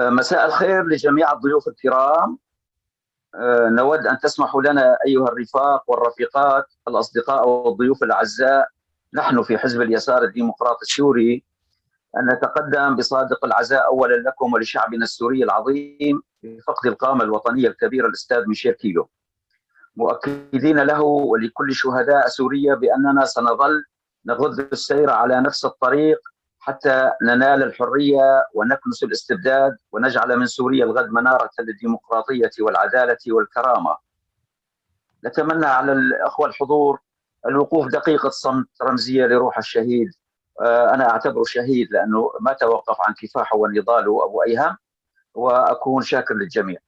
مساء الخير لجميع الضيوف الكرام. نود أن تسمحوا لنا أيها الرفاق والرفيقات الأصدقاء والضيوف الأعزاء. نحن في حزب اليسار الديمقراطي السوري. أن نتقدم بصادق العزاء أولا لكم ولشعبنا السوري العظيم بفقد القامة الوطنية الكبيرة الأستاذ ميشيل كيلو. مؤكدين له ولكل شهداء سوريا بأننا سنظل نغذ السير على نفس الطريق حتى ننال الحرية ونكنس الاستبداد ونجعل من سوريا الغد منارة للديمقراطية والعدالة والكرامة. نتمنى على الأخوة الحضور الوقوف دقيقه صمت رمزية لروح الشهيد آه، أنا أعتبره شهيد لأنه ما توقف عن كفاحه ونضاله أبو ايهم وأكون شاكر للجميع.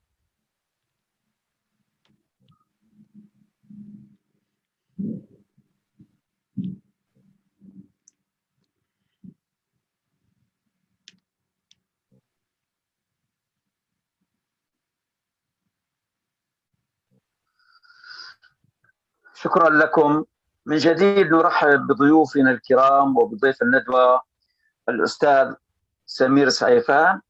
شكرا لكم. من جديد نرحب بضيوفنا الكرام وبضيف الندوة الأستاذ سمير سعيفان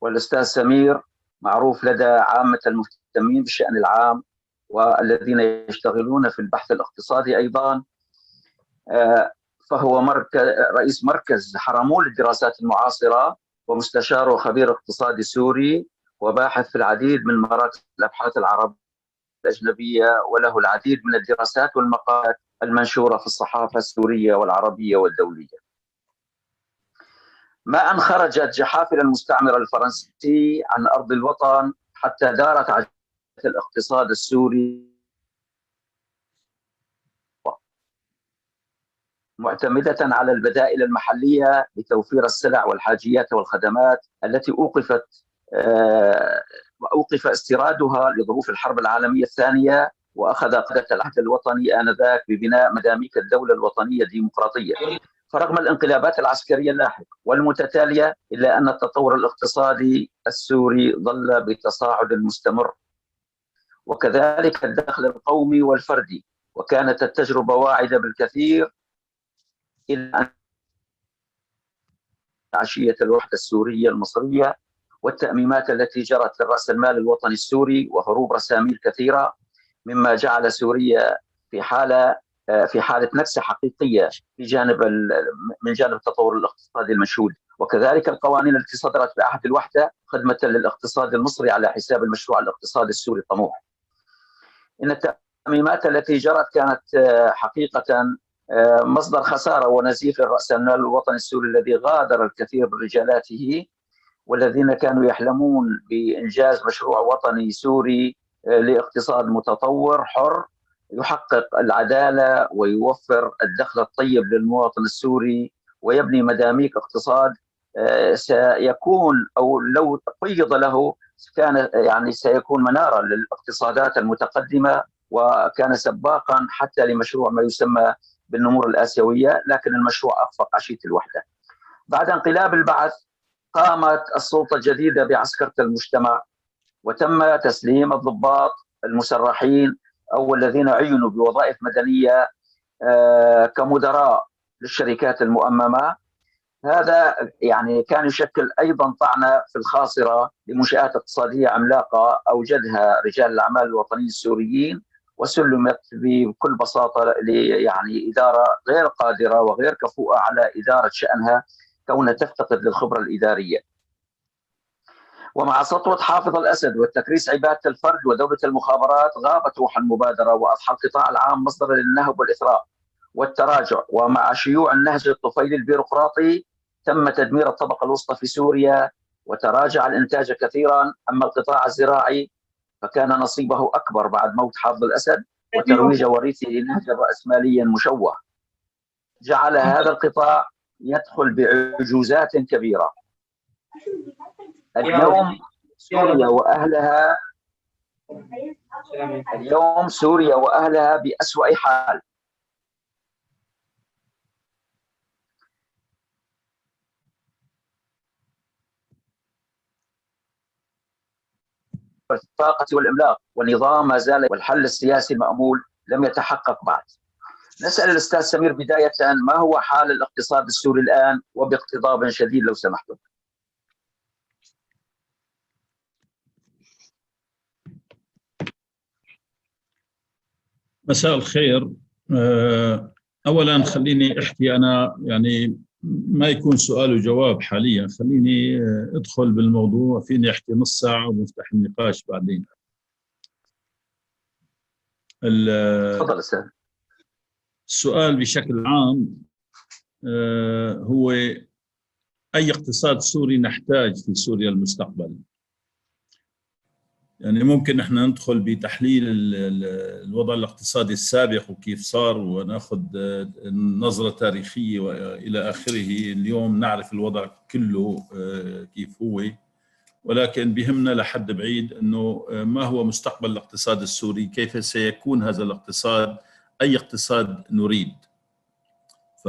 والأستاذ سمير معروف لدى عامة المهتمين بالشأن العام والذين يشتغلون في البحث الاقتصادي أيضا. آه، فهو مركز رئيس مركز حرمون للدراسات المعاصرة ومستشار وخبير اقتصادي سوري وباحث في العديد من مراكز الأبحاث العربية. الأجنبية وله العديد من الدراسات والمقالات المنشورة في الصحافة السورية والعربية والدولية. ما أن خرجت جحافل المستعمر الفرنسي عن أرض الوطن حتى دارت عجلة الاقتصاد السوري. معتمدة على البدائل المحلية لتوفير السلع والحاجيات والخدمات التي أوقفت آه، وأوقف استيرادها لظروف الحرب العالمية الثانية وأخذ قادة العهد الوطني آنذاك ببناء مداميك الدولة الوطنية الديمقراطية. فرغم الانقلابات العسكرية اللاحقة والمتتالية إلا أن التطور الاقتصادي السوري ظل بتصاعد مستمر. وكذلك الدخل القومي والفردي وكانت التجربة واعدة بالكثير إلى أن عشية الوحدة السورية المصرية والتأميمات التي جرت للرأس المال الوطني السوري وهروب رساميل كثيرة مما جعل سوريا في حالة في حالة نكسة حقيقية في جانب من جانب التطور الاقتصادي المشهود. وكذلك القوانين التي صدرت بعهد الوحدة خدمة للاقتصاد المصري على حساب المشروع الاقتصادي السوري الطموح إن التأميمات التي جرت كانت حقيقة مصدر خسارة ونزيف للرأس المال الوطني السوري الذي غادر الكثير من رجالاته والذين كانوا يحلمون بإنجاز مشروع وطني سوري آه، لاقتصاد متطور حر يحقق العدالة ويوفر الدخل الطيب للمواطن السوري ويبني مداميك اقتصاد آه، سيكون أو لو قيض له كان يعني سيكون منارة للاقتصادات المتقدمة وكان سباقا حتى لمشروع ما يسمى بالنمور الآسيوية لكن المشروع أخفق عشية الوحدة. بعد انقلاب البعث قامت السلطة الجديدة بعسكرة المجتمع وتم تسليم الضباط المسرحين أو الذين عينوا بوظائف مدنية آه، كمدراء للشركات المؤممة. هذا يعني كان يشكل أيضا طعنة في الخاصرة لمنشآت اقتصادية عملاقة اوجدها رجال الأعمال الوطنيين السوريين وسلمت بكل بساطة يعني إدارة غير قادرة وغير كفؤة على إدارة شأنها. كونها تفتقد للخبرة الإدارية. ومع سطوة حافظ الأسد والتكريس عبادة الفرد ودولة المخابرات غابت روح المبادرة وأضحى القطاع العام مصدرا للنهب والإثراء والتراجع. ومع شيوع النهج الطفيلي البيروقراطي تم تدمير الطبقة الوسطى في سوريا وتراجع الإنتاج كثيرا. أما القطاع الزراعي فكان نصيبه أكبر بعد موت حافظ الأسد وترويج وريثه لنهج رأسماليا مشوه. جعل هذا القطاع يدخل بعجوزات كبيرة. اليوم سوريا وأهلها اليوم سوريا وأهلها بأسوأ حال. الطاقة والإملاق والنظام ما زال والحل السياسي المأمول لم يتحقق بعد. نسأل الأستاذ سمير بداية ما هو حال الاقتصاد السوري الآن وباقتضاب شديد لو سمحتم. مساء الخير. آه، اولا خليني أحكي أنا يعني ما يكون سؤال وجواب حاليا. خليني آه، أدخل بالموضوع. فيني أحكي نص ساعة ونفتح النقاش بعدين. آه، تفضل أستاذ. السؤال بشكل عام آه، هو أي اقتصاد سوري نحتاج في سوريا المستقبل؟ يعني ممكن إحنا ندخل بتحليل الوضع الاقتصادي السابق وكيف صار ونأخذ نظرة تاريخية وإلى آخره. اليوم نعرف الوضع كله آه، كيف هو. ولكن بهمنا لحد بعيد آه، ما هو مستقبل الاقتصاد السوري؟ كيف سيكون هذا الاقتصاد؟ أي اقتصاد نريد. ف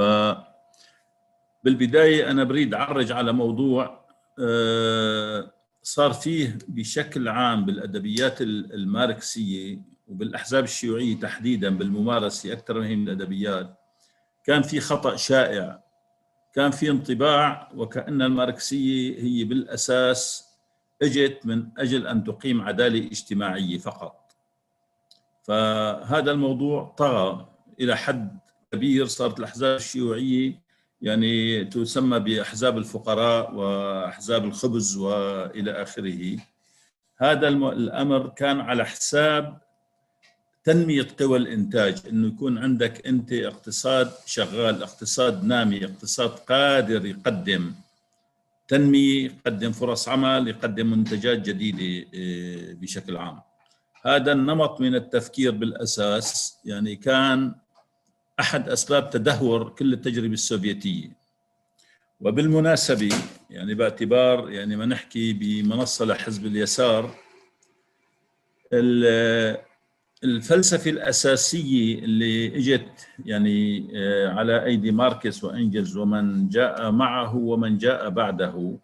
بالبداية أنا بريد أعرج على موضوع آه، صار فيه بشكل عام بالأدبيات الماركسية وبالأحزاب الشيوعية تحديدا بالممارسة أكثر من الأدبيات كان في خطأ شائع كان في انطباع وكأن الماركسية هي بالأساس إجت من أجل أن تقيم عدالة اجتماعية فقط. فهذا الموضوع طغى إلى حد كبير صارت الأحزاب الشيوعية يعني تسمى بأحزاب الفقراء وأحزاب الخبز وإلى آخره. هذا الأمر كان على حساب تنمية قوى الإنتاج إنه يكون عندك أنت اقتصاد شغال اقتصاد نامي اقتصاد قادر يقدم تنمية يقدم فرص عمل يقدم منتجات جديدة آه، بشكل عام. هذا النمط من التفكير بالأساس يعني كان أحد أسباب تدهور كل التجربة السوفيتية. وبالمناسبة يعني باعتبار يعني ما نحكي بمنصة لحزب اليسار الفلسفة الأساسية اللي إجت يعني آه، على أيدي ماركس وإنجلز ومن جاء معه ومن جاء بعده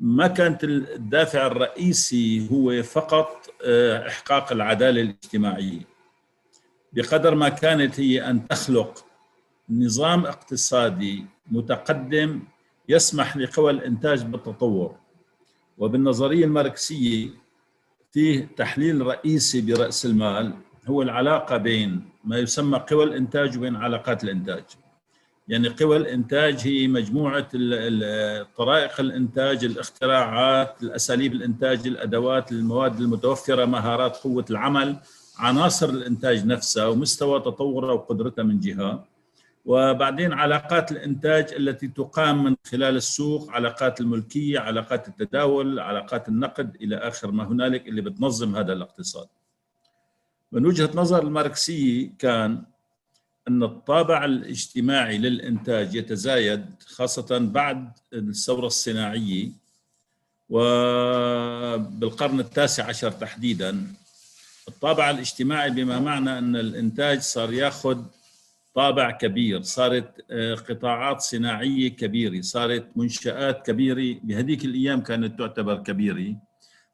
ما كانت الدافع الرئيسي هو فقط آه، إحقاق العدالة الاجتماعية. بقدر ما كانت هي أن تخلق نظام اقتصادي متقدم يسمح لقوى الإنتاج بالتطور. وبالنظرية الماركسية فيه تحليل رئيسي برأس المال هو العلاقة بين ما يسمى قوى الإنتاج وبين علاقات الإنتاج. يعني قوى الانتاج هي مجموعة طرائق الإنتاج الاختراعات الأساليب الإنتاج الأدوات المواد المتوفرة مهارات قوة العمل عناصر الإنتاج نفسها ومستوى تطورها وقدرتها من جهة. وبعدين علاقات الإنتاج التي تقام من خلال السوق علاقات الملكية علاقات التداول علاقات النقد إلى آخر ما هنالك اللي بتنظم هذا الاقتصاد. من وجهة نظر الماركسية كان أن الطابع الاجتماعي للإنتاج يتزايد خاصة بعد الثورة الصناعية وبالقرن التاسع عشر تحديدا. الطابع الاجتماعي بما معنى أن الإنتاج صار ياخذ طابع كبير صارت آه، قطاعات صناعية كبيرة صارت منشآت كبيرة بهذيك الأيام كانت تعتبر كبيرة.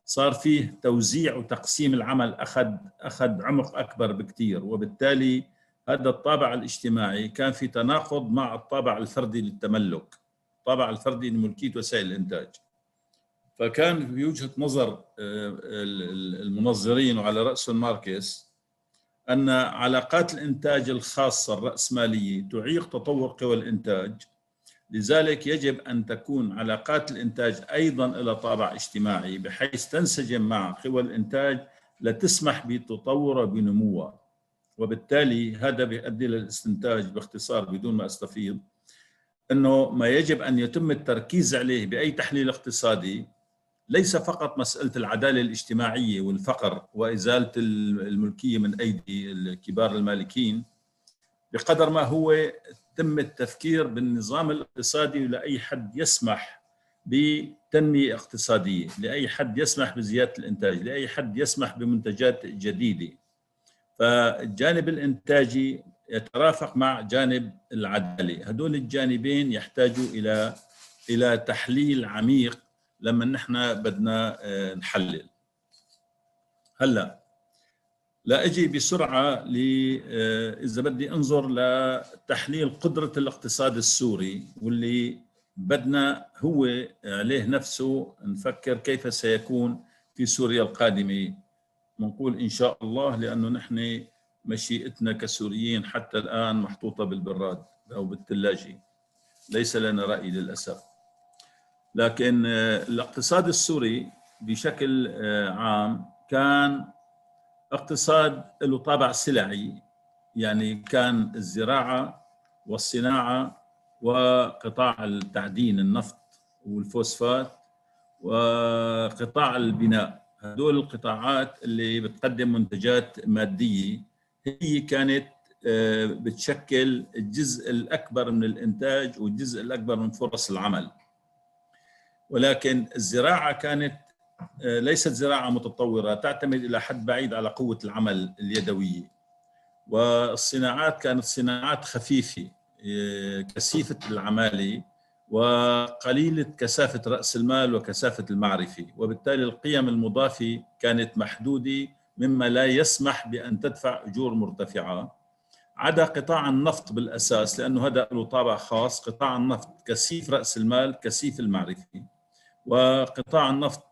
صار فيه توزيع وتقسيم العمل أخذ أخذ عمق أكبر بكثير وبالتالي هذا الطابع الاجتماعي كان في تناقض مع الطابع الفردي للتملك الطابع الفردي لملكية وسائل الإنتاج. فكان في وجهه نظر آه، المنظرين وعلى راسهم ماركس أن علاقات الإنتاج الخاصة الرأسمالية تعيق تطور قوى الإنتاج. لذلك يجب أن تكون علاقات الإنتاج أيضا لها طابع اجتماعي بحيث تنسجم مع قوى الإنتاج لتسمح بتطورها وبنموها وبالتالي هذا بيؤدي للاستنتاج باختصار بدون ما أستفيض إنه ما يجب أن يتم التركيز عليه بأي تحليل اقتصادي ليس فقط مسألة العدالة الاجتماعية والفقر وإزالة الملكية من أيدي كبار المالكين بقدر ما هو تم التفكير بالنظام الاقتصادي لأي حد يسمح بتنمية اقتصادية لأي حد يسمح بزيادة الإنتاج لأي حد يسمح بمنتجات جديدة. فالجانب الإنتاجي يترافق مع جانب العدالة هدول الجانبين يحتاجوا إلى إلى تحليل عميق لما نحن بدنا آه، نحلل. هلأ لا أجي بسرعة ل آه، إذا بدي أنظر لتحليل قدرة الاقتصاد السوري واللي بدنا هو عليه نفسه نفكر كيف سيكون في سوريا القادمة بنقول إن شاء الله لأنه نحن مشيئتنا كسوريين حتى الآن محطوطة بالبراد أو بالثلاجة. ليس لنا رأي للأسف. لكن الاقتصاد السوري بشكل عام كان اقتصاد له طابع سلعي. يعني كان الزراعة والصناعة وقطاع التعدين النفط والفوسفات وقطاع البناء. هدول القطاعات اللي بتقدم منتجات مادية هي كانت بتشكل الجزء الأكبر من الإنتاج والجزء الأكبر من فرص العمل. ولكن الزراعة كانت ليست زراعة متطورة تعتمد إلى حد بعيد على قوة العمل اليدوية. والصناعات كانت صناعات خفيفة كثيفة العمالة. وقليلة كثافة رأس المال وكثافة المعرفة. وبالتالي القيم المضافة كانت محدودة مما لا يسمح بأن تدفع أجور مرتفعة. عدا قطاع النفط بالأساس لأنه هذا له طابع خاص قطاع النفط كثيف رأس المال كثيف المعرفة. وقطاع النفط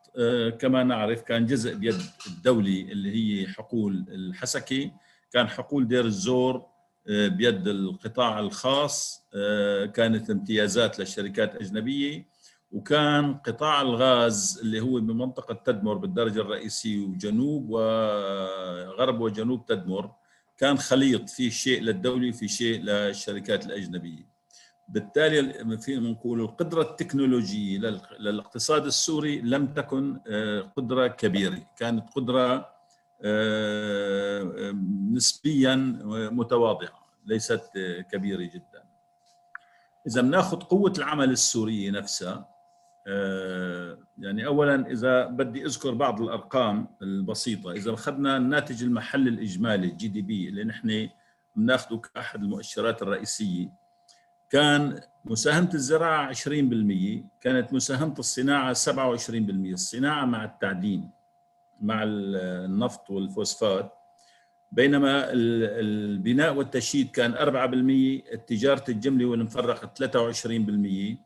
كما نعرف كان جزء بيد الدولة اللي هي حقول الحسكة كان حقول دير الزور بيد القطاع الخاص كانت امتيازات للشركات أجنبية وكان قطاع الغاز اللي هو بمنطقة تدمر بالدرجة الرئيسية وجنوب وغرب وجنوب تدمر كان خليط في شيء للدولة وفي شيء للشركات الأجنبية. بالتالي فينا نقول القدرة التكنولوجية للاقتصاد السوري لم تكن قدرة كبيرة. كانت قدرة نسبيا متواضعة ليست كبيرة جدا. إذا بناخذ قوة العمل السورية نفسها يعني أولا إذا بدي أذكر بعض الأرقام البسيطة إذا أخذنا الناتج المحلي الإجمالي الجي دي بي اللي نحن بناخذه كأحد المؤشرات الرئيسية كان مساهمة الزراعة 20% كانت مساهمة الصناعة 27% الصناعة مع التعدين. مع النفط والفوسفات. بينما البناء والتشييد كان 4% التجارة الجملة والمفرق 23%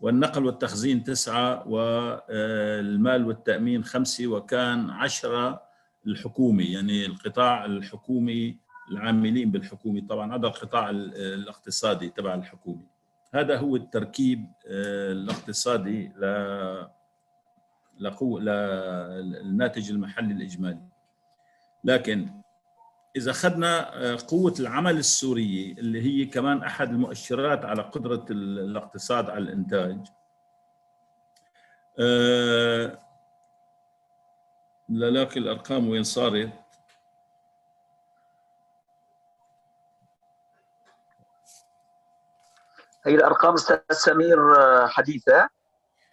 والنقل والتخزين 9 والمال والتأمين 5 وكان 10 الحكومي يعني القطاع الحكومي العاملين بالحكومة. طبعا هذا القطاع الاقتصادي تبع الحكومة. هذا هو التركيب الاقتصادي ل لقوة للناتج المحلي الإجمالي. لكن إذا أخذنا قوة العمل السورية اللي هي كمان أحد المؤشرات على قدرة الاقتصاد على الإنتاج أه للاقي الأرقام وين صارت. هي الأرقام أستاذ سمير حديثة.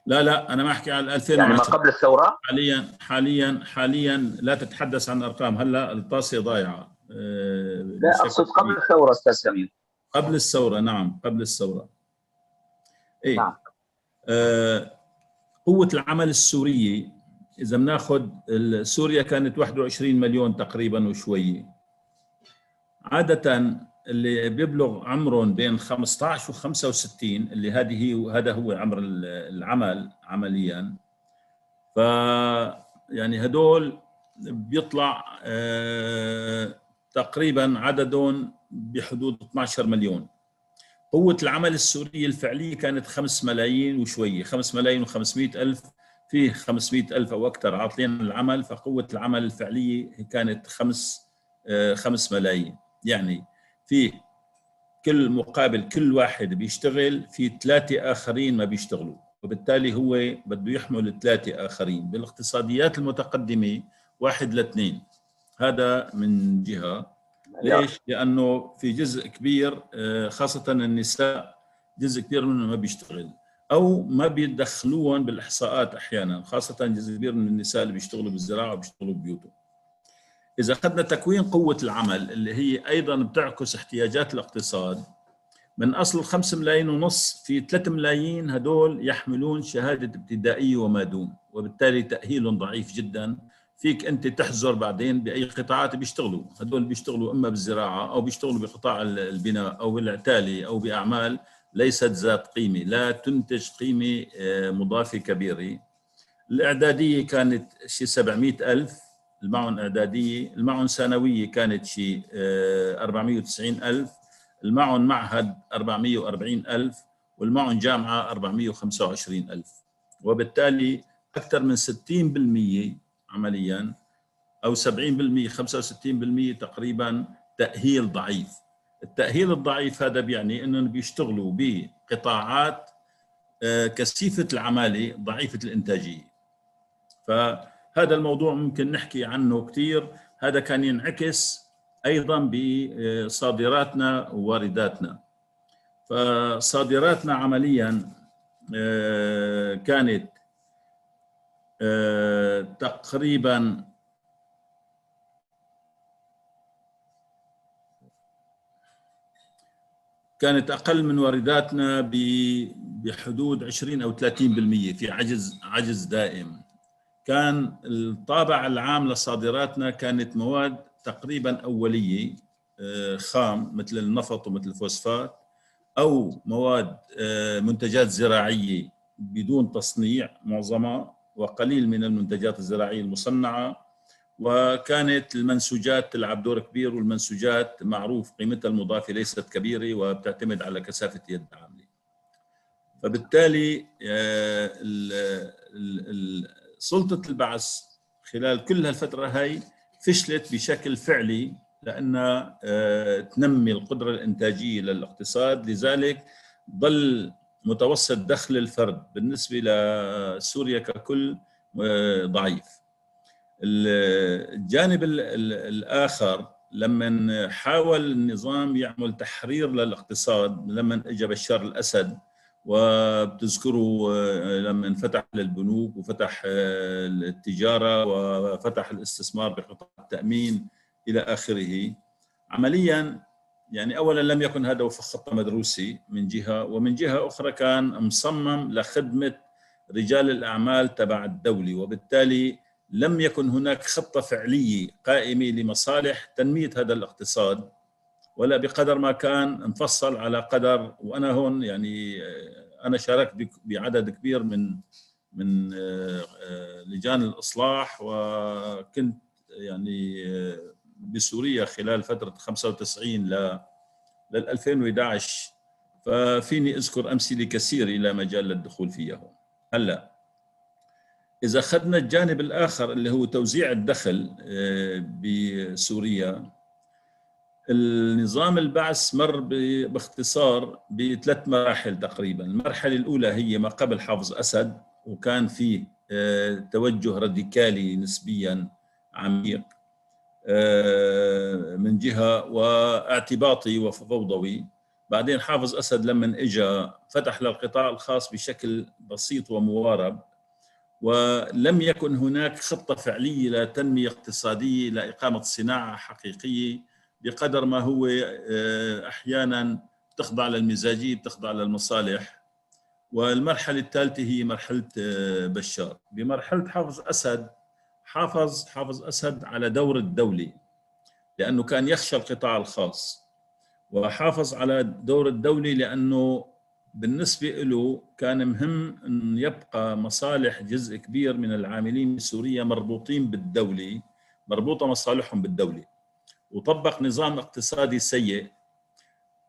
لا لا أنا ما أحكي عن 2010 يعني ما قبل الثورة؟ حاليا حاليا حاليا لا تتحدث عن ارقام هلا الطاسة ضايعة. لا أقصد قبل الثورة أستاذ سمير. قبل الثورة نعم قبل الثورة. إيه. نعم. آه قوة العمل السورية إذا بناخذ سوريا كانت 21 مليون تقريبا وشويه عادة اللي بيبلغ عمرهم بين 15 و 65 اللي هذه هذا هو عمر العمل عمليا. ف يعني هدول بيطلع آه تقريبا عددهم بحدود 12 مليون. قوة العمل السورية الفعلية كانت 5 ملايين وشوية 5 ملايين و500 ألف فيه 500 ألف أو أكثر عاطلين العمل فقوة العمل الفعلية كانت 5 5 ملايين. يعني في كل مقابل كل واحد بيشتغل في ثلاثة آخرين ما بيشتغلوا. وبالتالي هو بده يحمل ثلاثة آخرين. بالاقتصاديات المتقدمة واحد لاثنين. هذا من جهة. ليش؟ لأنه في جزء كبير خاصة النساء جزء كبير منهم ما بيشتغل. أو ما بيدخلوهم بالإحصاءات أحيانا خاصة جزء كبير من النساء اللي بيشتغلوا بالزراعة وبيشتغلوا ببيوتهم. إذا أخذنا تكوين قوة العمل اللي هي أيضا بتعكس احتياجات الاقتصاد من أصل 5 ملايين ونص في 3 ملايين هدول يحملون شهادة ابتدائية وما دون وبالتالي تأهيلهم ضعيف جدا. فيك أنت تحذر بعدين بأي قطاعات بيشتغلوا هدول بيشتغلوا إما بالزراعة أو بيشتغلوا بقطاع البناء أو بالعتالي أو بأعمال ليست ذات قيمة لا تنتج قيمة مضافة كبيرة. الإعدادية كانت شيء 700 ألف المعن اعداديه المعن ثانويه كانت شيء 490 ألف المعن معهد 440 ألف والمعن جامعة 425 ألف. وبالتالي أكثر من 60% عمليا أو 70% 65% تقريبا تأهيل ضعيف. التأهيل الضعيف هذا بيعني إنهم بيشتغلوا بقطاعات كثيفة العمالة ضعيفة الإنتاجية. فهذا الموضوع ممكن نحكي عنه كثير هذا كان ينعكس أيضا بصادراتنا ووارداتنا. فصادراتنا عمليا كانت تقريبا كانت أقل من وارداتنا بحدود 20 أو 30% في عجز عجز دائم. كان الطابع العام لصادراتنا كانت مواد تقريبا أولية خام مثل النفط ومثل الفوسفات أو مواد منتجات زراعية بدون تصنيع معظمها وقليل من المنتجات الزراعية المصنعة. وكانت المنسوجات تلعب دور كبير والمنسوجات معروف قيمتها المضافة ليست كبيرة وبتعتمد على كثافة يد عامله فبالتالي سلطة البعث خلال كل هالفترة هاي فشلت بشكل فعلي لانها تنمي القدرة الإنتاجية للاقتصاد. لذلك ظل متوسط دخل الفرد بالنسبة لسوريا ككل ضعيف. الجانب الآخر لما حاول النظام يعمل تحرير للاقتصاد لما اجى بشار الأسد وبتذكروا لما انفتح للبنوك وفتح التجارة وفتح الاستثمار بقطاع التأمين إلى آخره. عمليا يعني أولا لم يكن هذا وفق خطة مدروسة من جهة ومن جهة أخرى كان مصمم لخدمة رجال الأعمال تبع الدولة وبالتالي لم يكن هناك خطة فعلية قائمة لمصالح تنمية هذا الاقتصاد. ولا بقدر ما كان مفصل على قدر. وأنا هون يعني أنا شاركت بعدد كبير من من لجان الإصلاح. وكنت يعني بسوريا خلال فترة 95 ل لل 2011 ففيني أذكر امثله كثيره لا مجال للدخول فيها هون. هلا إذا أخذنا الجانب الآخر اللي هو توزيع الدخل بسوريا النظام البعث مر باختصار بثلاث مراحل تقريبا. المرحلة الأولى هي ما قبل حافظ أسد وكان فيه توجه راديكالي نسبيا عميق من جهة واعتباطي وفوضوي. بعدين حافظ أسد لما إجا فتح للقطاع الخاص بشكل بسيط وموارب ولم يكن هناك خطة فعلية لتنمية اقتصادية لإقامة صناعة حقيقية بقدر ما هو أحيانا تخضع للمزاجية بتخضع للمصالح. والمرحلة الثالثة هي مرحلة بشار. بمرحلة حافظ أسد حافظ حافظ أسد على دور الدولة لأنه كان يخشى القطاع الخاص. وحافظ على دور الدولة لأنه بالنسبة له كان مهم أن يبقى مصالح جزء كبير من العاملين بسوريا مربوطين بالدولة مربوطة مصالحهم بالدولة وطبق نظام اقتصادي سيء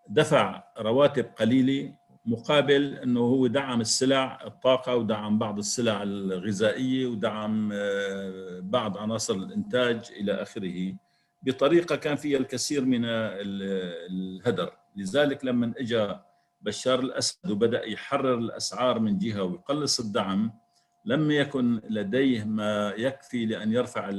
دفع رواتب قليلة مقابل أنه هو دعم السلع الطاقة ودعم بعض السلع الغذائية ودعم بعض عناصر الإنتاج إلى آخره بطريقة كان فيها الكثير من الهدر. لذلك لما اجى بشار الأسد وبدأ يحرر الأسعار من جهة ويقلص الدعم لم يكن لديه ما يكفي لأن يرفع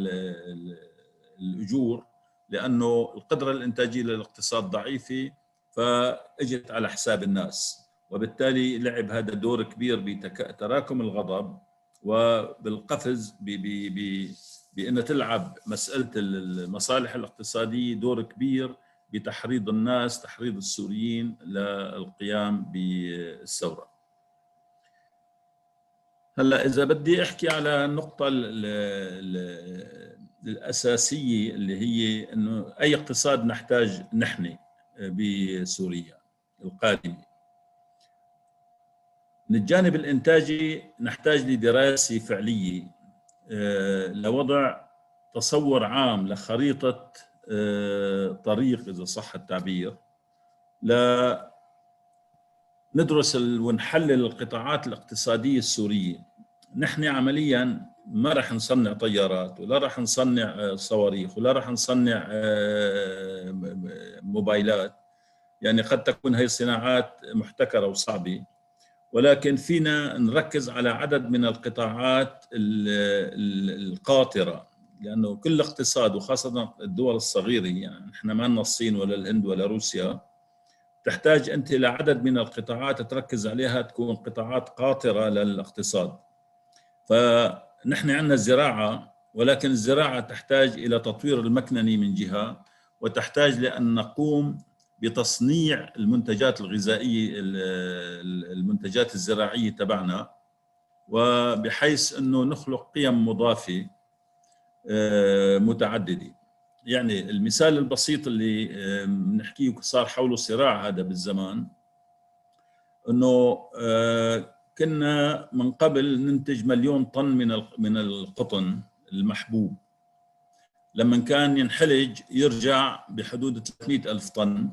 الأجور. لأنه القدرة الإنتاجية للاقتصاد ضعيفة فإجت على حساب الناس. وبالتالي لعب هذا دور كبير بتراكم الغضب وبالقفز بأن تلعب مسألة المصالح الاقتصادية دور كبير بتحريض الناس تحريض السوريين للقيام بالثورة. هلأ إذا بدي أحكي على النقطه الأساسية اللي هي إنه أي اقتصاد نحتاج نحن بسوريا القادمة. من الجانب الإنتاجي نحتاج لدراسة فعلية لوضع تصور عام لخريطة طريق إذا صح التعبير لا ندرس ونحلل القطاعات الاقتصادية السورية. نحن عمليا ما راح نصنع طيارات ولا راح نصنع صواريخ ولا راح نصنع موبايلات. يعني قد تكون هي الصناعات محتكرة وصعبة. ولكن فينا نركز على عدد من القطاعات القاطرة. لأنه كل اقتصاد وخاصة الدول الصغيرة يعني نحن ما لنا الصين ولا الهند ولا روسيا تحتاج أنت لعدد من القطاعات تركز عليها تكون قطاعات قاطرة للإقتصاد. فنحن عندنا الزراعة ولكن الزراعة تحتاج إلى تطوير المكنني من جهة وتحتاج لأن نقوم بتصنيع المنتجات الغذائية المنتجات الزراعية تبعنا. وبحيث إنه نخلق قيم مضافة آه، متعددة. يعني المثال البسيط اللي آه، بنحكيه صار حوله صراع هذا بالزمان إنه آه، كنا من قبل ننتج مليون طن من من القطن المحبوب. لما كان ينحلج يرجع بحدود 300 ألف طن.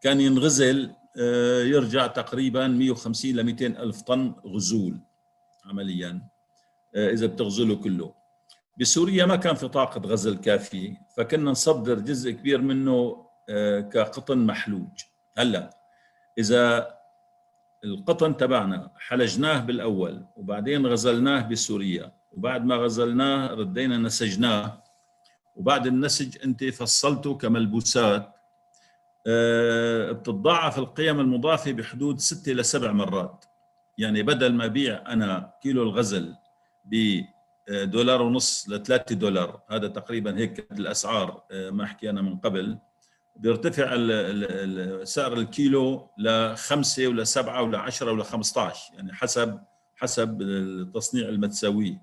كان ينغزل آه، يرجع تقريبا 150 ل 200 ألف طن غزول عمليا آه، إذا بتغزله كله. بسوريا ما كان في طاقة غزل كافية فكنا نصدر جزء كبير منه آه، كقطن محلوج. هلأ إذا القطن تبعنا حلجناه بالأول وبعدين غزلناه بسوريا وبعد ما غزلناه ردينا نسجناه وبعد النسج أنت فصلته كملبوسات. آه، بتتضاعف القيم المضافة بحدود ستة إلى سبع مرات. يعني بدل ما بيع أنا كيلو الغزل بدولار ونص لثلاثة دولار هذا تقريبا هيك الأسعار آه، ما حكينا من قبل. بيرتفع سعر الكيلو لخمسة ولا سبعة ولا عشرة ولا 15 يعني حسب حسب التصنيع المتساوي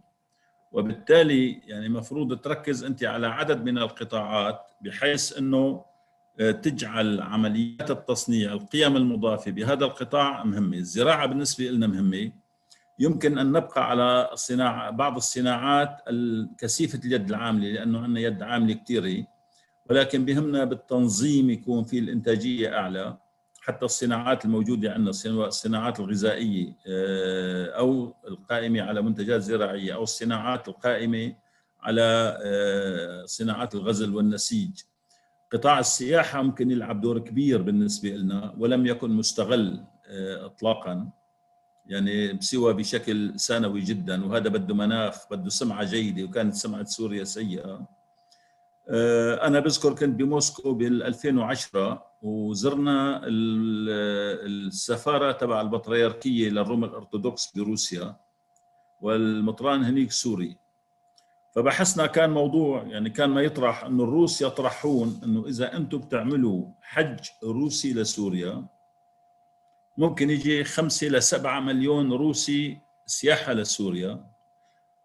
وبالتالي يعني مفروض تركز أنت على عدد من القطاعات بحيث إنه تجعل عمليات التصنيع القيم المضافة بهذا القطاع مهمة. الزراعة بالنسبة لنا مهمة. يمكن أن نبقى على الصناعة بعض الصناعات الكثيفة اليد العاملة لأنه عندنا يد عاملة كثيرة. ولكن بهمنا بالتنظيم يكون في الإنتاجية أعلى. حتى الصناعات الموجودة عندنا الصناعات الغذائية آه، أو القائمة على منتجات زراعية أو الصناعات القائمة على آه، صناعات الغزل والنسيج. قطاع السياحة ممكن يلعب دور كبير بالنسبة لنا ولم يكن مستغل آه، اطلاقا. يعني بسوى بشكل ثانوي جدا وهذا بده مناخ بده سمعة جيدة وكانت سمعة سوريا سيئة. آه، أنا بذكر كنت بموسكو بال 2010 وزرنا السفارة تبع البطريركية للروم الأرثوذكس بروسيا والمطران هنيك سوري. فبحثنا كان موضوع يعني كان ما يطرح إنه الروس يطرحون إنه إذا أنتم بتعملوا حج روسي لسوريا ممكن يجي خمسة لسبعة مليون روسي سياحة لسوريا.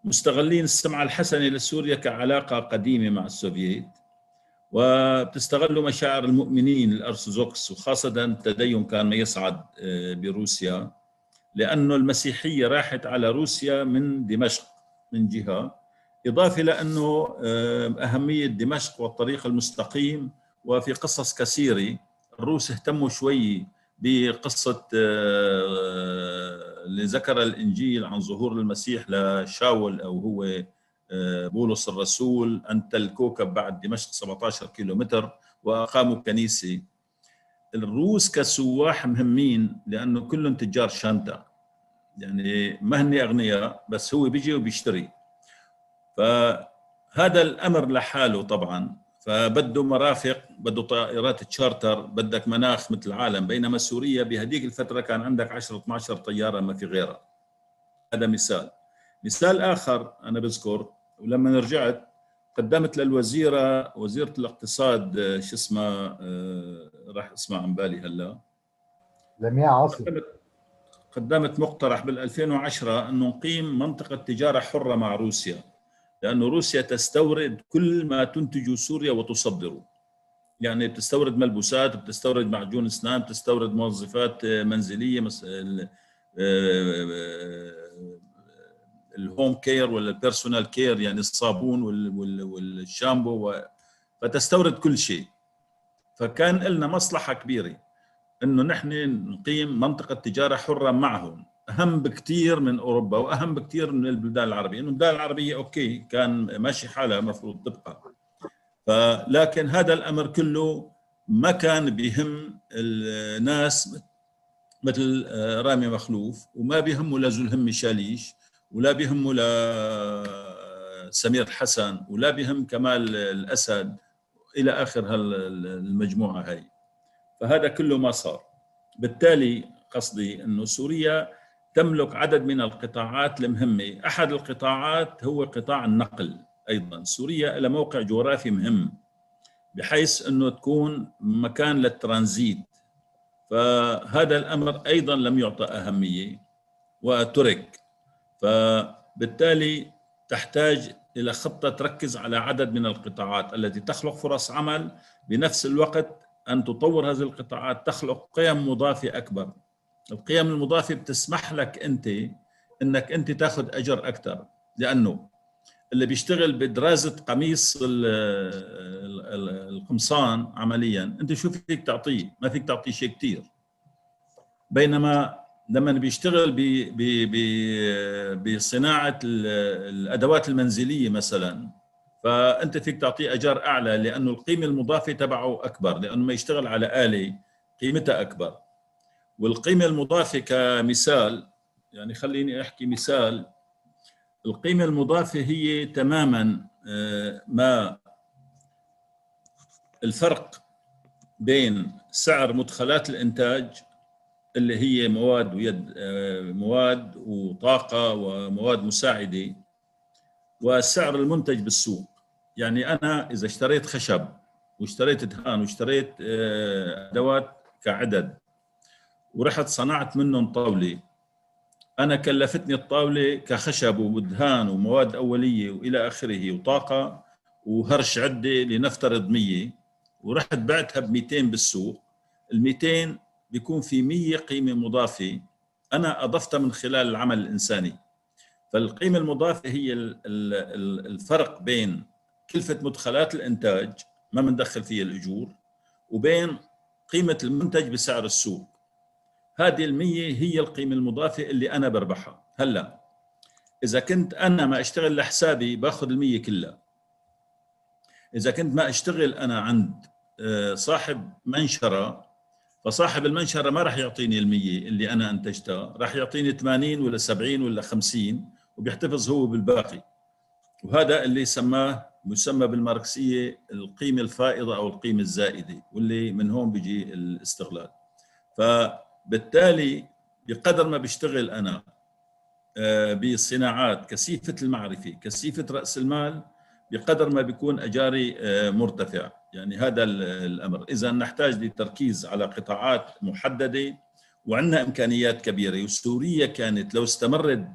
مستغلين السمعة الحسنة لسوريا كعلاقة قديمة مع السوفييت وبتستغلوا مشاعر المؤمنين الأرثوذكس وخاصة التدين كان ما يصعد آه، بروسيا لأنه المسيحية راحت على روسيا من دمشق من جهة إضافة لأنه آه، أهمية دمشق والطريق المستقيم وفي قصص كثيرة الروس اهتموا شوي بقصة آه، اللي ذكر الإنجيل عن ظهور المسيح لشاول أو هو آه، بولس الرسول أنت الكوكب بعد دمشق 17 كيلومتر وأقاموا كنيسة الروس كسواح مهمين لأنه كلهم تجار شانتا. يعني ما هن أغنياء بس هو بيجي وبيشتري. فهذا الأمر لحاله طبعا. فبده مرافق بده طائرات تشارتر بدك مناخ مثل العالم. بينما سوريا بهذيك الفترة كان عندك 10 12 طيارة ما في غيرها. هذا مثال. مثال آخر أنا بذكر ولما رجعت قدمت للوزيرة وزيرة الاقتصاد شو اسمها آه، راح اسمها عن بالي هلا. لمياء عاصم قدمت مقترح بال 2010 إنه نقيم منطقة تجارة حرة مع روسيا. لأن روسيا تستورد كل ما تنتجه سوريا وتصدره. يعني بتستورد ملبوسات بتستورد معجون اسنان بتستورد منظفات منزلية ال home care ولا ال personal care يعني الصابون والشامبو فتستورد كل شيء. فكان لنا مصلحة كبيرة إنه نحن نقيم منطقة تجارة حرة معهم. أهم بكثير من أوروبا وأهم بكثير من البلدان العربية إنه البلدان العربية okay كان ماشي حالها المفروض تبقى. فلكن هذا الأمر كله ما كان بيهم الناس مثل رامي مخلوف وما بيهمه لزلهم شاليش ولا بيهمه لسمير حسن ولا بيهم كمال الأسد إلى آخر المجموعة هاي. فهذا كله ما صار. بالتالي قصدي إنه سوريا تملك عدد من القطاعات المهمة. أحد القطاعات هو قطاع النقل أيضا. سوريا لها موقع جغرافي مهم بحيث إنه تكون مكان للترانزيت. فهذا الأمر أيضا لم يعطى أهمية. وترك. فبالتالي تحتاج إلى خطة تركز على عدد من القطاعات التي تخلق فرص عمل. بنفس الوقت أن تطور هذه القطاعات تخلق قيم مضافة أكبر. القيم المضافة بتسمح لك أنت إنك أنت تاخذ أجر أكثر. لأنه اللي بيشتغل بدراسة قميص القمصان عمليا أنت شو فيك تعطيه؟ ما فيك تعطيه شيء كثير بينما لما بيشتغل بصناعة الأدوات المنزلية مثلا فأنت فيك تعطيه أجار أعلى لأنه القيمة المضافة تبعه أكبر لأنه ما يشتغل على آلة قيمتها أكبر. والقيمة المضافة كمثال يعني خليني أحكي مثال. القيمة المضافة هي تماما آه، ما الفرق بين سعر مدخلات الإنتاج اللي هي مواد ويد آه، مواد وطاقة ومواد مساعدة وسعر المنتج بالسوق. يعني أنا إذا اشتريت خشب واشتريت دهان واشتريت آه، أدوات كعدد ورحت صنعت منهم طاولة. أنا كلفتني الطاولة كخشب ودهان ومواد أولية وإلى آخره وطاقة وهرش عدة لنفترض 100 ورحت بعتها ب 200 بالسوق. ال 200 بيكون في 100 قيمة مضافة. أنا أضفتها من خلال العمل الإنساني. فالقيمة المضافة هي الفرق بين كلفة مدخلات الإنتاج ما بندخل فيها الأجور وبين قيمة المنتج بسعر السوق. هذه المية هي القيمة المضافة اللي أنا بربحها. هلأ إذا كنت أنا ما أشتغل لحسابي باخذ المية كلها. إذا كنت ما أشتغل أنا عند آه، صاحب منشرة فصاحب المنشرة ما راح يعطيني المية اللي أنا أنتجتها. راح يعطيني 80 ولا 70 ولا 50 وبيحتفظ هو بالباقي. وهذا اللي سماه مسمى بالماركسية القيمة الفائضة أو القيمة الزائدة واللي من هون بيجي الاستغلال. فبالتالي بقدر ما بشتغل أنا آه، بصناعات كثيفة المعرفة كثيفة رأس المال بقدر ما بيكون أجاري آه، مرتفع. يعني هذا الأمر. إذا نحتاج للتركيز على قطاعات محددة وعندنا إمكانيات كبيرة وسوريا كانت لو استمرت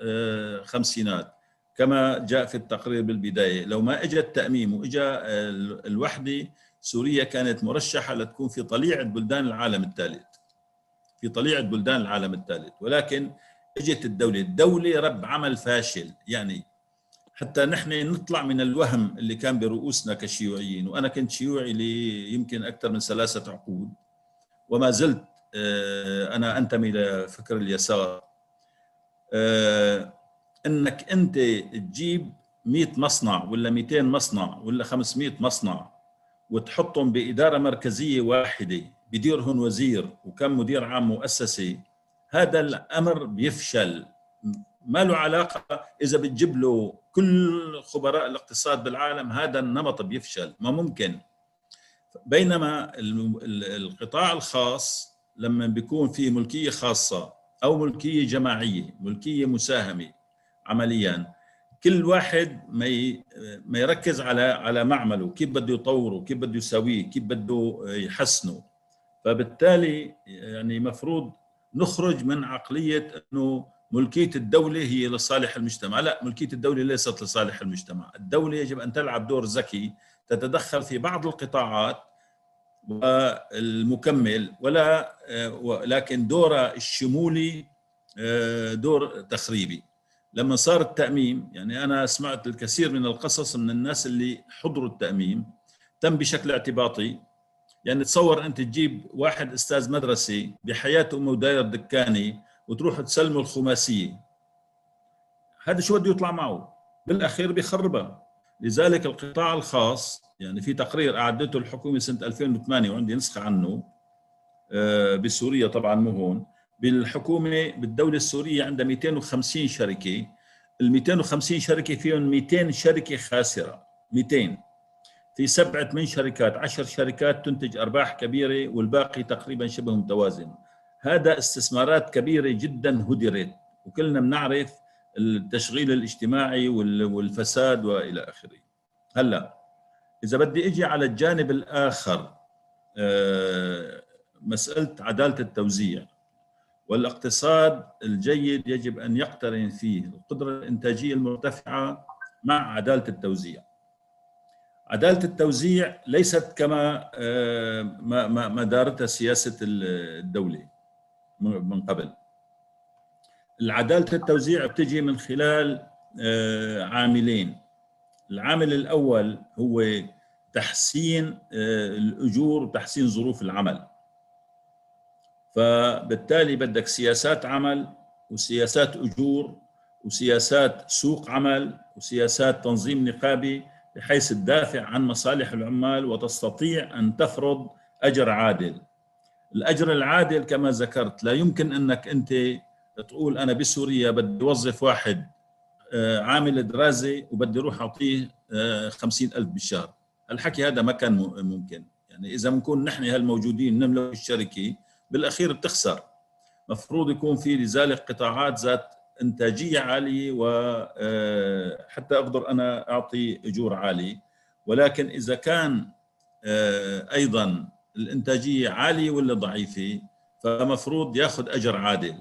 بالخمسينات كما جاء في التقرير بالبداية لو ما اجى التأميم واجى الوحدة سوريا كانت مرشحة لتكون في طليعة بلدان العالم الثالث. في طليعة بلدان العالم الثالث. ولكن اجت الدولة الدولة رب عمل فاشل. يعني حتى نحن نطلع من الوهم اللي كان برؤوسنا كشيوعيين. وأنا كنت شيوعي لي يمكن أكثر من ثلاثة عقود. وما زلت آه، أنا أنتمي لفكر اليسار. آه، إنك أنت تجيب 100 مصنع ولا 200 مصنع ولا 500 مصنع وتحطهم بإدارة مركزية واحدة بديرهم وزير وكم مدير عام مؤسسه هذا الأمر بيفشل. ما له علاقة إذا بتجيب له كل خبراء الاقتصاد بالعالم هذا النمط بيفشل ما ممكن. بينما القطاع الخاص لما بيكون في ملكية خاصة أو ملكية جماعية ملكية مساهمة عمليا كل واحد ما ما يركز على على معمله كيف بده يطوره كيف بده يسويه كيف بده يحسنه. فبالتالي يعني مفروض نخرج من عقلية إنه ملكية الدولة هي لصالح المجتمع. لا ملكية الدولة ليست لصالح المجتمع. الدولة يجب أن تلعب دور ذكي تتدخل في بعض القطاعات والمكمل ولا لكن دورها الشمولي دور تخريبي. لما صار التأميم يعني أنا سمعت الكثير من القصص من الناس اللي حضروا التأميم تم بشكل اعتباطي. يعني تصور أنت تجيب واحد أستاذ مدرسه بحياته أمه داير دكاني وتروح تسلمه الخماسية. هذا شو بده يطلع معه؟ بالأخير بيخربها. لذلك القطاع الخاص يعني في تقرير أعدته الحكومة سنة 2008 وعندي نسخة عنه آه، بسوريا طبعا مو هون. بالحكومة بالدولة السورية عندها 250 شركة. ال 250 شركة فيهم 200 شركة خاسرة. 200 في سبعة من شركات عشر شركات تنتج أرباح كبيرة والباقي تقريبا شبه متوازن هذا استثمارات كبيرة جدا هدرت وكلنا بنعرف التشغيل الاجتماعي والفساد وإلى آخره. هلا إذا بدي إجي على الجانب الآخر آه، مسألة عدالة التوزيع والاقتصاد الجيد يجب أن يقترن فيه القدرة الإنتاجية المرتفعة مع عدالة التوزيع. عدالة التوزيع ليست كما آه، ما دارتها سياسة الدولة من قبل. العدالة التوزيع بتجي من خلال آه، عاملين العامل الأول هو تحسين آه، الأجور وتحسين ظروف العمل فبالتالي بدك سياسات عمل وسياسات أجور وسياسات سوق عمل وسياسات تنظيم نقابي بحيث تدافع عن مصالح العمال وتستطيع أن تفرض أجر عادل. الأجر العادل كما ذكرت لا يمكن أنك أنت تقول أنا بسوريا بدي أوظف واحد آه، عامل دراسه وبدي أروح أعطيه آه، خمسين ألف بالشهر. الحكي هذا ما كان ممكن. يعني إذا بنكون نحن هالموجودين نملك الشركة بالأخير بتخسر. مفروض يكون في لذلك قطاعات ذات انتاجيه عاليه وحتى آه، أقدر أنا أعطي أجور عاليه ولكن إذا كان أيضا الإنتاجية عالية ولا ضعيفة فمفروض ياخذ أجر عادل.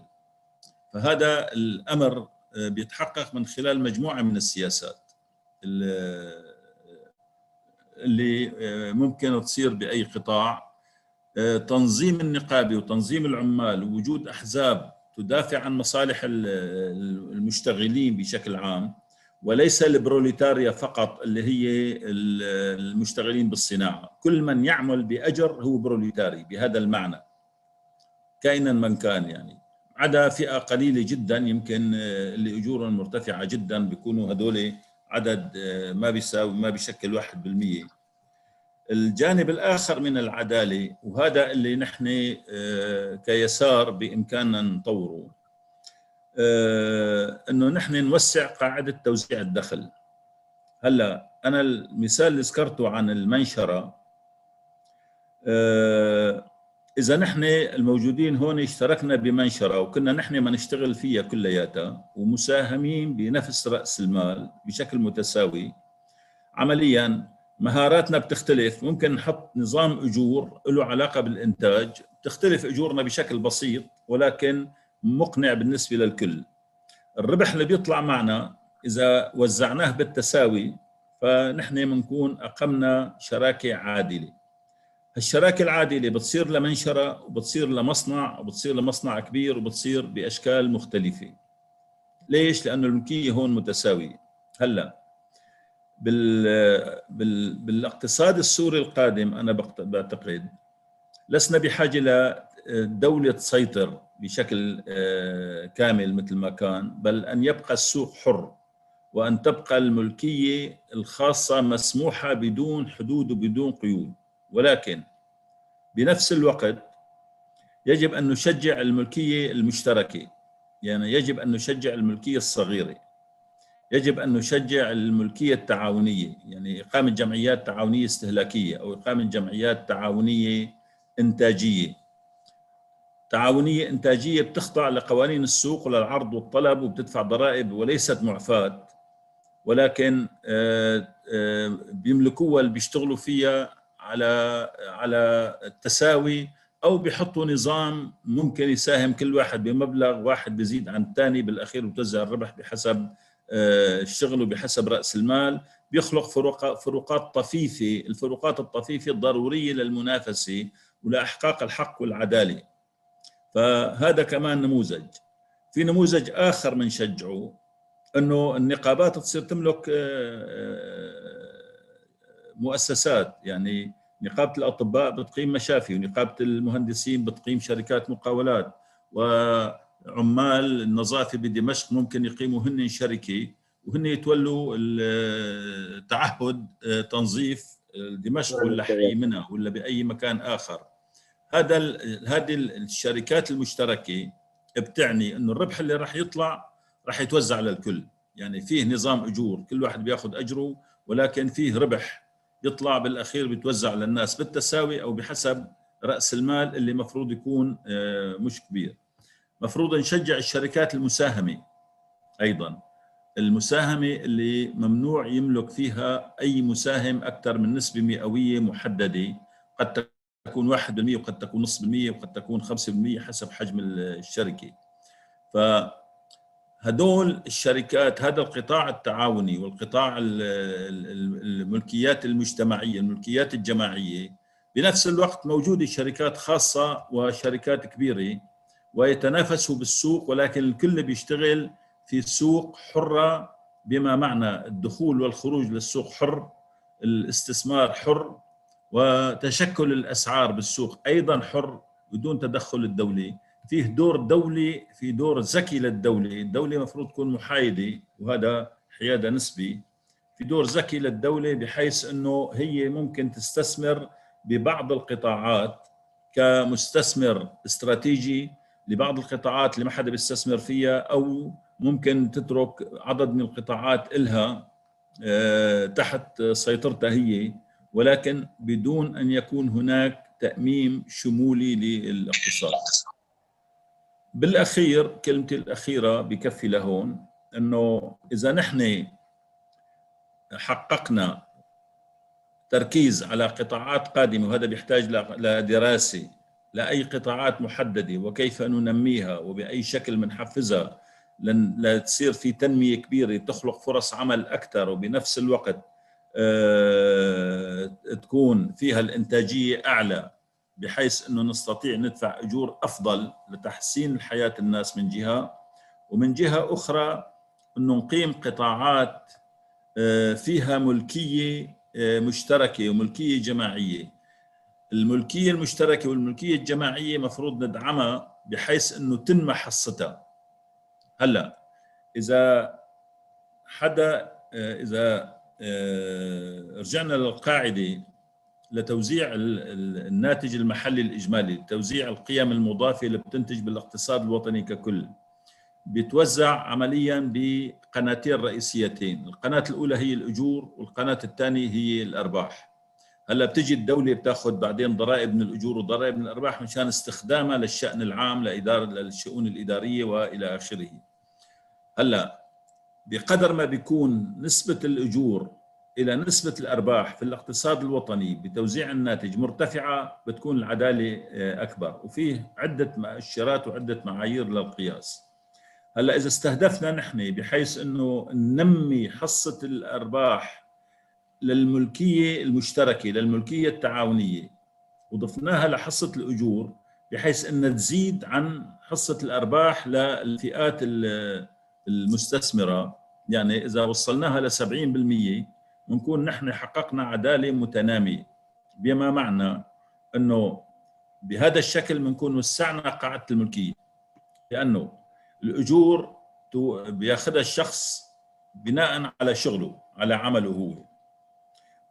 فهذا الأمر آه، بيتحقق من خلال مجموعة من السياسات. اللي آه، ممكن تصير بأي قطاع. آه، تنظيم النقابي وتنظيم العمال ووجود أحزاب تدافع عن مصالح المشتغلين بشكل عام وليس البروليتاريا فقط اللي هي المشتغلين بالصناعة، كل من يعمل بأجر هو بروليتاري بهذا المعنى كائنا من كان يعني. عدا فئة قليلة جدا يمكن آه، اللي أجورهم مرتفعة جدا بيكونوا هذول عدد آه، ما بيساوي ما بيشكل 1% الجانب الآخر من العدالة وهذا اللي نحن آه، كيسار بإمكاننا نطوره. إنه نحن نوسع قاعدة توزيع الدخل. هلأ أنا المثال اللي ذكرته عن المنشرة إذا نحن الموجودين هون اشتركنا بمنشرة وكنا نحن ما نشتغل فيها كلياتها ومساهمين بنفس رأس المال بشكل متساوي عمليا مهاراتنا بتختلف. ممكن نحط نظام أجور له علاقة بالإنتاج. بتختلف أجورنا بشكل بسيط ولكن مقنع بالنسبة للكل. الربح اللي بيطلع معنا إذا وزعناه بالتساوي فنحن بنكون أقمنا شراكة عادلة. الشراكه العادلة بتصير لمنشرة وبتصير لمصنع وبتصير لمصنع كبير وبتصير بأشكال مختلفة. ليش؟ لأنه الملكية هون متساوية. هلأ بال بال بالاقتصاد السوري القادم أنا بعتقد لسنا بحاجة لدوله تسيطر بشكل آه، كامل مثل ما كان بل أن يبقى السوق حر وأن تبقى الملكية الخاصة مسموحة بدون حدود وبدون قيود. ولكن بنفس الوقت يجب أن نشجع الملكية المشتركة يعني يجب أن نشجع الملكية الصغيرة. يجب أن نشجع الملكية التعاونية يعني إقامة جمعيات تعاونية استهلاكية أو إقامة جمعيات تعاونية إنتاجية. تعاونية إنتاجية بتخضع لقوانين السوق وللعرض والطلب وبتدفع ضرائب وليست معفاة. ولكن آه، آه، بيملكوها اللي بيشتغلوا فيها على على التساوي أو بيحطوا نظام ممكن يساهم كل واحد بمبلغ واحد بيزيد عن الثاني بالأخير بتوزع الربح بحسب آه، الشغل وبحسب رأس المال بيخلق فروقات فروقات طفيفة الفروقات الطفيفة الضرورية للمنافسة ولأحقاق الحق والعدالة. فهذا كمان نموذج. في نموذج آخر بنشجعه إنه النقابات تصير تملك آه، آه، مؤسسات. يعني نقابة الأطباء بتقيم مشافي ونقابة المهندسين بتقيم شركات مقاولات. وعمال النظافة بدمشق ممكن يقيموا هن شركه وهن يتولوا تعهد تنظيف دمشق ولا حي منها ولا بأي مكان آخر. هذا هذه الشركات المشتركة بتعني إنه الربح اللي راح يطلع راح يتوزع على الكل. يعني فيه نظام أجور كل واحد بياخذ أجره ولكن فيه ربح يطلع بالأخير بيتوزع على الناس بالتساوي أو بحسب رأس المال اللي مفروض يكون آه، مش كبير. مفروض نشجع الشركات المساهمة أيضا. المساهمة اللي ممنوع يملك فيها أي مساهم أكثر من نسبة مئوية محددة. قد تكون 1% وقد تكون نصف بالمية وقد تكون 5% حسب حجم الشركة. ف هدول الشركات هذا القطاع التعاوني والقطاع الملكيات المجتمعية الملكيات الجماعية بنفس الوقت موجودة شركات خاصة وشركات كبيرة. ويتنافسوا بالسوق ولكن الكل بيشتغل في سوق حرة بما معنى الدخول والخروج للسوق حر الاستثمار حر وتشكل الأسعار بالسوق أيضا حر بدون تدخل الدولة فيه دور دولي في دور ذكي للدوله الدولة المفروض تكون محايدة وهذا حيادة نسبي. في دور ذكي للدوله بحيث إنه هي ممكن تستثمر ببعض القطاعات كمستثمر استراتيجي لبعض القطاعات اللي ما حدا بيستثمر فيها أو ممكن تترك عدد من القطاعات إلها آه، تحت سيطرتها هي ولكن بدون أن يكون هناك تأميم شمولي للاقتصاد. بالأخير كلمتي الأخيرة بكفي لهون إنه إذا نحن حققنا تركيز على قطاعات قادمة وهذا بيحتاج لدراسة لأي قطاعات محددة وكيف ننميها وبأي شكل بنحفزها لتصير في تنمية كبيرة تخلق فرص عمل أكثر وبنفس الوقت آه، تكون فيها الإنتاجية أعلى بحيث إنه نستطيع ندفع أجور أفضل لتحسين حياه الناس من جهة. ومن جهة أخرى إنه نقيم قطاعات آه، فيها ملكية آه، مشتركة وملكية جماعيه الملكية المشتركة والملكية الجماعية مفروض ندعمها بحيث إنه تنمى حصتها هلأ إذا حدا آه، إذا رجعنا للقاعدة لتوزيع الناتج المحلي الإجمالي توزيع القيم المضافة اللي بتنتج بالاقتصاد الوطني ككل بيتوزع عمليا بقناتين رئيسيتين القناة الأولى هي الأجور والقناة الثانية هي الأرباح. هلا بتجي الدولة بتاخذ بعدين ضرائب من الأجور وضرائب من الأرباح مشان استخدامها للشأن العام لاداره للشؤون الإدارية وإلى آخره. هلا بقدر ما بيكون نسبة الأجور إلى نسبة الأرباح في الاقتصاد الوطني بتوزيع الناتج مرتفعة بتكون العدالة آه، أكبر. وفيه عدة مؤشرات وعدة معايير للقياس. هلا إذا استهدفنا نحن بحيث إنه ننمي حصة الأرباح للملكية المشتركة للملكية التعاونية. وضفناها لحصة الأجور بحيث إنها تزيد عن حصة الأرباح للفئات المستثمرة. يعني إذا وصلناها ل 70% بنكون نحن حققنا عدالة متنامية. بما معنى إنه بهذا الشكل بنكون وسعنا قاعدة الملكية. لأنه الأجور بياخذها الشخص بناء على شغله على عمله هو.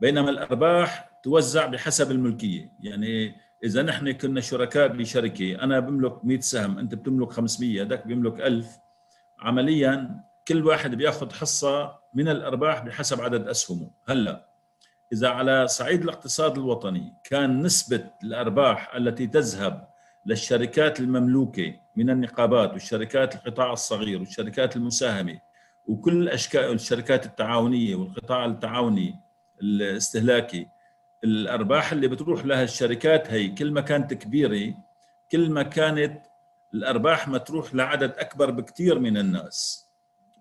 بينما الأرباح توزع بحسب الملكية. يعني إذا نحن كنا شركاء بشركة أنا بملك 100 سهم أنت بتملك 500 هذاك بيملك 1000 عمليا كل واحد بيأخذ حصة من الأرباح بحسب عدد أسهمه. هلأ إذا على صعيد الاقتصاد الوطني كان نسبة الأرباح التي تذهب للشركات المملوكة من النقابات والشركات القطاع الصغير والشركات المساهمة وكل اشكال الشركات التعاونية والقطاع التعاوني الاستهلاكي. الأرباح اللي بتروح لها الشركات هي كل ما كانت كبيرة كل ما كانت الأرباح ما تروح لعدد أكبر بكثير من الناس.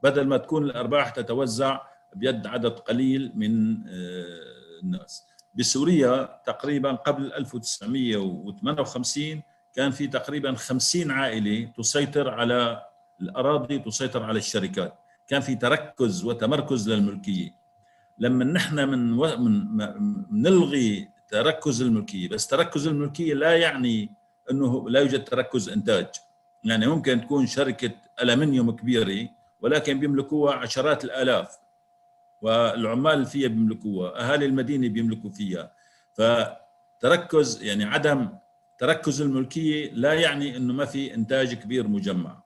بدل ما تكون الأرباح تتوزع بيد عدد قليل من آه، الناس. بسوريا تقريبا قبل 1958 كان في تقريبا 50 عائلة تسيطر على الأراضي تسيطر على الشركات. كان في تركز وتمركز للملكية. لما نحن من. من نلغي تركز الملكية. بس تركز الملكية لا يعني إنه لا يوجد تركز إنتاج. يعني ممكن تكون شركة ألمنيوم كبيرة ولكن بيملكوها عشرات الآلاف والعمال فيها بيملكوها أهالي المدينة بيملكوا فيها. فتركز يعني عدم تركز الملكية لا يعني إنه ما في إنتاج كبير مجمع.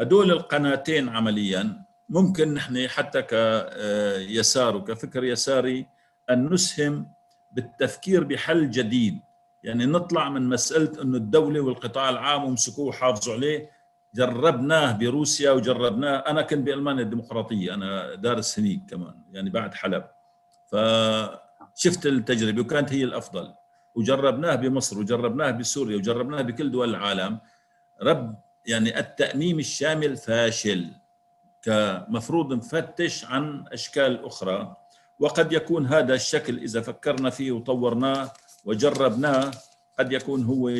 هدول القناتين عمليا ممكن نحن حتى كيسار وكفكر يساري أن نسهم بالتفكير بحل جديد. يعني نطلع من مسألة إنه الدولة والقطاع العام ومسكوه وحافظوا عليه. جربناه بروسيا وجربناه. أنا كنت بألمانيا الديمقراطية أنا دارس هنيك كمان يعني بعد حلب. فشفت التجربة وكانت هي الأفضل. وجربناه بمصر وجربناه بسوريا وجربناه بكل دول العالم. رب يعني التأميم الشامل فاشل. كمفروض نفتش عن أشكال أخرى وقد يكون هذا الشكل إذا فكرنا فيه وطورناه وجربناه قد يكون هو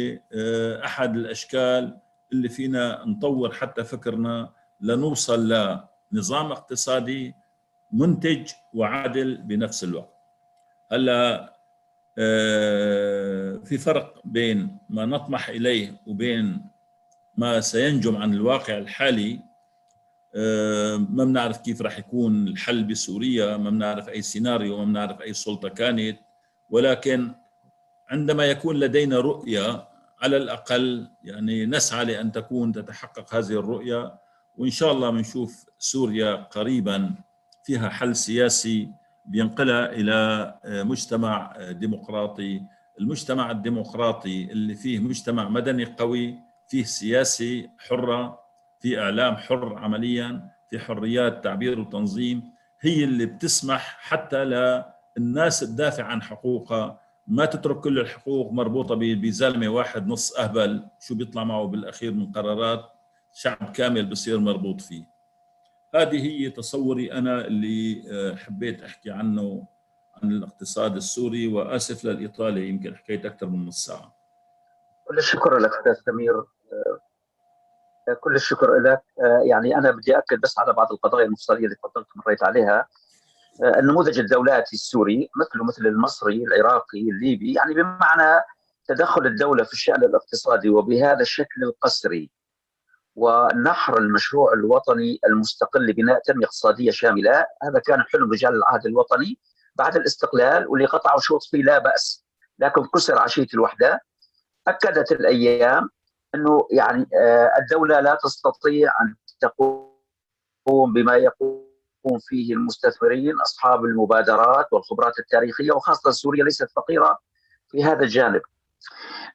أحد الأشكال اللي فينا نطور حتى فكرنا لنوصل لنظام اقتصادي منتج وعادل بنفس الوقت. هلا في فرق بين ما نطمح إليه وبين ما سينجم عن الواقع الحالي ما بنعرف كيف راح يكون الحل بسوريا ما بنعرف أي سيناريو ما بنعرف أي سلطة كانت. ولكن عندما يكون لدينا رؤية على الأقل يعني نسعى لأن تكون تتحقق هذه الرؤية. وإن شاء الله بنشوف سوريا قريبا فيها حل سياسي بينقلها إلى مجتمع ديمقراطي. المجتمع الديمقراطي اللي فيه مجتمع مدني قوي فيه سياسي حرة. في إعلام حر عمليا في حريات تعبير وتنظيم هي اللي بتسمح حتى للناس تدافع عن حقوقها. ما تترك كل الحقوق مربوطة بزلمة واحد نص أهبل شو بيطلع معه بالأخير من قرارات شعب كامل بصير مربوط فيه. هذه هي تصوري أنا اللي حبيت أحكي عنه عن الاقتصاد السوري وآسف للإطالة يمكن حكيت أكثر من نص ساعة. كل الشكر لك أستاذ سمير. كل الشكر لك. يعني أنا بدي اكد بس على بعض القضايا المفصلية اللي تفضلت مريت عليها. النموذج الدولاتي السوري مثله مثل المصري العراقي الليبي يعني بمعنى تدخل الدولة في الشأن الاقتصادي وبهذا الشكل القسري. ونحر المشروع الوطني المستقل لبناء تنمية اقتصادية شاملة. هذا كان حلم رجال العهد الوطني بعد الاستقلال واللي قطعوا شوط فيه لا بأس لكن كسر عشية الوحدة. أكدت الأيام إنه يعني الدولة لا تستطيع أن تقوم بما يقوم فيه المستثمرين أصحاب المبادرات والخبرات التاريخية وخاصة سوريا ليست فقيرة في هذا الجانب.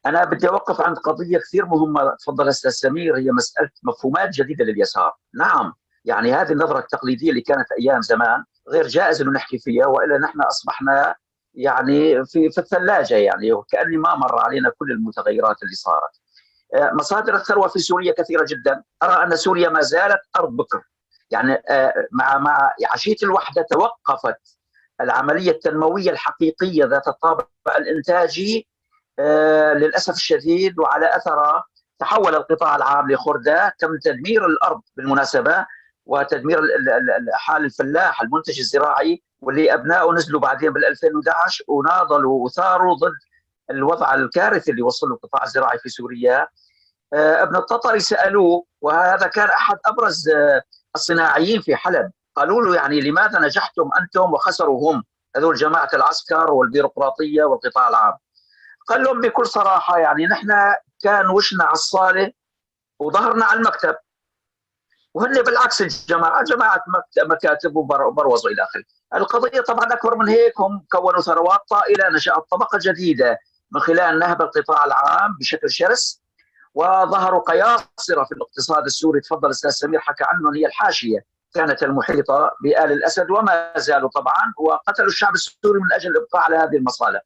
أنا بدي أوقف عند قضية كثير مهمة تفضل أستاذ سمير هي مسألة مفهومات جديدة لليسار، نعم يعني هذه النظرة التقليدية اللي كانت أيام زمان غير جائز إنه نحكي فيها وإلا نحن أصبحنا يعني في في الثلاجة يعني وكأني ما مر علينا كل المتغيرات اللي صارت. مصادر الثروة في سوريا كثيرة جدا، أرى أن سوريا ما زالت أرض بكر. يعني مع مع عشية الوحدة توقفت العملية التنموية الحقيقية ذات الطابع الإنتاجي للأسف الشديد وعلى اثرها تحول القطاع العام لخردة تم تدمير الأرض بالمناسبة وتدمير حال الفلاح المنتج الزراعي واللي ابنائه نزلوا بعدين بال 2011 وناضلوا وثاروا ضد الوضع الكارثي اللي وصل القطاع الزراعي في سوريا. ابن التطري سألوه وهذا كان أحد أبرز الصناعيين في حلب. قالوا له يعني لماذا نجحتم أنتم وخسروا هم هذول جماعة العسكر والبيروقراطية والقطاع العام؟ قال لهم بكل صراحة يعني نحن كان وشنا على الصالة وظهرنا على المكتب. وهن بالعكس الجماعة جماعة مكاتب وبروزوا إلى آخره. القضية طبعا أكبر من هيك هم كونوا ثروات طائلة نشأت طبقة جديدة. من خلال نهب القطاع العام بشكل شرس وظهروا قياصرة في الاقتصاد السوري تفضل أستاذ سمير حكى عنهم هي الحاشية كانت المحيطة بآل الأسد وما زالوا طبعا وقتلوا الشعب السوري من أجل الإبقاء على هذه المصالح.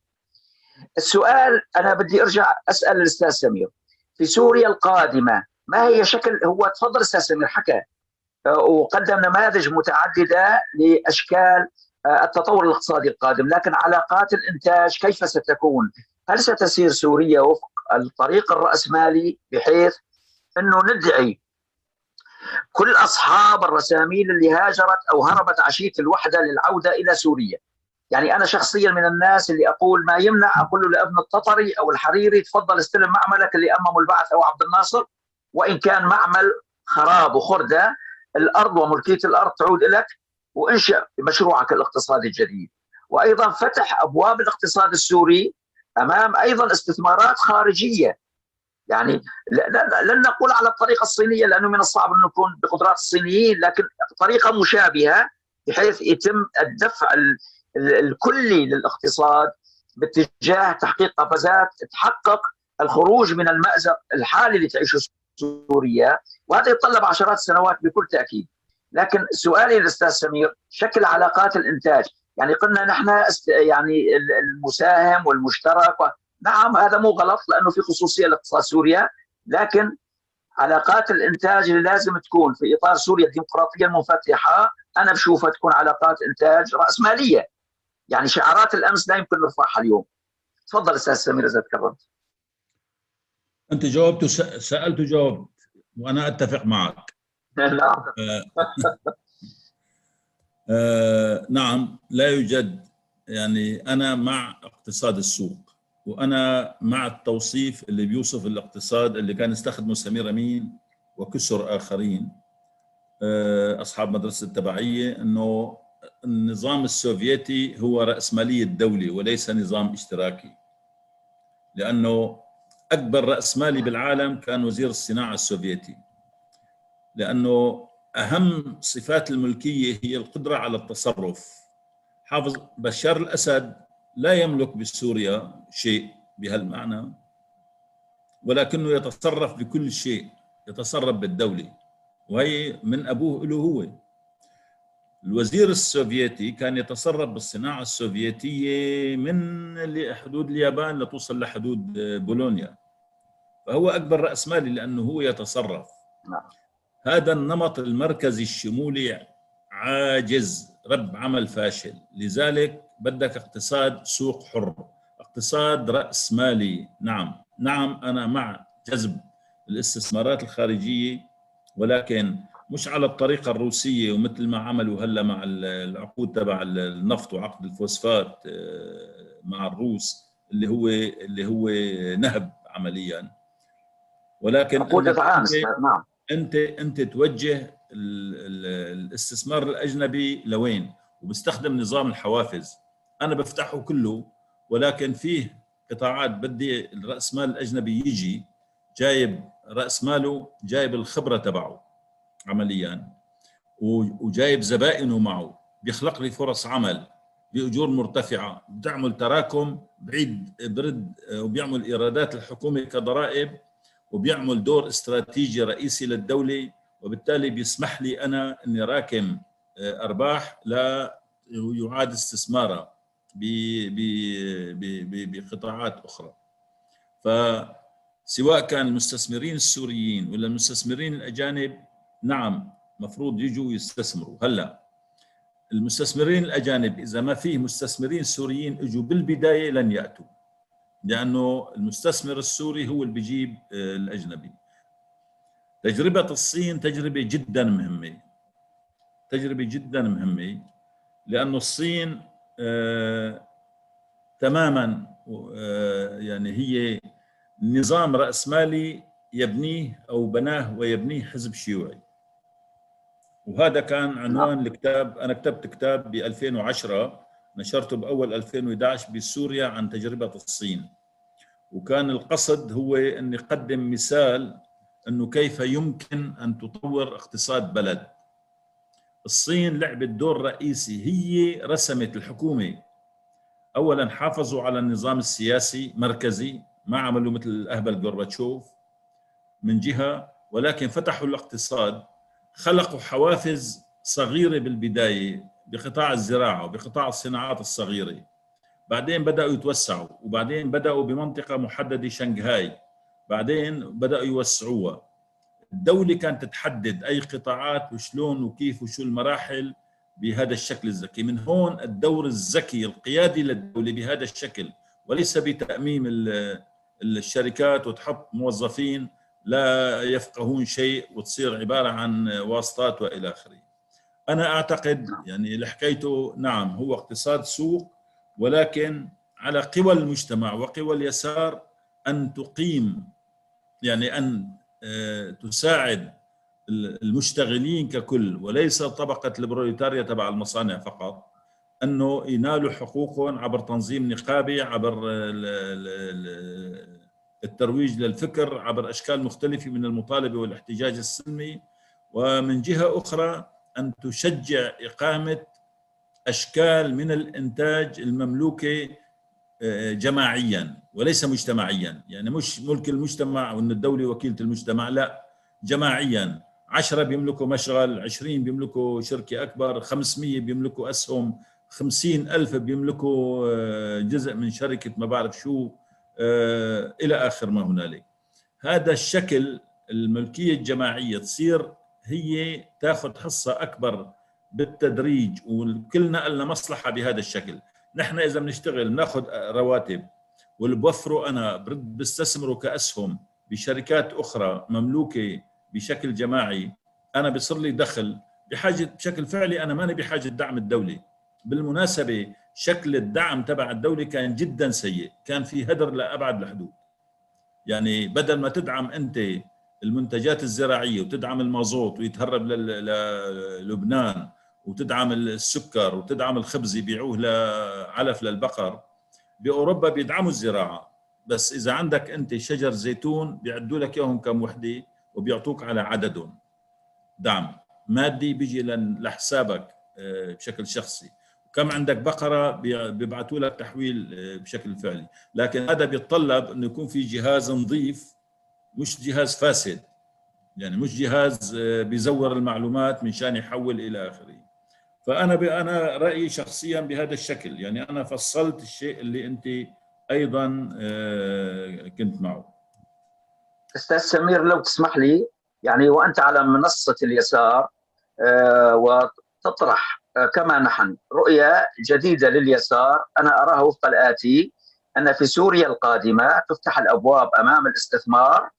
السؤال أنا بدي أرجع أسأل الأستاذ سمير في سوريا القادمة ما هي شكل هو تفضل أستاذ سمير حكى وقدم نماذج متعددة لأشكال التطور الاقتصادي القادم لكن علاقات الإنتاج كيف ستكون؟ هل ستسير سوريا وفق الطريق الرأسمالي بحيث أنه ندعي كل أصحاب الرساميل اللي هاجرت أو هربت عشية الوحدة للعودة إلى سوريا؟ يعني أنا شخصيا من الناس اللي أقول ما يمنع أقول له لابن التطري أو الحريري تفضل استلم معملك اللي امموا البعث أو عبد الناصر وإن كان معمل خراب وخرده الأرض وملكية الأرض تعود لك وانشأ مشروعك الاقتصادي الجديد. وأيضا فتح أبواب الاقتصاد السوري أمام أيضا استثمارات خارجية. يعني لن نقول على الطريقة الصينية لأنه من الصعب أن نكون بقدرات الصينيين لكن طريقة مشابهة بحيث يتم الدفع الكلي للاقتصاد باتجاه تحقيق قفزات تحقق الخروج من المأزق الحالي اللي تعيشه سوريا. وهذا يتطلب عشرات السنوات بكل تأكيد. لكن سؤالي للأستاذ سمير شكل علاقات الإنتاج. يعني قلنا نحن يعني المساهم والمشترك نعم هذا مو غلط لأنه في خصوصية لاقتصاد سوريا لكن علاقات الإنتاج اللي لازم تكون في إطار سوريا الديمقراطيه المنفتحه أنا بشوفها تكون علاقات إنتاج راسماليه يعني شعارات الأمس لا يمكن نرفعها اليوم. تفضل أستاذ سمير إذا تكرمت. أنت جاوبت سألت وجاوبت وأنا أتفق معك. نعم. آه نعم لا يوجد يعني أنا مع اقتصاد السوق وأنا مع التوصيف اللي بيوصف الاقتصاد اللي كان يستخدمه سمير أمين وكسر آخرين آه أصحاب مدرسة التبعية إنه النظام السوفيتي هو راسماليه الدولة وليس نظام اشتراكي لأنه أكبر راسمالي بالعالم كان وزير الصناعة السوفيتي لأنه أهم صفات الملكية هي القدرة على التصرف. حافظ بشار الأسد لا يملك بسوريا شيء بهالمعنى ولكنه يتصرف بكل شيء يتصرف بالدولة. وهي من أبوه له هو. الوزير السوفيتي كان يتصرف بالصناعة السوفيتية من حدود اليابان لتوصل لحدود بولونيا. فهو أكبر رأس مالي لأنه هو يتصرف. نعم. هذا النمط المركزي الشمولي عاجز رب عمل فاشل. لذلك بدك اقتصاد سوق حر اقتصاد رأس مالي. نعم. نعم أنا مع جذب الاستثمارات الخارجية ولكن مش على الطريقة الروسية ومثل ما عملوا هلا مع العقود تبع النفط وعقد الفوسفات مع الروس اللي هو اللي هو نهب عمليا. ولكن عقود نعم. أنت أنت توجه الاستثمار الأجنبي لوين؟ وبستخدم نظام الحوافز. أنا بفتحه كله ولكن فيه قطاعات بدي الراس مال الاجنبي يجي جايب رأس ماله جايب الخبرة تبعه عمليا وجايب زبائنه معه. بيخلق لي فرص عمل بأجور مرتفعة. بتعمل تراكم بعيد برد وبيعمل إيرادات الحكومة كضرائب. وبيعمل دور استراتيجي رئيسي للدولة وبالتالي بيسمح لي أنا إني راكم أرباح لا يعاد استثمارها بقطاعات أخرى. فسواء كان المستثمرين السوريين ولا المستثمرين الأجانب نعم مفروض يجوا يستثمروا. هلأ المستثمرين الأجانب إذا ما فيه مستثمرين سوريين إجوا بالبداية لن يأتوا. لأنه المستثمر السوري هو اللي بيجيب الأجنبي. تجربة الصين تجربة جدا مهمة. تجربة جدا مهمة لأنه الصين آه تماما آه يعني هي نظام رأسمالي يبنيه أو بناه ويبنيه حزب شيوعي. وهذا كان عنوان الكتاب أنا كتبت كتاب ب 2010 نشرته بأول 2011 بسوريا عن تجربة الصين. وكان القصد هو أن يقدم مثال أنه كيف يمكن أن تطور اقتصاد بلد. الصين لعبت دور رئيسي هي رسمت الحكومة. اولا حافظوا على النظام السياسي مركزي ما عملوا مثل الأهبل غورباتشوف من جهة ولكن فتحوا الاقتصاد خلقوا حوافز صغيرة بالبداية. بقطاع الزراعة وبقطاع الصناعات الصغيرة. بعدين بدأوا يتوسعوا وبعدين بدأوا بمنطقة محددة شنغهاي. بعدين بدأوا يوسعوها. الدولة كانت تحدد أي قطاعات وشلون وكيف وشو المراحل بهذا الشكل الذكي. من هون الدور الذكي القيادي للدولة بهذا الشكل وليس بتأميم الشركات وتحط موظفين لا يفقهون شيء وتصير عبارة عن واسطات وإلى آخره. أنا أعتقد يعني اللي حكيته نعم هو اقتصاد سوق ولكن على قوى المجتمع وقوى اليسار أن تقيم يعني أن آه، تساعد المشتغلين ككل وليس طبقة البروليتاريا تبع المصانع فقط أنه ينالوا حقوقهم عبر تنظيم نقابي عبر الترويج للفكر عبر أشكال مختلفة من المطالبة والاحتجاج السلمي. ومن جهة أخرى أن تشجع إقامة أشكال من الإنتاج المملوكة آه، جماعيا وليس مجتمعيا. يعني مش ملك المجتمع وأن الدولة وكيلة المجتمع لا جماعيا. 10 بيملكوا مشغل 20 بيملكوا شركة أكبر 500 بيملكوا أسهم 50 ألف بيملكوا آه، جزء من شركة ما بعرف شو آه، إلى آخر ما هنالك. هذا الشكل الملكية الجماعية تصير هي تاخذ حصة أكبر بالتدريج وكلنا لنا مصلحة بهذا الشكل. نحن إذا بنشتغل بناخذ رواتب واللي بوفره أنا برد بستثمره كأسهم بشركات أخرى مملوكة بشكل جماعي أنا بصير لي دخل بحاجة بشكل فعلي أنا ماني بحاجة دعم الدولي بالمناسبة شكل الدعم تبع الدولة كان جدا سيء كان في هدر لأبعد الحدود. يعني بدل ما تدعم أنت المنتجات الزراعية وتدعم المازوت ويتهرب للبنان وتدعم السكر وتدعم الخبز يبيعوه لعلف للبقر. بأوروبا بيدعموا الزراعة بس إذا عندك أنت شجر زيتون بيعدوا لك إياهم كم وحدة وبيعطوك على عددهم دعم مادي بيجي لحسابك آه، بشكل شخصي. كم عندك بقرة بيبعثوا لك تحويل آه، بشكل فعلي. لكن هذا بيتطلب إنه يكون في جهاز نظيف مش جهاز فاسد. يعني مش جهاز آه، بيزور المعلومات من شان يحول إلى آخره. فأنا أنا رأيي شخصيا بهذا الشكل. يعني أنا فصلت الشيء اللي أنت أيضا آه، كنت معه. أستاذ سمير لو تسمح لي يعني وأنت على منصة اليسار وتطرح كما نحن رؤية جديدة لليسار. أنا أراها وفق الآتي أن في سوريا القادمة تفتح الأبواب أمام الاستثمار.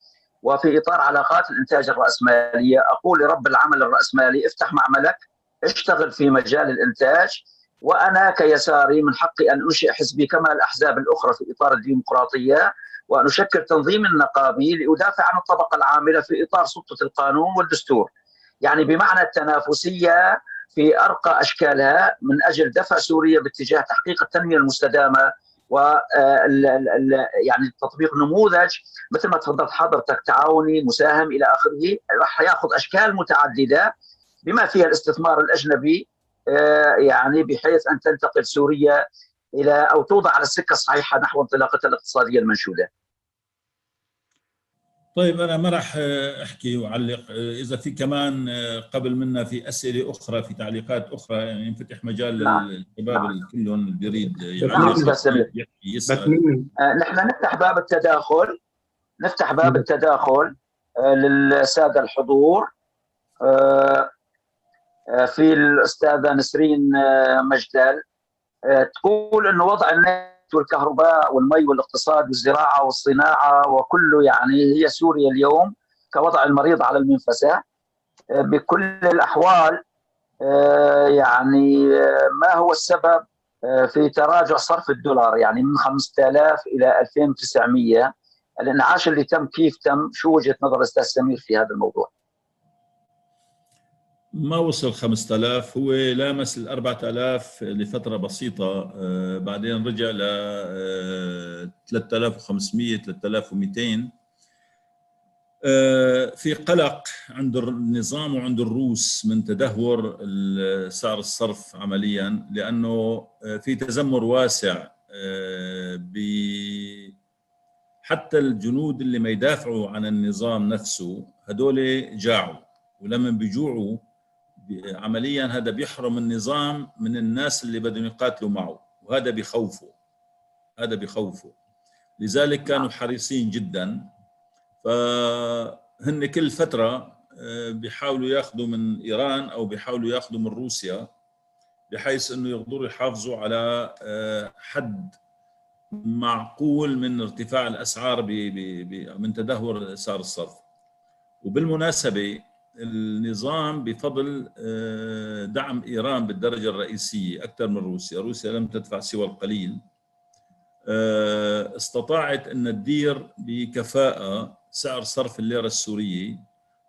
وفي إطار علاقات الإنتاج الرأسمالية أقول لرب العمل الرأسمالي افتح معملك اشتغل في مجال الإنتاج وأنا كيساري من حقي أن أنشئ حزبي كما الأحزاب الأخرى في إطار الديمقراطية وأن أشكل تنظيم النقابي لأدافع عن الطبقة العاملة في إطار سلطة القانون والدستور. يعني بمعنى التنافسية في أرقى أشكالها من أجل دفع سوريا باتجاه تحقيق التنمية المستدامة و آه، يعني تطبيق نموذج مثل ما تفضلت حضرتك تعاوني مساهم إلى آخره راح يأخذ أشكال متعددة بما فيها الاستثمار الأجنبي آه، يعني بحيث أن تنتقل سوريا إلى أو توضع على السكة الصحيحة نحو انطلاقتها الاقتصادية المنشودة. طيب أنا ما راح أحكي وأعلق. إذا في كمان قبل منا في أسئلة أخرى في تعليقات أخرى يعني ينفتح مجال نعم. للشباب نعم. كلهم اللي بيريد يعني يسأل. آه، نحن نفتح باب التداخل. نفتح باب التداخل آه، للساده الحضور. آه، في الأستاذة نسرين مجدل. تقول إنه وضع الناس والكهرباء والمي والاقتصاد والزراعة والصناعة وكله يعني هي سوريا اليوم كوضع المريض على المنفسة. آه، بكل الأحوال آه، يعني آه، ما هو السبب؟ في تراجع صرف الدولار يعني من 5000 إلى 2900 الانعاش اللي تم كيف تم؟ شو وجهة نظر أستاذ سمير في هذا الموضوع؟ ما وصل 5000 هو لامس ال 4000 لفترة بسيطة آه، بعدين رجع ل 3500 3200 في قلق عند النظام وعند الروس من تدهور سعر الصرف عمليا لأنه آه، في تذمر واسع آه، ب حتى الجنود اللي ما يدافعوا عن النظام نفسه هدول جاعوا ولما بيجوعوا عمليا هذا بيحرم النظام من الناس اللي بدهم يقاتلوا معه وهذا بخوفه. هذا بخوفه. لذلك كانوا حريصين جدا. فهن كل فترة آه، بيحاولوا ياخذوا من إيران أو بيحاولوا ياخذوا من روسيا بحيث أنه يقدروا يحافظوا على آه، حد معقول من ارتفاع الأسعار من تدهور سعر الصرف. وبالمناسبة النظام بفضل آه، دعم إيران بالدرجة الرئيسية أكثر من روسيا. روسيا لم تدفع سوى القليل. آه، استطاعت أن تدير بكفاءة سعر صرف الليرة السورية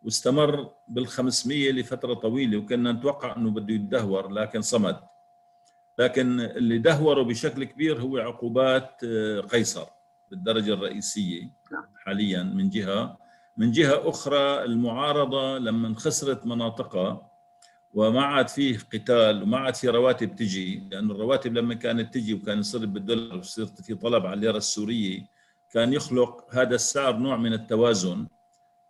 واستمر بال 500 لفترة طويلة وكنا نتوقع أنه بده يتدهور لكن صمد. لكن اللي دهوره بشكل كبير هو عقوبات آه، قيصر بالدرجة الرئيسية حاليا من جهة. من جهة أخرى المعارضة لما خسرت مناطقها وما عاد فيه قتال وما عاد في رواتب تجي لأن الرواتب لما كانت تجي وكان يصير بالدولار ويصير في طلب على الليرة السورية كان يخلق هذا السعر نوع من التوازن.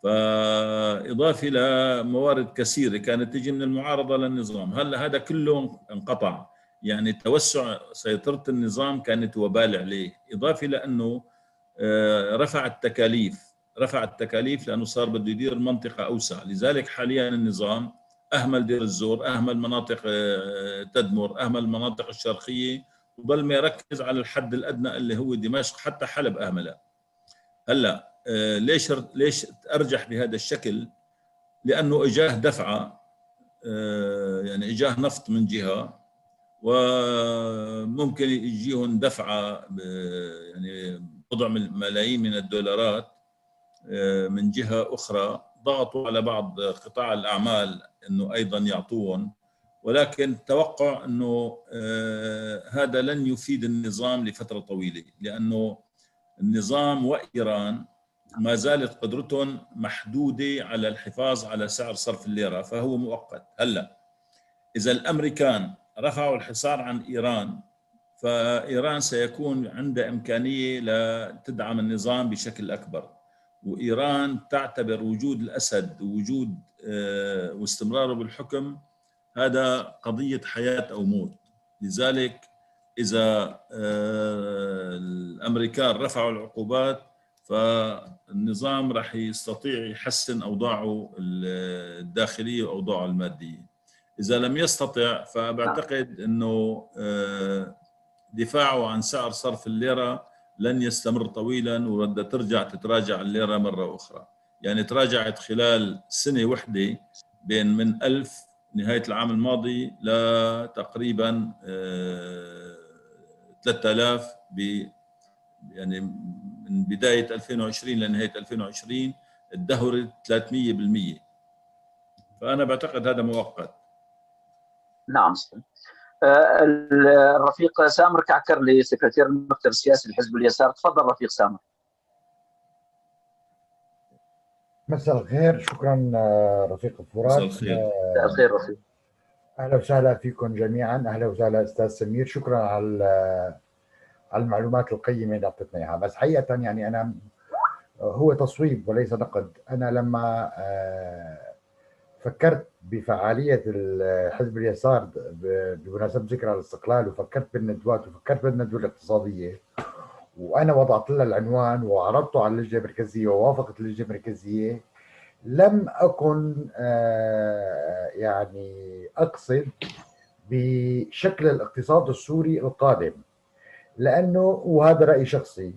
فإضافة إلى موارد كثيرة كانت تجي من المعارضة للنظام. هلأ هذا كله انقطع. يعني توسع سيطرة النظام كانت وبال عليه. إضافة إلى أنه آه، رفع التكاليف. رفع التكاليف لأنه صار بده يدير منطقة أوسع لذلك حاليا النظام أهمل دير الزور أهمل مناطق آه، تدمر أهمل المناطق الشرقية وضل ما يركز على الحد الأدنى اللي هو دمشق حتى حلب أهملها هلأ آه، ليش ليش أرجح بهذا الشكل؟ لأنه إجاه دفعة يعني إجاه نفط من جهة وممكن يجيهم دفعة يعني بضع ملايين من الدولارات آه، من جهة أخرى ضغطوا على بعض قطاع الأعمال إنه أيضا يعطوهم ولكن توقع إنه آه، هذا لن يفيد النظام لفترة طويلة لأنه النظام وإيران ما زالت قدرتهم محدودة على الحفاظ على سعر صرف الليرة فهو مؤقت. هلأ إذا الأمريكان رفعوا الحصار عن إيران فإيران سيكون عندها إمكانية لتدعم النظام بشكل أكبر. وإيران تعتبر وجود الأسد ووجود آه، واستمراره بالحكم هذا قضية حياة أو موت. لذلك إذا آه، الأمريكان رفعوا العقوبات فالنظام راح يستطيع يحسن أوضاعه الداخلية واوضاعه المادية. إذا لم يستطع فبعتقد إنه آه، دفاعه عن سعر صرف الليرة لن يستمر طويلا وبدها ترجع تتراجع الليره مرة أخرى. يعني تراجعت خلال سنة واحدة بين من ألف نهاية العام الماضي لتقريبا 3000 آه، ب يعني من بداية 2020 لنهاية 2020 ادهرت 300% فأنا بعتقد هذا مؤقت. نعم الرفيق سامر كعكر لسكرتير المكتب السياسي لحزب اليسار. تفضل رفيق سامر. مساء الخير. شكرا آه، رفيق الفرات. مساء الخير. مساء الخير رفيق. أهلا وسهلا فيكم جميعا. أهلا وسهلا أستاذ سمير. شكرا على على المعلومات القيمة اللي اعطيتنا اياها بس حقيقة يعني أنا هو تصويب وليس نقد. أنا لما آه، فكرت بفعالية حزب اليسار بمناسبة ذكرى الاستقلال وفكرت بالندوات وفكرت بالندوة الاقتصادية. وأنا وضعت لها العنوان وعرضته على اللجنة المركزية ووافقت اللجنة المركزية. لم أكن آه، يعني أقصد بشكل الاقتصاد السوري القادم لأنه وهذا رأي شخصي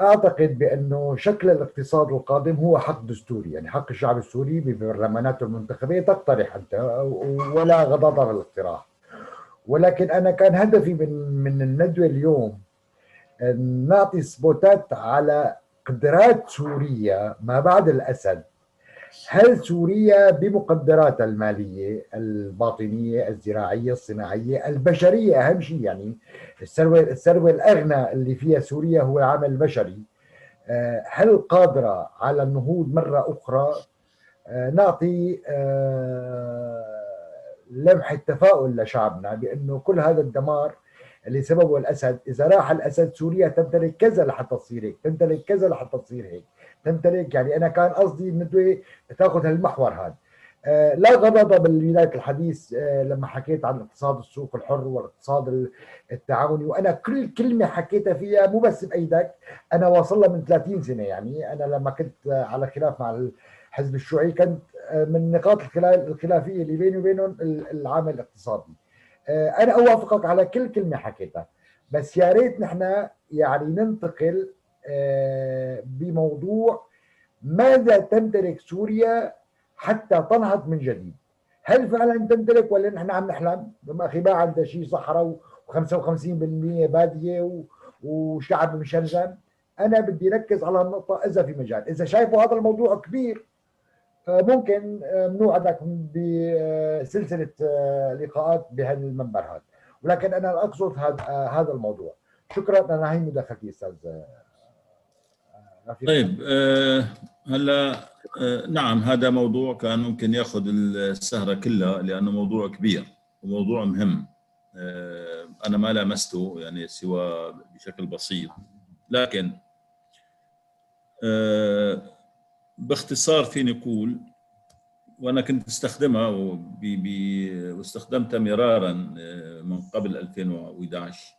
أعتقد بأنه شكل الاقتصاد القادم هو حق دستوري يعني حق الشعب السوري ببرلماناته المنتخبية تقترح أنت ولا غضاضه بالاقتراح ولكن أنا كان هدفي من من الندوة اليوم نعطي سبوتات على قدرات سوريا ما بعد الأسد. هل سوريا بمقدراتها المالية الباطنية الزراعية الصناعية البشرية أهم شيء يعني الثروة الثروة الأغنى اللي فيها سوريا هو العمل البشري آه، هل قادرة على النهوض مرة أخرى؟ آه، نعطي آه، لمحه تفاؤل لشعبنا بأنه كل هذا الدمار اللي سببه الأسد إذا راح الأسد سوريا تمتلك كذا لحتى تصير هيك تمتلك كذا لحتى تصير هيك. تمتلك. يعني أنا كان قصدي الندوه تأخذ هالمحور هذا. آه لا غضب بالبدايه الحديث آه لما حكيت عن اقتصاد السوق الحر والاقتصاد التعاوني. وأنا كل كلمة حكيتها فيها مو بس بأيدك. أنا واصل لها من 30 سنة يعني. أنا لما كنت على خلاف مع الحزب الشيوعي كانت آه، من نقاط الخلافية اللي بيني وبينهم العامل الاقتصادي. أنا أوافقك على كل كلمة حكيتها. بس يا ريت نحن يعني ننتقل بموضوع ماذا تمتلك سوريا حتى تنهض من جديد؟ هل فعلا تمتلك ولا نحن عم نحلم؟ بما أخي ما عندها شيء صحراء و55% بادية وشعب مشرذم أنا بدي ركز على النقطة إذا في مجال. إذا شايفوا هذا الموضوع كبير آه، ممكن آه، بنوعدك بسلسلة آه، لقاءات بهالمنبر هذا. ولكن أنا أقصد هذا الموضوع. شكرا. أنا هي مداخلتي أستاذ طيب هلا نعم هذا موضوع كان ممكن ياخذ السهرة كلها لأنه موضوع كبير وموضوع مهم. أنا ما لامسته يعني سوى بشكل بسيط. لكن باختصار فيني أقول وأنا كنت أستخدمها واستخدمتها مرارا آه، من قبل 2011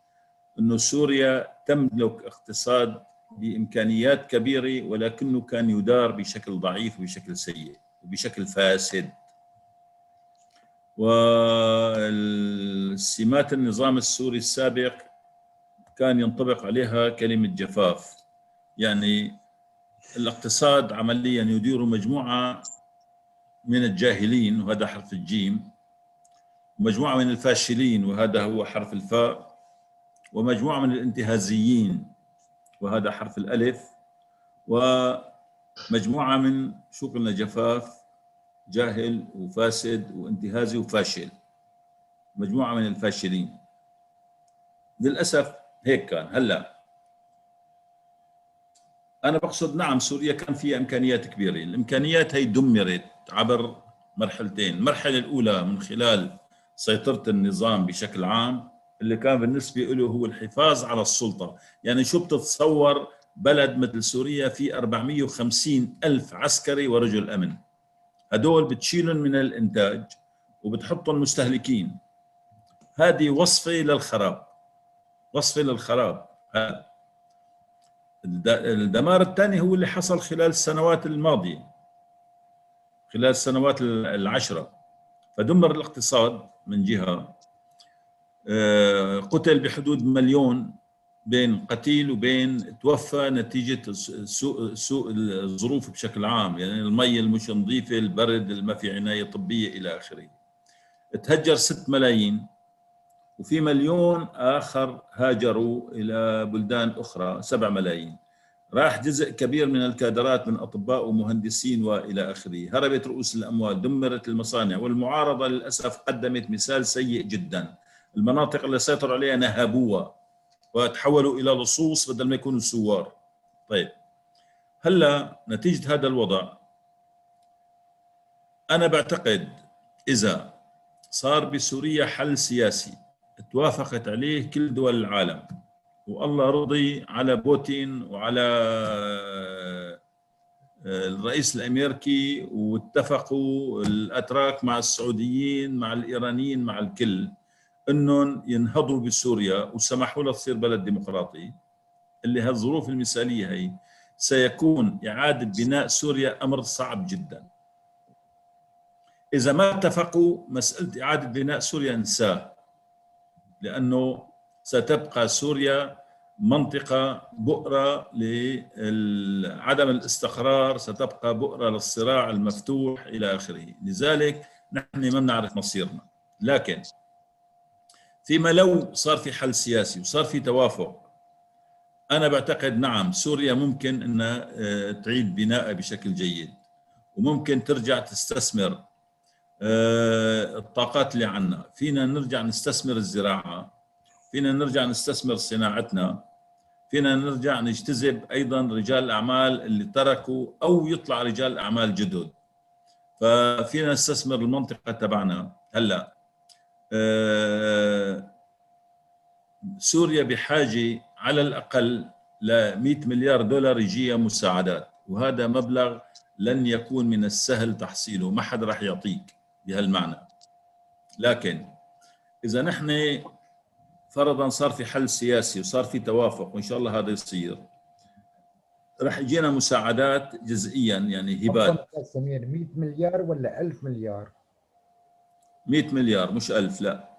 إنه سوريا تملك اقتصاد بإمكانيات كبيرة ولكنه كان يدار بشكل ضعيف وبشكل سيء وبشكل فاسد. والسمات النظام السوري السابق كان ينطبق عليها كلمة جفاف. يعني الاقتصاد عمليا يدير مجموعة من الجاهلين وهذا حرف الجيم ومجموعة من الفاشلين وهذا هو حرف الفاء ومجموعة من الانتهازيين. وهذا حرف الألف. ومجموعة من شو قلنا جفاف جاهل وفاسد وانتهازي وفاشل. مجموعة من الفاشلين. للأسف هيك كان. هلأ أنا بقصد نعم سوريا كان فيها إمكانيات كبيرة. الإمكانيات هي دمرت عبر مرحلتين. المرحلة الأولى من خلال سيطرة النظام بشكل عام. اللي كان بالنسبة له هو الحفاظ على السلطة. يعني شو بتتصور بلد مثل سوريا في 450 ألف عسكري ورجل أمن؟ هدول بتشيلهم من الإنتاج وبتحطهم مستهلكين. هذه وصفة للخراب. وصفة للخراب. الدمار الثاني هو اللي حصل خلال السنوات الماضية. خلال السنوات العشرة. فدمر الاقتصاد من جهة قتل بحدود مليون بين قتيل وبين توفى نتيجة سوء, سوء الظروف بشكل عام يعني المي المش نظيفة البرد ما في عناية طبية إلى آخره. تهجر 6 ملايين وفي مليون آخر هاجروا إلى بلدان أخرى سبع ملايين. راح جزء كبير من الكادرات من أطباء ومهندسين وإلى آخره. هربت رؤوس الأموال دمرت المصانع والمعارضة للأسف قدمت مثال سيء جدا. المناطق اللي سيطروا عليها نهبوها وتحولوا إلى لصوص بدل ما يكونوا سوار. طيب هلا نتيجة هذا الوضع. أنا بعتقد إذا صار بسوريا حل سياسي توافقت عليه كل دول العالم والله رضي على بوتين وعلى آه، الرئيس الأمريكي واتفقوا الأتراك مع السعوديين مع الإيرانيين مع الكل. إنهم ينهضوا بسوريا وسمحوا لها تصير بلد ديمقراطي اللي هالظروف المثالية هي سيكون إعادة بناء سوريا أمر صعب جدا. إذا ما اتفقوا مسألة إعادة بناء سوريا انساه لأنه ستبقى سوريا منطقة بؤرة لعدم الاستقرار ستبقى بؤرة للصراع المفتوح إلى آخره. لذلك نحن ما بنعرف مصيرنا. لكن فيما لو صار في حل سياسي وصار في توافق أنا بعتقد نعم سوريا ممكن أنها آه، تعيد بناءها بشكل جيد وممكن ترجع تستثمر آه، الطاقات اللي عندنا. فينا نرجع نستثمر الزراعة فينا نرجع نستثمر صناعتنا فينا نرجع نجتذب أيضا رجال الأعمال اللي تركوا أو يطلع رجال اعمال جدد. ففينا نستثمر المنطقة تبعنا. هلأ سوريا بحاجة على الأقل ل 100 مليار دولار يجيها مساعدات. وهذا مبلغ لن يكون من السهل تحصيله. ما حد راح يعطيك بهالمعنى. لكن إذا نحن فرضا صار في حل سياسي وصار في توافق وإن شاء الله هذا يصير راح يجينا مساعدات جزئيا يعني هبات. سمير 100 مليار ولا 1000 مليار؟ 100 مليار مش 1000 لا.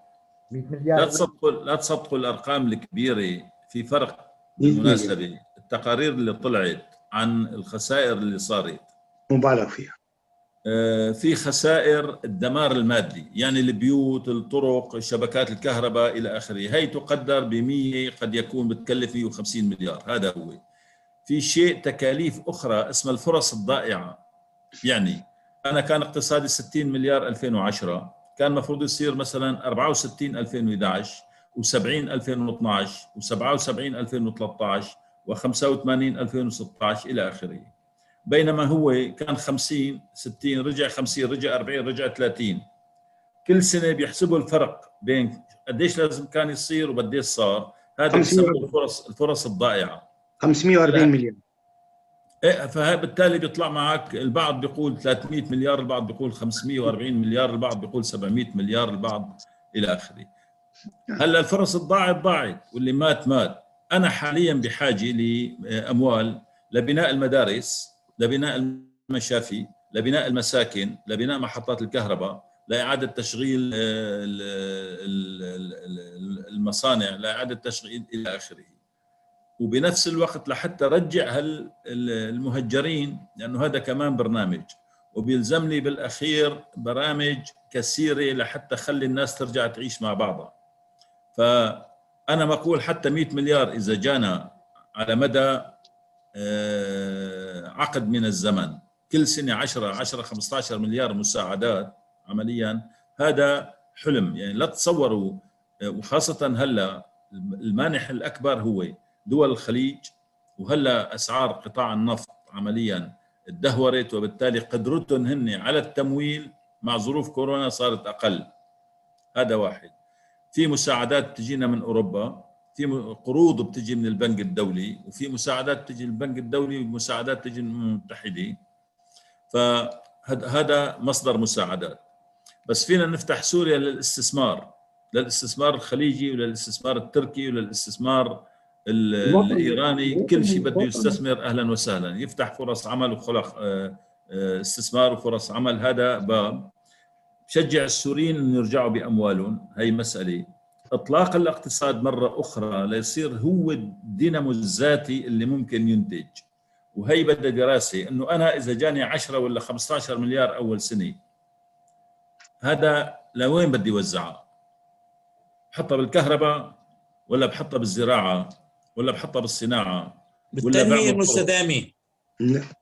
100 مليار. لا تصدقوا لا تصدقوا الأرقام الكبيرة في فرق بالمناسبة. التقارير اللي طلعت عن الخسائر اللي صارت. مبالغ فيها. آه، في خسائر الدمار المادي يعني البيوت الطرق شبكات الكهرباء إلى آخره. هي تقدر ب 100 قد يكون بتكلف 150 مليار. هذا هو. في شيء تكاليف أخرى اسمها الفرص الضائعة. يعني أنا كان اقتصادي 60 مليار 2010 كان المفروض يصير مثلا 64 2011 و70 2012 و77 2013 و85 2016 إلى آخره. بينما هو كان 50 60 رجع 50 رجع 40 رجع 30 كل سنة بيحسبوا الفرق بين قديش لازم كان يصير وقديش صار. هذا 50 بيسموه الفرص الفرص الضائعة. 540 لا. مليون. فبالتالي بيطلع معك البعض بيقول 300 مليار البعض بيقول 540 مليار البعض بيقول 700 مليار البعض إلى آخره. هلا الفرص الضاعت ضاعت واللي مات مات. أنا حاليا بحاجه لأموال لبناء المدارس لبناء المشافي لبناء المساكن لبناء محطات الكهرباء لإعادة تشغيل ال- ال- ال- المصانع لإعادة تشغيل إلى آخره. وبنفس الوقت لحتى رجع المهجرين لأنه هذا كمان برنامج. وبيلزمني بالأخير برامج كثيرة لحتى اخلي الناس ترجع تعيش مع بعضها. فأنا بقول حتى 100 مليار إذا جانا على مدى آه، عقد من الزمن كل سنة 10 10 15 مليار مساعدات عمليا هذا حلم. يعني لا تصوروا آه، وخاصة هلأ المانح الأكبر هو دول الخليج وهلا أسعار قطاع النفط عمليا ادهورت وبالتالي قدرتهم هن على التمويل مع ظروف كورونا صارت أقل. هذا واحد. في مساعدات بتجينا من أوروبا في قروض بتجي من البنك الدولي وفي مساعدات بتجي من البنك الدولي ومساعدات بتجي من الامم المتحده فهذا مصدر مساعدات. بس فينا نفتح سوريا للاستثمار للاستثمار الخليجي وللاستثمار التركي وللاستثمار. الإيراني كل شيء بده. يستثمر أهلا وسهلا. يفتح فرص عمل وخلق آه، آه، استثمار وفرص عمل. هذا باب بشجع السوريين انه يرجعوا بأموالهم. هي مسألة. اطلاق الاقتصاد مرة أخرى ليصير هو الدينامو الذاتي اللي ممكن ينتج. وهي بدها دراسة إنه أنا إذا جاني 10 ولا 15 مليار أول سنة هذا لوين بدي وزعها؟ بحطها بالكهرباء ولا بحطها بالزراعة؟ ولا بحطها بالصناعة؟ بعمل المستدامة.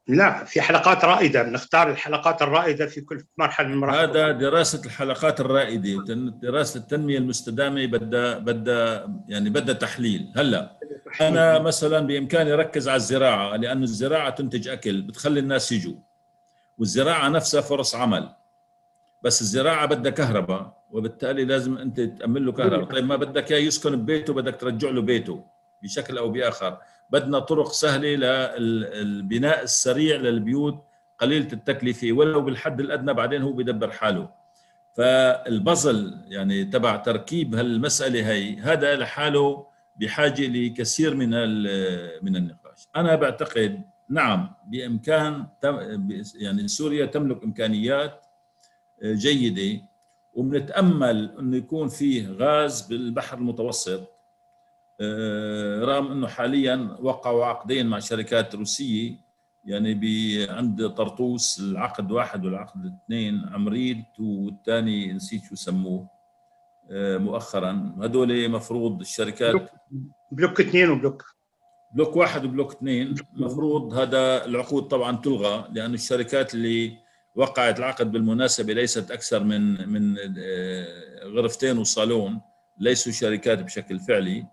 لا في حلقات رائدة. بنختار الحلقات الرائدة في كل مرحلة من مراحل. هذا دراسة الحلقات الرائدة. وتن- دراسة التنمية المستدامة بدها بدها يعني بدها تحليل. هلا أنا مثلا بإمكاني أركز على الزراعة لأن الزراعة تنتج أكل بتخلي الناس يجوا. والزراعة نفسها فرص عمل. بس الزراعة بدها كهرباء وبالتالي لازم أنت تأمن له كهرباء. طيب ما بدك إياه يسكن ببيته بدك ترجع له بيته. بشكل أو بآخر. بدنا طرق سهلة للبناء السريع للبيوت قليلة التكلفة ولو بالحد الأدنى بعدين هو بيدبر حاله. فالبازل يعني تبع تركيب هالمسألة هي هذا لحاله بحاجة لكثير من من النقاش. أنا بعتقد نعم بإمكان تم- يعني سوريا تملك إمكانيات جيدة وبنتامل إنه يكون فيه غاز بالبحر المتوسط. آه، رغم أنه حاليا وقعوا عقدين مع شركات روسية يعني ب- عند طرطوس العقد واحد والعقد اثنين عمريد والثاني نسيت شو سموه آه، مؤخرا. هذول مفروض الشركات block اثنين و block block واحد و block اثنين. مفروض هذا العقود طبعا تلغى لأن الشركات اللي وقعت العقد بالمناسبة ليست أكثر من من آه، غرفتين وصالون ليسوا شركات بشكل فعلي.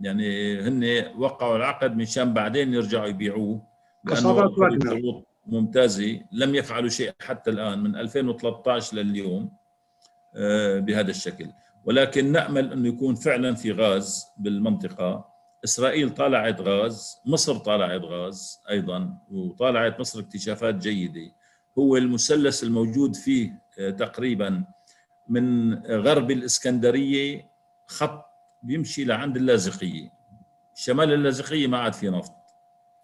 يعني هن وقعوا العقد مشان بعدين يرجعوا يبيعوه واجنر. شروط ممتازة. لم يفعلوا شيء حتى الآن من 2013 لليوم آه، بهذا الشكل. ولكن نأمل أنه يكون فعلا في غاز بالمنطقة. إسرائيل طالعت غاز مصر طالعت غاز أيضا وطالعت مصر اكتشافات جيدة. هو المثلث الموجود فيه آه، تقريبا من غرب الإسكندرية خط بيمشي لعند اللاذقية. شمال اللاذقية ما عاد في نفط.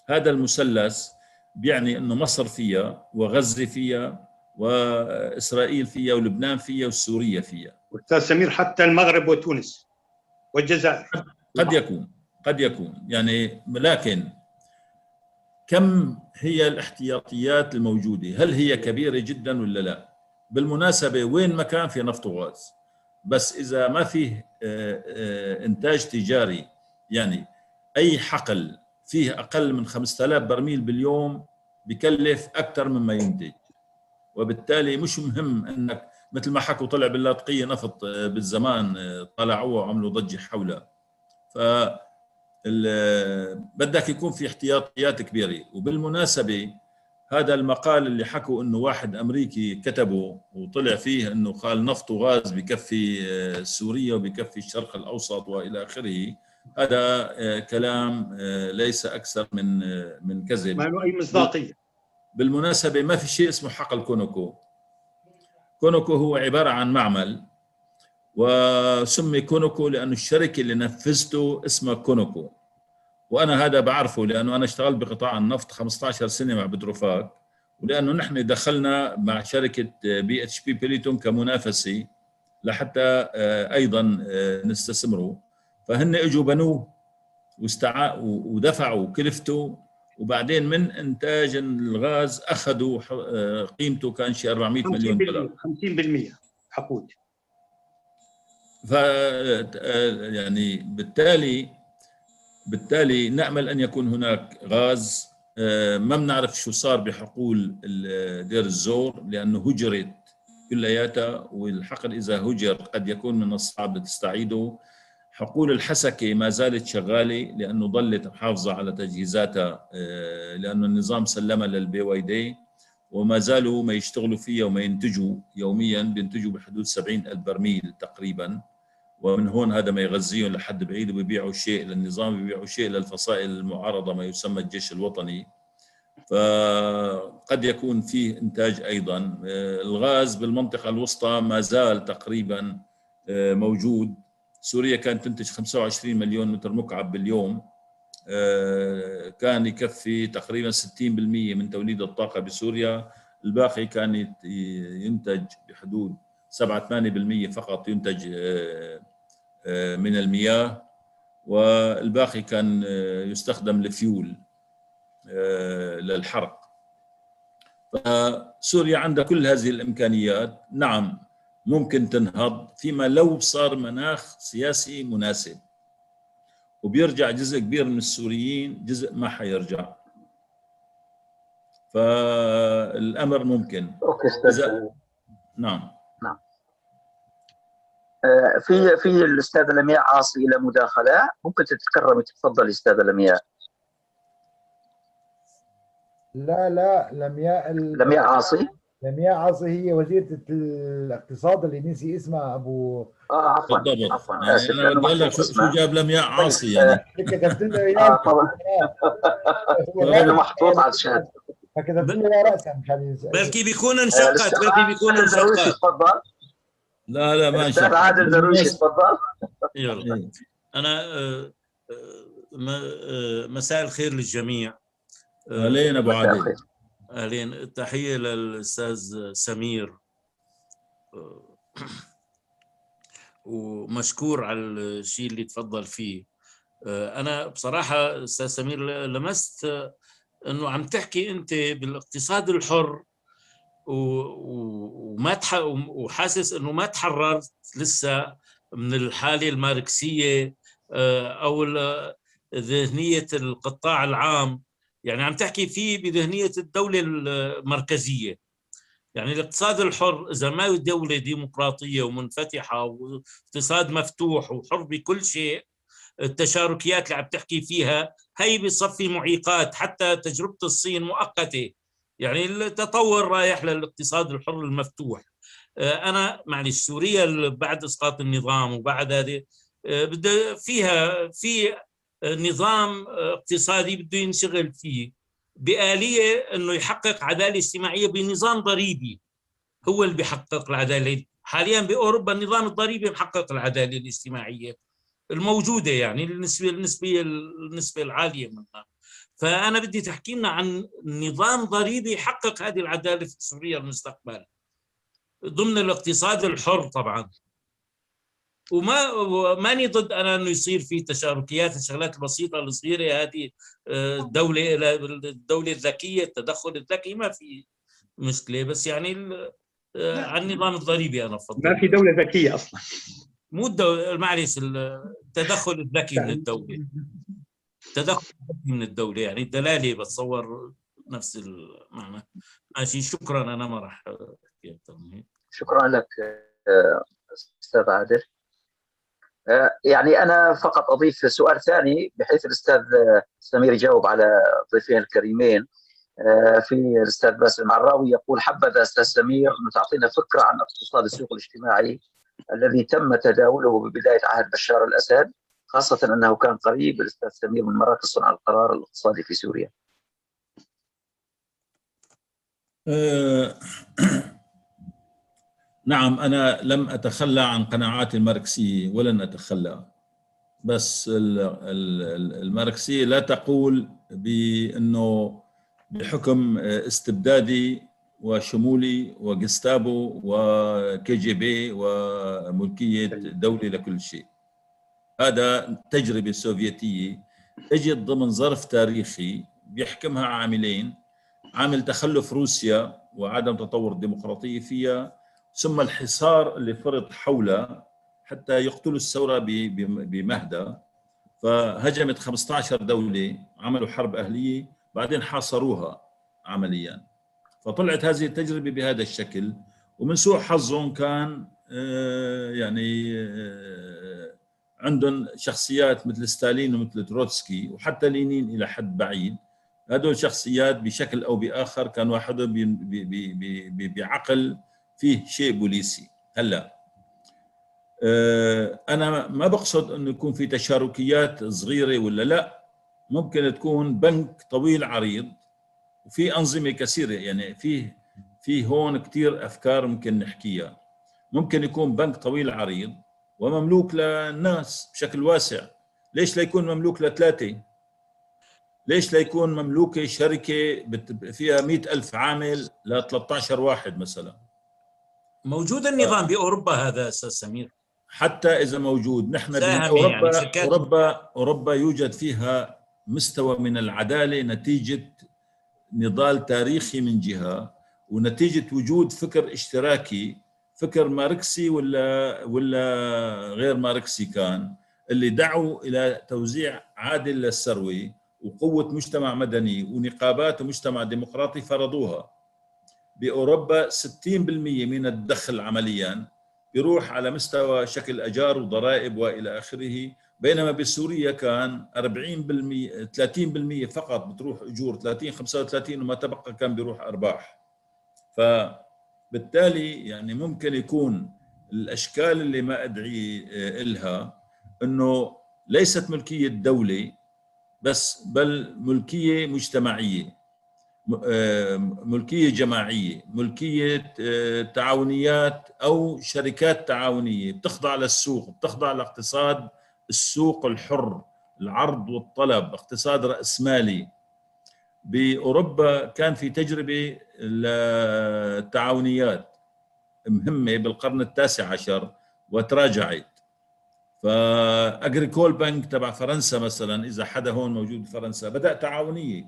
هذا المثلث بيعني أنه مصر فيها وغزة فيها وإسرائيل فيها ولبنان فيها وسوريا فيها. أستاذ سمير حتى المغرب وتونس والجزائر. قد يكون قد يكون. يعني لكن كم هي الاحتياطيات الموجودة؟ هل هي كبيرة جدا ولا لا؟ بالمناسبة وين ما كان في نفط وغاز؟ بس إذا ما فيه آه، آه، إنتاج تجاري يعني أي حقل فيه أقل من 5000 برميل باليوم بكلف أكثر مما ينتج. وبالتالي مش مهم إنك مثل ما حكوا طلع باللاذقيه نفط آه، بالزمان طلعوه وعملوا ضجة حولها. ف بدك يكون في احتياطيات كبيرة. وبالمناسبة هذا المقال اللي حكوا إنه واحد أمريكي كتبه وطلع فيه إنه قال نفط وغاز بكفي آه، سوريا وبكفي الشرق الأوسط وإلى آخره. هذا آه، كلام آه، ليس أكثر من من كذب. ما له أي مصداقية. بالمناسبة ما في شيء اسمه حقل كونوكو. كونوكو هو عبارة عن معمل وسمي كونوكو لأنه الشركة اللي نفذته اسمها كونوكو. وأنا هذا بعرفه لأنه أنا اشتغلت بقطاع النفط 15 سنة مع بتروفاك ولأنه نحن دخلنا مع شركة BHP Billiton كمنافسة لحتى آه، أيضا آه، نستثمروا فهن إجوا بنوه واستع ودفعوا كلفته وبعدين من إنتاج الغاز أخذوا آه، قيمته كان شيء 400 مليون دولار. 50% حقود. ف يعني بالتالي بالتالي نأمل أن يكون هناك غاز. آه، ما بنعرف شو صار بحقول دير الزور لأنه هجرت كلياتها والحقل إذا هجر قد يكون من الصعب تستعيده. حقول الحسكة ما زالت شغالة لأنه ظلت محافظة على تجهيزاتها آه، لأنه النظام سلمها للبي واي دي وما زالوا ما يشتغلوا فيها وما ينتجوا يوميا بينتجوا بحدود 70 ألف برميل تقريبا. ومن هون هذا ما يغذيهم لحد بعيد وبيبيعوا شيء للنظام بيبيعوا شيء للفصائل المعارضة ما يسمى الجيش الوطني. فقد يكون فيه إنتاج أيضا. الغاز بالمنطقة الوسطى ما زال تقريبا آه، موجود. سوريا كانت تنتج 25 مليون متر مكعب باليوم. آه، كان يكفي تقريبا 60% من توليد الطاقة بسوريا. الباقي كان ينتج بحدود 7 8% فقط ينتج آه، من المياه والباقي كان آه، يستخدم لفيول آه، للحرق. فسوريا عندها كل هذه الإمكانيات. نعم ممكن تنهض فيما لو صار مناخ سياسي مناسب. وبيرجع جزء كبير من السوريين جزء ما حيرجع. فالأمر ممكن. أوكي أستاذ نعم. آه، في في الأستاذة لمياء عاصي إلى مداخلة. ممكن تتكرمي تفضلي أستاذة لمياء. لا لا لمياء ال... لمياء عاصي؟ لمياء عاصي هي وزيرة الاقتصاد اللي نسي اسمها أبو آه عفوا عفوا. آسف أنا بقول لك شو جاب لمياء عاصي يعني؟ كتبت لنا آه اياه طبعا لأنه محطوط على الشهادة. فكتبت لنا راسا مشان بلكي بيكون آه، انشقت بلكي بيكون انشقت؟ تفضل. لا لا ما الاستاذ انشق عادل درويش تفضل يلا إيه. أنا آه، آه، آه، مساء الخير للجميع. اهلين أبو عادل. اهلين تحية للأستاذ سمير. ومشكور على الشيء اللي تفضل فيه. أنا بصراحة أستاذ سمير لمست إنه عم تحكي أنت بالإقتصاد الحر وما. وحاسس إنه ما تحررت لسه من الحالة الماركسية آه، أو ذهنية القطاع العام. يعني عم تحكي فيه بذهنية الدولة المركزية. يعني الاقتصاد الحر إذا ما دولة ديمقراطية ومنفتحة واقتصاد مفتوح وحر بكل شيء التشاركيات اللي عم تحكي فيها هي بصفي معيقات. حتى تجربة الصين مؤقتة. يعني التطور رايح للاقتصاد الحر المفتوح. آه، أنا معلش سوريا بعد إسقاط النظام وبعد هذه آه، بده فيها في نظام اقتصادي بده ينشغل فيه بآلية إنه يحقق عدالة اجتماعية بنظام ضريبي. هو اللي بيحقق العدالة. حاليا بأوروبا النظام الضريبي محقق العدالة الاجتماعية الموجودة يعني النسبة النسبة النسبة العالية منها. فأنا بدي تحكي لنا عن نظام ضريبي يحقق هذه العدالة في سوريا المستقبل ضمن الاقتصاد الحر طبعا. وما ماني ضد أنا إنه يصير في تشاركيات الشغلات البسيطه الصغيره هذه آه، الدولة الدولة الذكية التدخل الذكي ما في مشكلة. بس يعني آه، عن النظام الضريبي أنا بفضل ما في دولة ذكية أصلا. مو الدولة معلش التدخل الذكي من الدولة. الذكي من الدولة يعني الدلالة بتصور نفس المعنى. ماشي شكرا أنا ما راح شكرا لك أستاذ عادل. يعني أنا فقط أضيف سؤال ثاني بحيث الأستاذ سمير يجاوب على ضيفين الكريمين. في الأستاذ باسل المعراوي يقول حبذا أستاذ سمير أن تعطينا فكرة عن اقتصاد السوق الاجتماعي الذي تم تداوله ببداية عهد بشار الأسد. خاصة أنه كان قريب الأستاذ سمير من مراكز صنع القرار الاقتصادي في سوريا. أه نعم أنا لم أتخلى عن قناعاتي الماركسية ولن أتخلى. بس الماركسية لا تقول بأنه بحكم استبدادي وشمولي وجستابو وكي جي بي وملكية دولة لكل شيء. هذا تجربة سوفيتية اجت ضمن ظرف تاريخي بيحكمها عاملين عامل تخلف روسيا وعدم تطور الديمقراطية فيها ثم الحصار اللي فرض حولها حتى يقتلوا الثورة بمهدى. فهجمت 15 دولة عملوا حرب أهلية بعدين حاصروها عمليا. فطلعت هذه التجربة بهذا الشكل. ومن سوء حظهم كان آه، يعني آه، عندهم شخصيات مثل ستالين ومثل تروتسكي وحتى لينين إلى حد بعيد. هذول شخصيات بشكل أو بآخر كان واحدهم بعقل فيه شيء بوليسي. هلا آه، أنا ما بقصد إنه يكون في تشاركيات صغيرة ولا لا. ممكن تكون بنك طويل عريض وفي أنظمة كثيرة يعني فيه في هون كثير أفكار ممكن نحكيها. ممكن يكون بنك طويل عريض ومملوك للناس بشكل واسع. ليش لا يكون مملوك لثلاثة؟ ليش لا يكون مملوكه شركة فيها مئة ألف عامل ل 13 واحد مثلا؟ موجود النظام بأوروبا هذا أستاذ سمير. حتى إذا موجود. نحن باوروبا يعني اوروبا أوروبا يوجد فيها مستوى من العدالة نتيجة نضال تاريخي من جهة ونتيجة وجود فكر اشتراكي فكر ماركسي ولا ولا غير ماركسي كان اللي دعوا إلى توزيع عادل للثروه وقوة مجتمع مدني ونقابات ومجتمع ديمقراطي فرضوها. بأوروبا 60% من الدخل عمليا يروح على مستوى شكل أجار وضرائب وإلى آخره بينما بسوريا كان 40% 30% فقط بتروح أجور 30 35 وما تبقى كان بيروح أرباح. فبالتالي يعني ممكن يكون الأشكال اللي ما ادعي لها إنه ليست ملكية دولة بس بل ملكية مجتمعية ملكية جماعية ملكية تعاونيات أو شركات تعاونية بتخضع للسوق بتخضع لاقتصاد السوق الحر العرض والطلب اقتصاد رأسمالي. بأوروبا كان في تجربة للتعاونيات مهمة بالقرن التاسع عشر وتراجعت. فأجريكول بنك تبع فرنسا مثلا إذا حدا هون موجود بفرنسا بدأ تعاونية.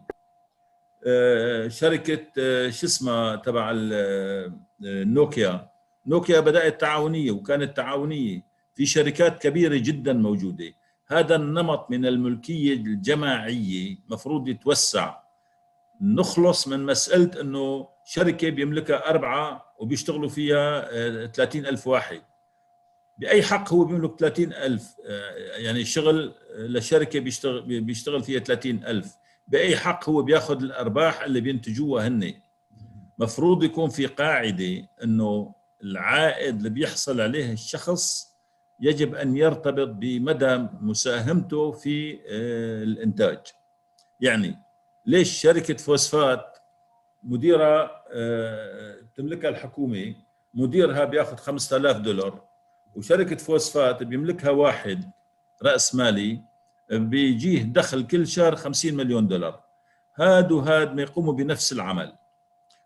آه، شركة آه، شو اسمها تبع النوكيا آه، نوكيا بدأت تعاونية وكانت تعاونية. في شركات كبيرة جدا موجودة. هذا النمط من الملكية الجماعية مفروض يتوسع. نخلص من مسألة أنه شركة بيملكها أربعة وبيشتغلوا فيها 30 آه، ألف واحد. بأي حق هو بيملك 30 ألف؟ آه، يعني شغل لشركة بيشتغل, بيشتغل فيها 30 ألف. بأي حق هو بياخذ الأرباح اللي بينتجوها هن؟ مفروض يكون في قاعدة أنه العائد اللي بيحصل عليه الشخص يجب أن يرتبط بمدى مساهمته في آه، الإنتاج. يعني ليش شركة فوسفات مديرها آه، تملكها الحكومة مديرها بياخذ 5000 دولار وشركة فوسفات بيملكها واحد رأس مالي بيجيه دخل كل شهر 50 مليون دولار. هاد وهاد ما يقوموا بنفس العمل.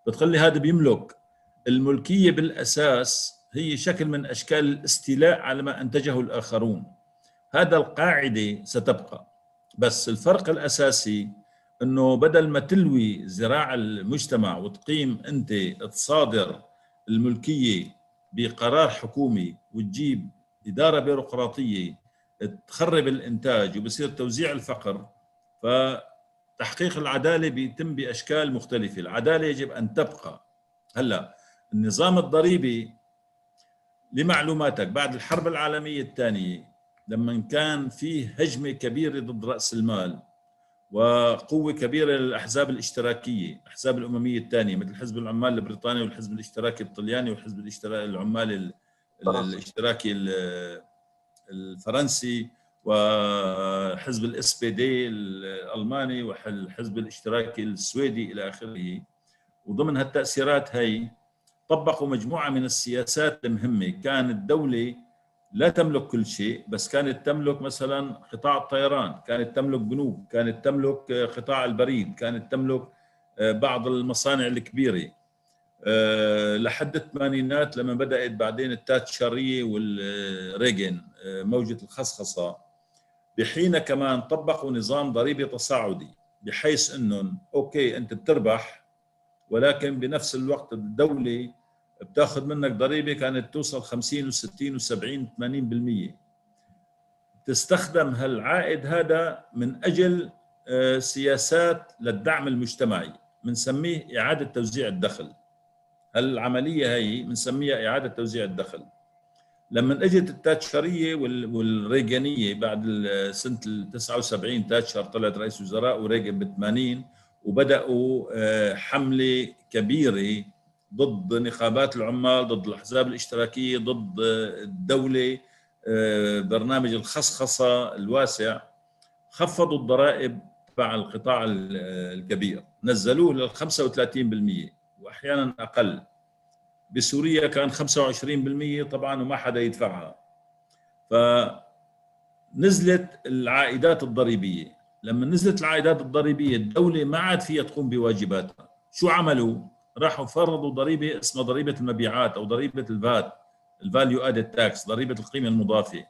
بتخلي هذا بيملك. الملكية بالأساس هي شكل من أشكال الاستيلاء على ما أنتجه الآخرون. هذا القاعدة ستبقى. بس الفرق الأساسي إنه بدل ما تلوي زراع المجتمع وتقيم أنت تصادر الملكية بقرار حكومي وتجيب إدارة بيروقراطية تخرب الإنتاج وبصير توزيع الفقر فتحقيق العدالة بيتم بأشكال مختلفة، العدالة يجب أن تبقى. هلأ النظام الضريبي لمعلوماتك بعد الحرب العالمية الثانية لما كان فيه هجمة كبيرة ضد رأس المال وقوة كبيرة للأحزاب الاشتراكية الأحزاب الأممية الثانية مثل حزب العمال البريطاني والحزب الاشتراكي الطلياني والحزب الاشتراكي العمال الاشتراكي الفرنسي وحزب ال SPD الألماني والحزب الاشتراكي السويدي إلى آخره. وضمن هالتأثيرات هي طبقوا مجموعة من السياسات المهمة. كان الدولة لا تملك كل شيء بس كانت تملك مثلا قطاع الطيران كانت تملك بنوك كانت تملك قطاع البريد كانت تملك بعض المصانع الكبيرة. آه، لحد الثمانينات لما بدأت بعدين التاتشريه والريجن آه، موجة الخصخصة. بحين كمان طبقوا نظام ضريبي تصاعدي بحيث إنهم أوكي أنت بتربح ولكن بنفس الوقت الدولة بتاخذ منك ضريبة كانت توصل 50 و60 و70 80% تستخدم هالعائد هذا من أجل آه، سياسات للدعم المجتمعي بنسميه إعادة توزيع الدخل. هالعملية هي بنسميها إعادة توزيع الدخل. لما أجت التاتشرية والريغانية بعد سنة ال 79 تاتشر طلعت رئيس وزراء وريغن ب 80 وبدأوا آه، حملة كبيرة ضد نقابات العمال ضد الأحزاب الاشتراكية ضد الدولة آه، برنامج الخصخصة الواسع. خفضوا الضرائب تبع القطاع الكبير. نزلوه لل 35% واحيانا أقل. بسوريا كان 25% طبعا وما حدا يدفعها. فنزلت العائدات الضريبية. لما نزلت العائدات الضريبية الدولة ما عاد فيها تقوم بواجباتها. شو عملوا؟ راحوا فرضوا ضريبة اسمها ضريبة المبيعات أو ضريبة ال VAT ال value added tax ضريبة القيمة المضافة.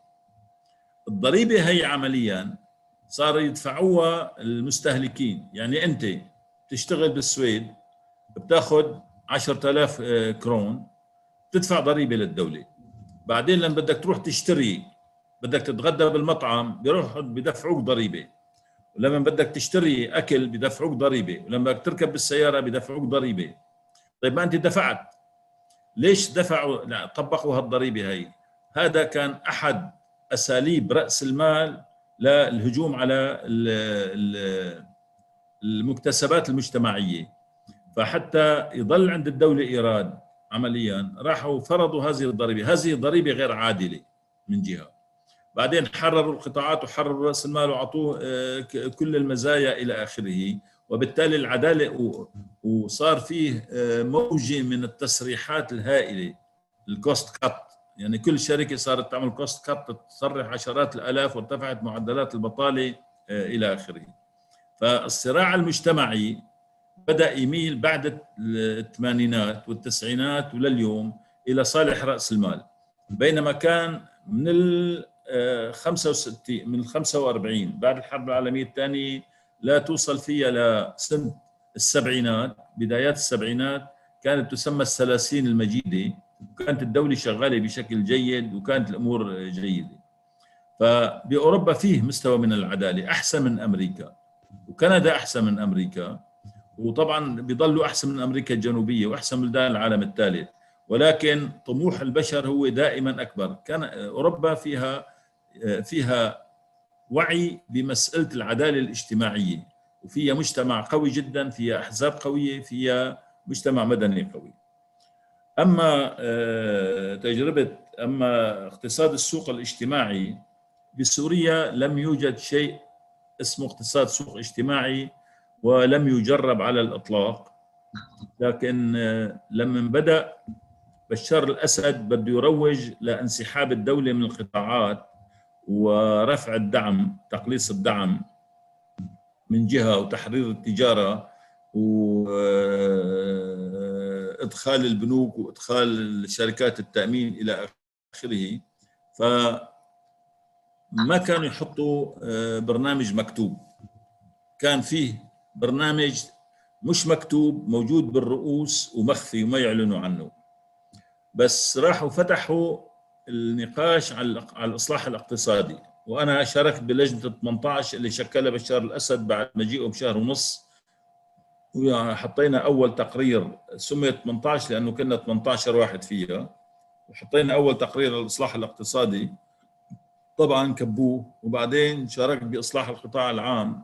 الضريبة هي عمليا صار يدفعوها المستهلكين. يعني أنت تشتغل بالسويد بتاخذ 10000 آه، كرون تدفع ضريبة للدولة. بعدين لما بدك تروح تشتري بدك تتغدى بالمطعم بيروحوا بدفعوك ضريبة. ولما بدك تشتري أكل بدفعوك ضريبة. ولما بدك تركب بالسيارة بدفعوك ضريبة. طيب ما أنت دفعت. ليش دفعوا؟ لا طبقوا هالضريبه هي هذا كان أحد أساليب رأس المال للهجوم على المكتسبات المجتمعية. فحتى يضل عند الدولة إيراد عمليا راحوا فرضوا هذه الضريبة. هذه ضريبة غير عادلة من جهة. بعدين حرروا القطاعات وحرروا رأس المال وعطوه آه، كل المزايا إلى آخره. وبالتالي العدالة وصار فيه آه، موجة من التسريحات الهائلة ال cost cut يعني كل شركة صارت تعمل cost cut تسرح عشرات الآلاف وارتفعت معدلات البطالة آه، إلى آخره. فالصراع المجتمعي بدأ يميل بعد الثمانينات والتسعينات ولليوم إلى صالح رأس المال. بينما كان من ال 65 آه، من ال 45 بعد الحرب العالمية الثانية لا توصل فيها لسنه السبعينات بدايات السبعينات كانت تسمى الثلاثين المجيدة وكانت الدولة شغالة بشكل جيد وكانت الأمور جيدة. فبأوروبا فيه مستوى من العدالة أحسن من أمريكا. وكندا أحسن من أمريكا. وطبعا بيضلوا أحسن من أمريكا الجنوبية وأحسن من بلدان العالم الثالث. ولكن طموح البشر هو دائما أكبر. كان أوروبا فيها فيها وعي بمسألة العدالة الاجتماعية. وفيها مجتمع قوي جدا فيها أحزاب قوية فيها مجتمع مدني قوي. أما آه، تجربة أما اقتصاد السوق الاجتماعي بسوريا لم يوجد شيء اسمه اقتصاد سوق اجتماعي ولم يجرب على الإطلاق. لكن آه، لما بدأ بشار الأسد بده يروج لانسحاب الدولة من القطاعات. ورفع الدعم تقليص الدعم من جهة وتحرير التجارة والتحرير ادخال البنوك وإدخال شركات التأمين إلى آخره. فما كانوا يحطوا آه، برنامج مكتوب. كان فيه برنامج مش مكتوب موجود بالرؤوس ومخفي وما يعلنوا عنه. بس راحوا فتحوا النقاش على الإصلاح الاقتصادي. وأنا شاركت بلجنة 18 اللي شكلها بشار الأسد بعد مجيئه بشهر ونص. وحطينا أول تقرير سميت 18 لأنه كنا 18 واحد فيها. وحطينا أول تقرير للإصلاح الاقتصادي. طبعا كبوه. وبعدين شاركت بإصلاح القطاع العام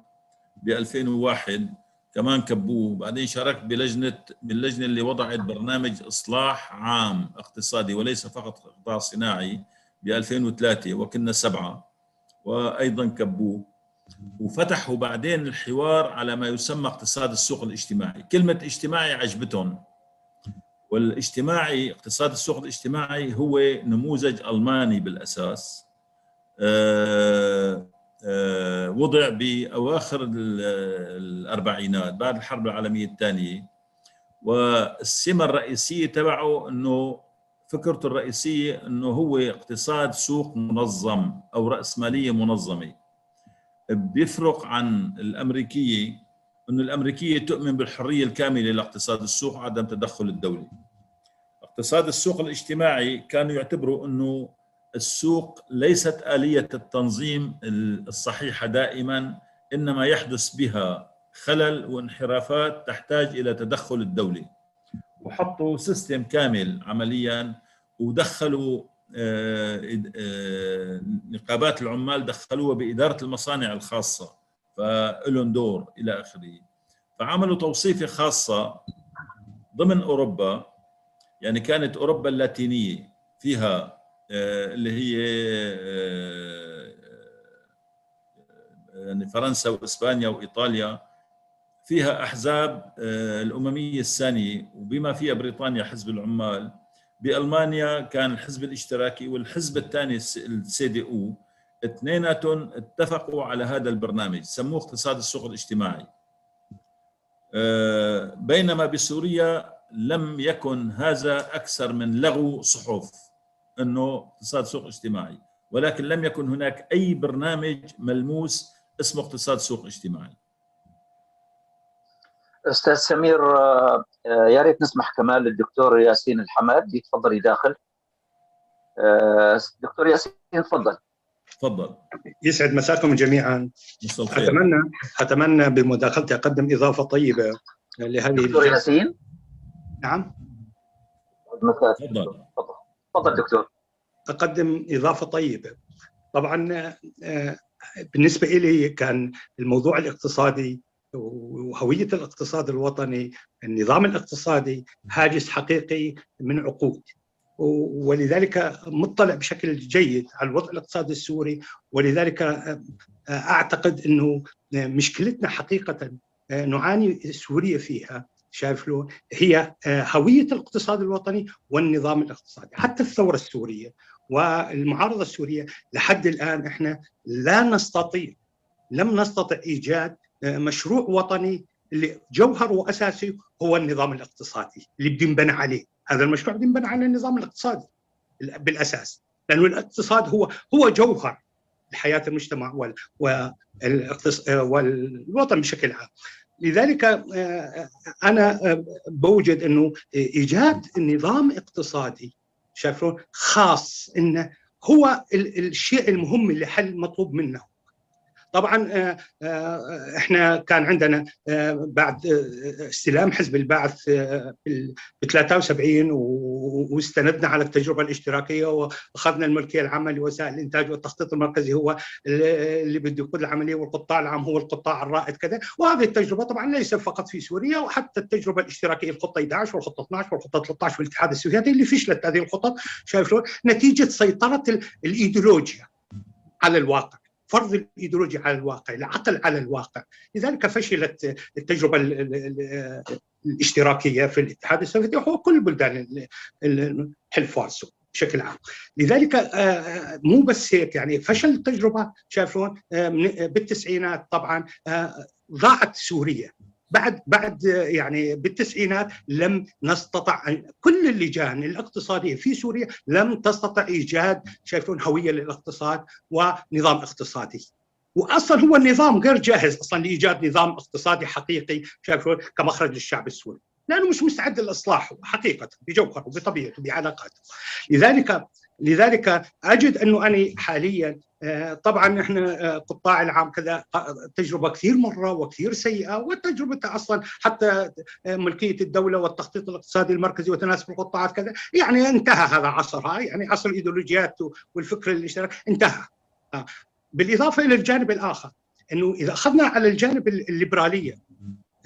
ب 2001 كمان كبوه. بعدين شاركت بلجنه باللجنه اللي وضعت برنامج إصلاح عام اقتصادي وليس فقط قطاع صناعي ب 2003 وكنا سبعة وأيضا كبوه. وفتحوا بعدين الحوار على ما يسمى اقتصاد السوق الاجتماعي. كلمة اجتماعي عجبتهم. والاجتماعي اقتصاد السوق الاجتماعي هو نموذج ألماني بالأساس. أه أه وضع بأواخر الأربعينات بعد الحرب العالمية الثانية. والسمة الرئيسية تبعه إنه فكرته الرئيسية إنه هو اقتصاد سوق منظم أو راسماليه منظمة. بيفرق عن الأمريكية إنه الأمريكية تؤمن بالحرية الكاملة لاقتصاد السوق وعدم تدخل الدولة. اقتصاد السوق الاجتماعي كانوا يعتبروا إنه السوق ليست آلية التنظيم الصحيحة دائما إنما يحدث بها خلل وانحرافات تحتاج إلى تدخل الدولة. وحطوا سيستم كامل عمليا ودخلوا نقابات العمال دخلوها بإدارة المصانع الخاصة فإلهم دور إلى آخره. فعملوا توصيفة خاصة ضمن أوروبا يعني كانت أوروبا اللاتينية فيها اللي هي يعني فرنسا وإسبانيا وإيطاليا فيها أحزاب الأممية الثانية. وبما فيها بريطانيا حزب العمال. بألمانيا كان الحزب الاشتراكي والحزب الثاني السي دي أو. اثنيناتهم اتفقوا على هذا البرنامج. سموه اقتصاد السوق الاجتماعي. بينما بسوريا لم يكن هذا أكثر من لغو صحف. أنه اقتصاد سوق اجتماعي. ولكن لم يكن هناك أي برنامج ملموس اسمه اقتصاد سوق اجتماعي. أستاذ سمير يا ريت نسمح كمان للدكتور ياسين الحماد يتفضل يداخل دكتور ياسين تفضل. تفضل. يسعد مساكم جميعا. أتمنى أتمنى بمداخلتي أقدم إضافة طيبة لهذه دكتور ياسين؟ نعم. تفضل. تفضل دكتور. أقدم إضافة طيبة. طبعا بالنسبة لي كان الموضوع الاقتصادي وهوية الاقتصاد الوطني النظام الاقتصادي هاجس حقيقي من عقود. ولذلك مطلع بشكل جيد على الوضع الاقتصادي السوري. ولذلك أعتقد إنه مشكلتنا حقيقة نعاني سوريا فيها. شايف له هي هوية الاقتصاد الوطني والنظام الاقتصادي حتى الثورة السورية والمعارضة السورية لحد الآن إحنا لا نستطيع لم نستطع إيجاد مشروع وطني اللي جوهر وأساسي هو النظام الاقتصادي اللي بده ينبنى عليه. هذا المشروع بده ينبنى على النظام الاقتصادي بالأساس. لأنه الاقتصاد هو هو جوهر حياه المجتمع والوطن بشكل عام. لذلك أنا بوجد أنه إيجاد نظام اقتصادي شايفون خاص إنه هو الشيء المهم اللي حل مطلوب منه. طبعا إحنا كان عندنا بعد استلام حزب البعث ب 73 واستندنا على التجربة الاشتراكية واخذنا الملكية العامة لوسائل الإنتاج والتخطيط المركزي هو اللي بده يقود العملية والقطاع العام هو القطاع الرائد كذا وهذه التجربة طبعا ليس فقط في سوريا وحتى التجربة الاشتراكية الخطه 11 والخطه 12 والخطه 13 في الاتحاد السوفيتي اللي فشلت هذه الخطط شايف شلون؟ نتيجة سيطرة الإيديولوجيا على الواقع فرض الايديولوجيا على الواقع، العقل على الواقع، لذلك فشلت التجربة الاشتراكية في الاتحاد السوفيتي وهو كل بلدان الحلف وارسو بشكل عام. لذلك مو بس هيك يعني فشل التجربة شايفون بالتسعينات طبعا ضاعت سوريا بعد بعد يعني بالتسعينات لم نستطع كل اللجان الاقتصادية في سوريا لم تستطع إيجاد شايفون هوية للاقتصاد ونظام اقتصادي. واصلا هو النظام غير جاهز أصلا لإيجاد نظام اقتصادي حقيقي شايفون كمخرج للشعب السوري. لأنه مش مستعد للاصلاح حقيقة بجوهره بطبيعته بعلاقاته. لذلك لذلك أجد انه أنا حاليا آه، طبعا إحنا آه، قطاع العام كذا تجربة كثير مرة وكثير سيئة وتجربه أصلا حتى آه، ملكية الدولة والتخطيط الاقتصادي المركزي وتناسب القطاعات كذا يعني انتهى هذا عصرها يعني عصر الإيديولوجيات والفكر الاشتراكي انتهى. بالإضافة إلى الجانب الآخر إنه إذا أخذنا على الجانب الليبرالية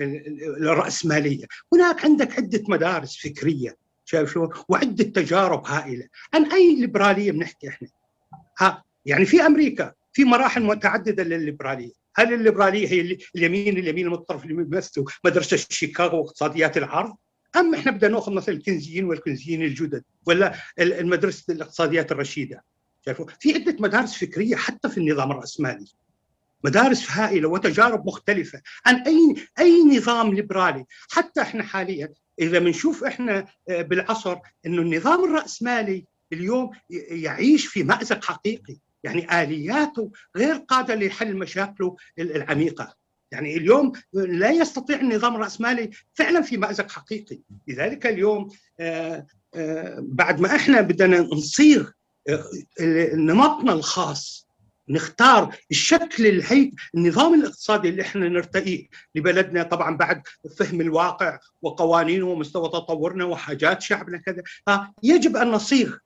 الرأسمالية هناك عندك عدة مدارس فكرية شايف شلون وعده تجارب هائلة. عن أي ليبرالية بنحكي إحنا؟ ها يعني في أمريكا في مراحل متعددة للليبرالية. هل الليبرالية هي اليمين اليمين المتطرف اللي بيمثلوا مدرسه شيكاغو واقتصاديات العرض؟ أم إحنا بدنا نأخذ مثلا الكنزيين والكنزيين الجدد ولا المدرسة الاقتصاديات الرشيدة؟ شايفوا في عدة مدارس فكرية حتى في النظام الرأسمالي. مدارس هائلة وتجارب مختلفة. عن اي أي نظام ليبرالي؟ حتى إحنا حاليا إذا بنشوف إحنا آه، بالعصر إنه النظام الرأسمالي اليوم يعيش في مأزق حقيقي. يعني آلياته غير قادره لحل مشاكله العميقة. يعني اليوم لا يستطيع النظام الرأسمالي فعلا في مأزق حقيقي. لذلك اليوم آه، آه، بعد ما إحنا بدنا نصيغ نمطنا الخاص نختار الشكل الهي النظام الاقتصادي اللي إحنا نرتقيه لبلدنا طبعا بعد فهم الواقع وقوانينه ومستوى تطورنا وحاجات شعبنا كذا. يجب أن نصيغ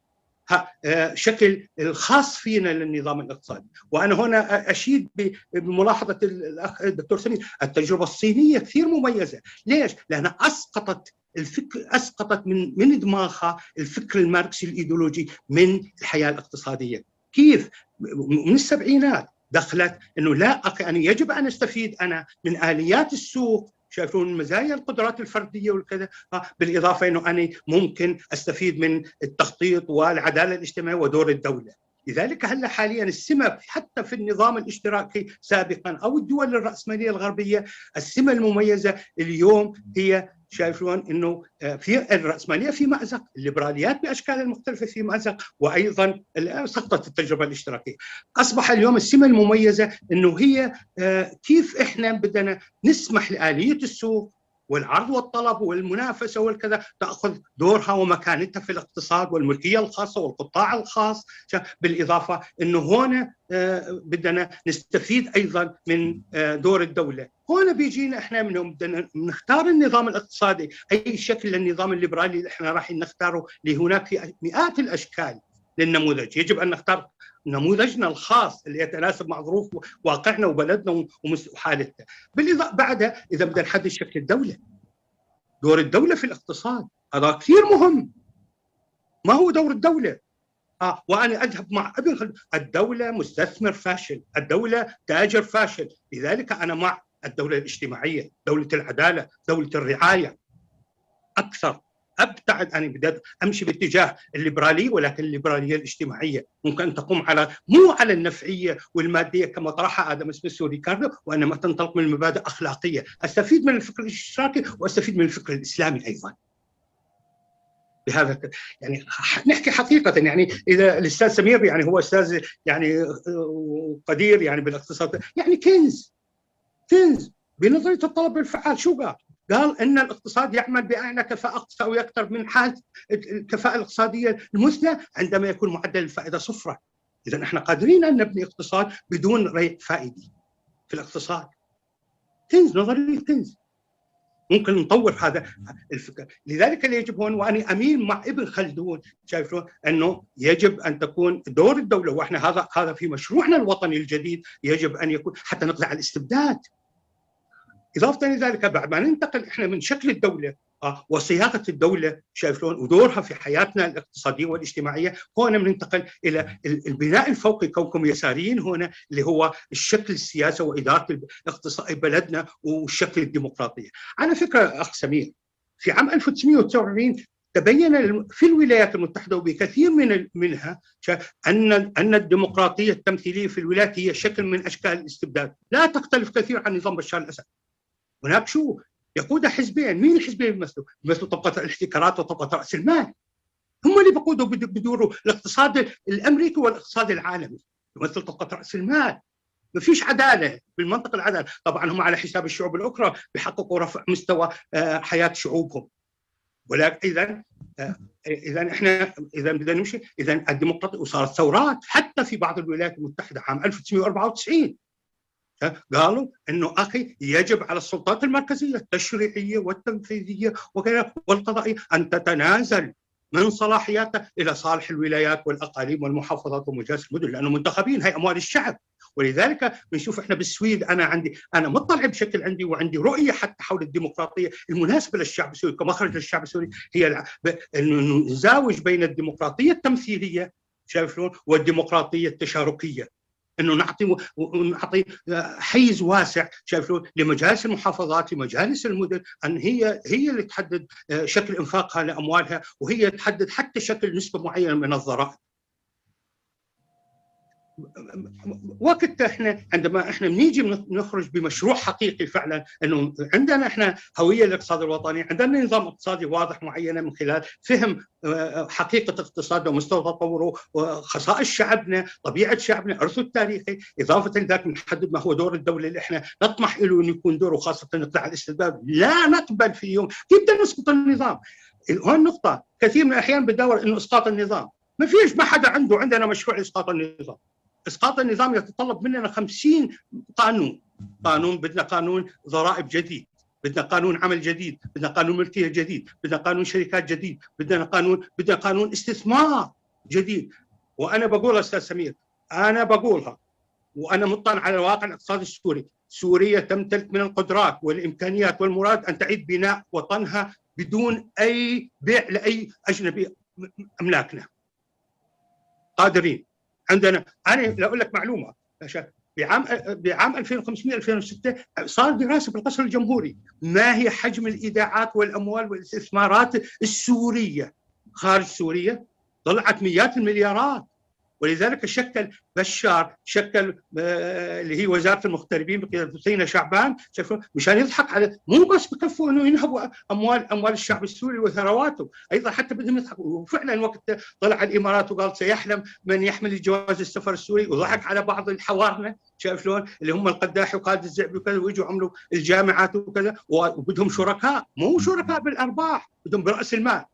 آه، شكل الخاص فينا للنظام الاقتصادي. وأنا هنا أشيد بملاحظة الأخ الدكتور سمير التجربة الصينية كثير مميزة. ليش؟ لأنها أسقطت الفكر أسقطت من من دماغها الفكر الماركسي الإيديولوجي من الحياة الاقتصادية. كيف؟ من السبعينات دخلت إنه لا يعني يجب أن أستفيد أنا من آليات السوق. شايفون مزايا القدرات الفردية والكذا. بالإضافة إنه أنا ممكن أستفيد من التخطيط والعدالة الاجتماعية ودور الدولة. لذلك هلأ حاليا السمة حتى في النظام الاشتراكي سابقا أو الدول الرأسمالية الغربية السمة المميزة اليوم هي شايفون إنه آه، في الرأسمالية في مأزق، الليبراليات باشكالها المختلفه في مأزق، وأيضا سقطت التجربة الاشتراكية. أصبح اليوم السمة المميزة إنه هي آه، كيف إحنا بدنا نسمح لآلية السوق والعرض والطلب والمنافسة والكذا تأخذ دورها ومكانتها في الاقتصاد والملكية الخاصة والقطاع الخاص. بالإضافة إنه هنا آه، بدنا نستفيد أيضا من آه، دور الدولة. هنا بيجينا إحنا منهم بدنا نختار النظام الاقتصادي. أي شكل للنظام الليبرالي اللي إحنا راح نختاره؟ لهناك في مئات الأشكال. للنموذج. يجب أن نختار نموذجنا الخاص اللي يتناسب مع ظروف واقعنا وبلدنا وحالتنا. بالاضافه بعدها إذا بدنا نحدد شكل الدولة. دور الدولة في الاقتصاد. هذا كثير مهم. ما هو دور الدولة؟ آه وأنا أذهب مع ابن خلدون الدولة مستثمر فاشل. الدولة تاجر فاشل. لذلك أنا مع الدولة الاجتماعية دولة العدالة دولة الرعاية. أكثر. أبتعد أنا بدأت أمشي باتجاه الليبراليه ولكن الليبرالية الاجتماعية ممكن أن تقوم على مو على النفعية والمادية كما طرحها آدم سميث وريكاردو وإنما تنطلق من مبادئ أخلاقية أستفيد من الفكر الإشتراكي وأستفيد من الفكر الإسلامي أيضا بهذا يعني نحكي حقيقة يعني إذا الأستاذ سمير يعني هو أستاذ يعني قدير يعني بالاقتصاد يعني كنز كنز بنظرية الطلب الفعال شو قال؟ قال إن الاقتصاد يعمل باعلى كفاءة أو أكثر من حاله الكفاءه الاقتصادية المثلى عندما يكون معدل الفائدة صفرا. اذا إحنا قادرين أن نبني اقتصاد بدون ريت فائدي في الاقتصاد. كنز نظرية كنز ممكن نطور هذا الفكر. لذلك اللي يجب هون واني امين مع ابن خلدون شايفون إنه يجب أن تكون دور الدولة. وإحنا هذا هذا في مشروعنا الوطني الجديد يجب أن يكون حتى على الاستبداد. إضافة لذلك بعد ما ننتقل إحنا من شكل الدولة آه، وصياغه الدولة شايفون ودورها في حياتنا الاقتصادية والاجتماعية هنا بننتقل إلى البناء الفوقي كونكم يساريين هنا اللي هو الشكل السياسة وإدارة الاقتصاد بلدنا والشكل الديمقراطيه. على فكرة أخ سمير في عام 1949 تبين في الولايات المتحدة وبكثير من منها ان أن الديمقراطية التمثيلية في الولايات هي شكل من أشكال الاستبداد، لا تختلف كثير عن نظام بشار الأسد. هناك شو يقودها حزبين. مين الحزبين يمثلوا؟ يمثلوا طبقة الإحتكارات وطبقة رأس المال. هم اللي بيقودوا بدوروا الاقتصاد الأمريكي والاقتصاد العالمي يمثل طبقة رأس المال. ما فيش عدالة بالمنطق العدالة. طبعا هم على حساب الشعوب الأخرى بيحققوا رفع مستوى آه، حياة شعوبهم. ولكن اذا آه، اذا إحنا اذا بدنا نمشي. اذا الديمقراطية وصارت ثورات حتى في بعض الولايات المتحدة عام 1994 قالوا إنه أخي يجب على السلطات المركزية التشريعية والتنفيذية وكذا والقضائية أن تتنازل من صلاحياتها إلى صالح الولايات والأقاليم والمحافظات ومجالس المدن لأنه منتخبين هي أموال الشعب. ولذلك بنشوف إحنا بالسويد أنا عندي أنا مطلع بشكل عندي وعندي رؤية حتى حول الديمقراطية المناسبة للشعب السوري كمخرج للشعب السوري هي انه نزاوج بين الديمقراطية التمثيلية شايف شلون؟ والديمقراطية التشاركية. إنه نعطي نعطي حيز واسع شايف لمجالس المحافظات لمجالس المدن أن هي هي اللي تحدد شكل إنفاقها لأموالها وهي تحدد حتى شكل نسبة معينة من الضرائب. وقت إحنا عندما إحنا بنيجي نخرج بمشروع حقيقي فعلا إنه عندنا إحنا هوية للاقتصاد الوطني، عندنا نظام اقتصادي واضح معينة من خلال فهم آه، حقيقة اقتصادنا ومستوى تطوره وخصائص شعبنا، طبيعة شعبنا، ارثه التاريخي، إضافة لذلك نحدد ما هو دور الدولة اللي إحنا نطمح له إنه يكون دوره خاصة نقطع الاستبداد، لا نقبل في يوم كيف بدنا نسقط النظام؟ هون نقطة. كثير من الأحيان بدور إنه إسقاط النظام، ما فيش ما حدا عنده عندنا مشروع اسقاط النظام. اسقاط النظام يتطلب مننا 50 قانون. قانون بدنا قانون ضرائب جديد بدنا قانون عمل جديد بدنا قانون ملكية جديد بدنا قانون شركات جديد بدنا قانون بدنا قانون استثمار جديد. وأنا بقول أستاذ سمير أنا بقولها وأنا مطلع على الواقع الاقتصادي السوري. سوريا تمتلك من القدرات والإمكانيات والمراد أن تعيد بناء وطنها بدون أي بيع لأي أجنبي أملاكنا. قادرين. عندنا. أنا أقول لك معلومة بعام بعام 2005 2006 صار دراسة في القصر الجمهوري. ما هي حجم الإيداعات والأموال والاستثمارات السورية؟ خارج سوريا طلعت مئات المليارات. ولذلك شكل بشار شكل آه، اللي هي وزارة المغتربين بقيادة حسين شعبان مشان يضحك على مو بس بكفوا إنه ينهبوا أموال أموال الشعب السوري وثرواته أيضا حتى بدهم يضحكوا. وفعلا وقت طلع الإمارات وقال سيحلم من يحمل الجواز السفر السوري وضحك على بعض الحوارنا شايف شلون؟ اللي هم القداحي وخالد الزعبي وكذا ويجوا عملوا الجامعات وكذا وبدهم شركاء مو شركاء بالأرباح بدهم برأس المال.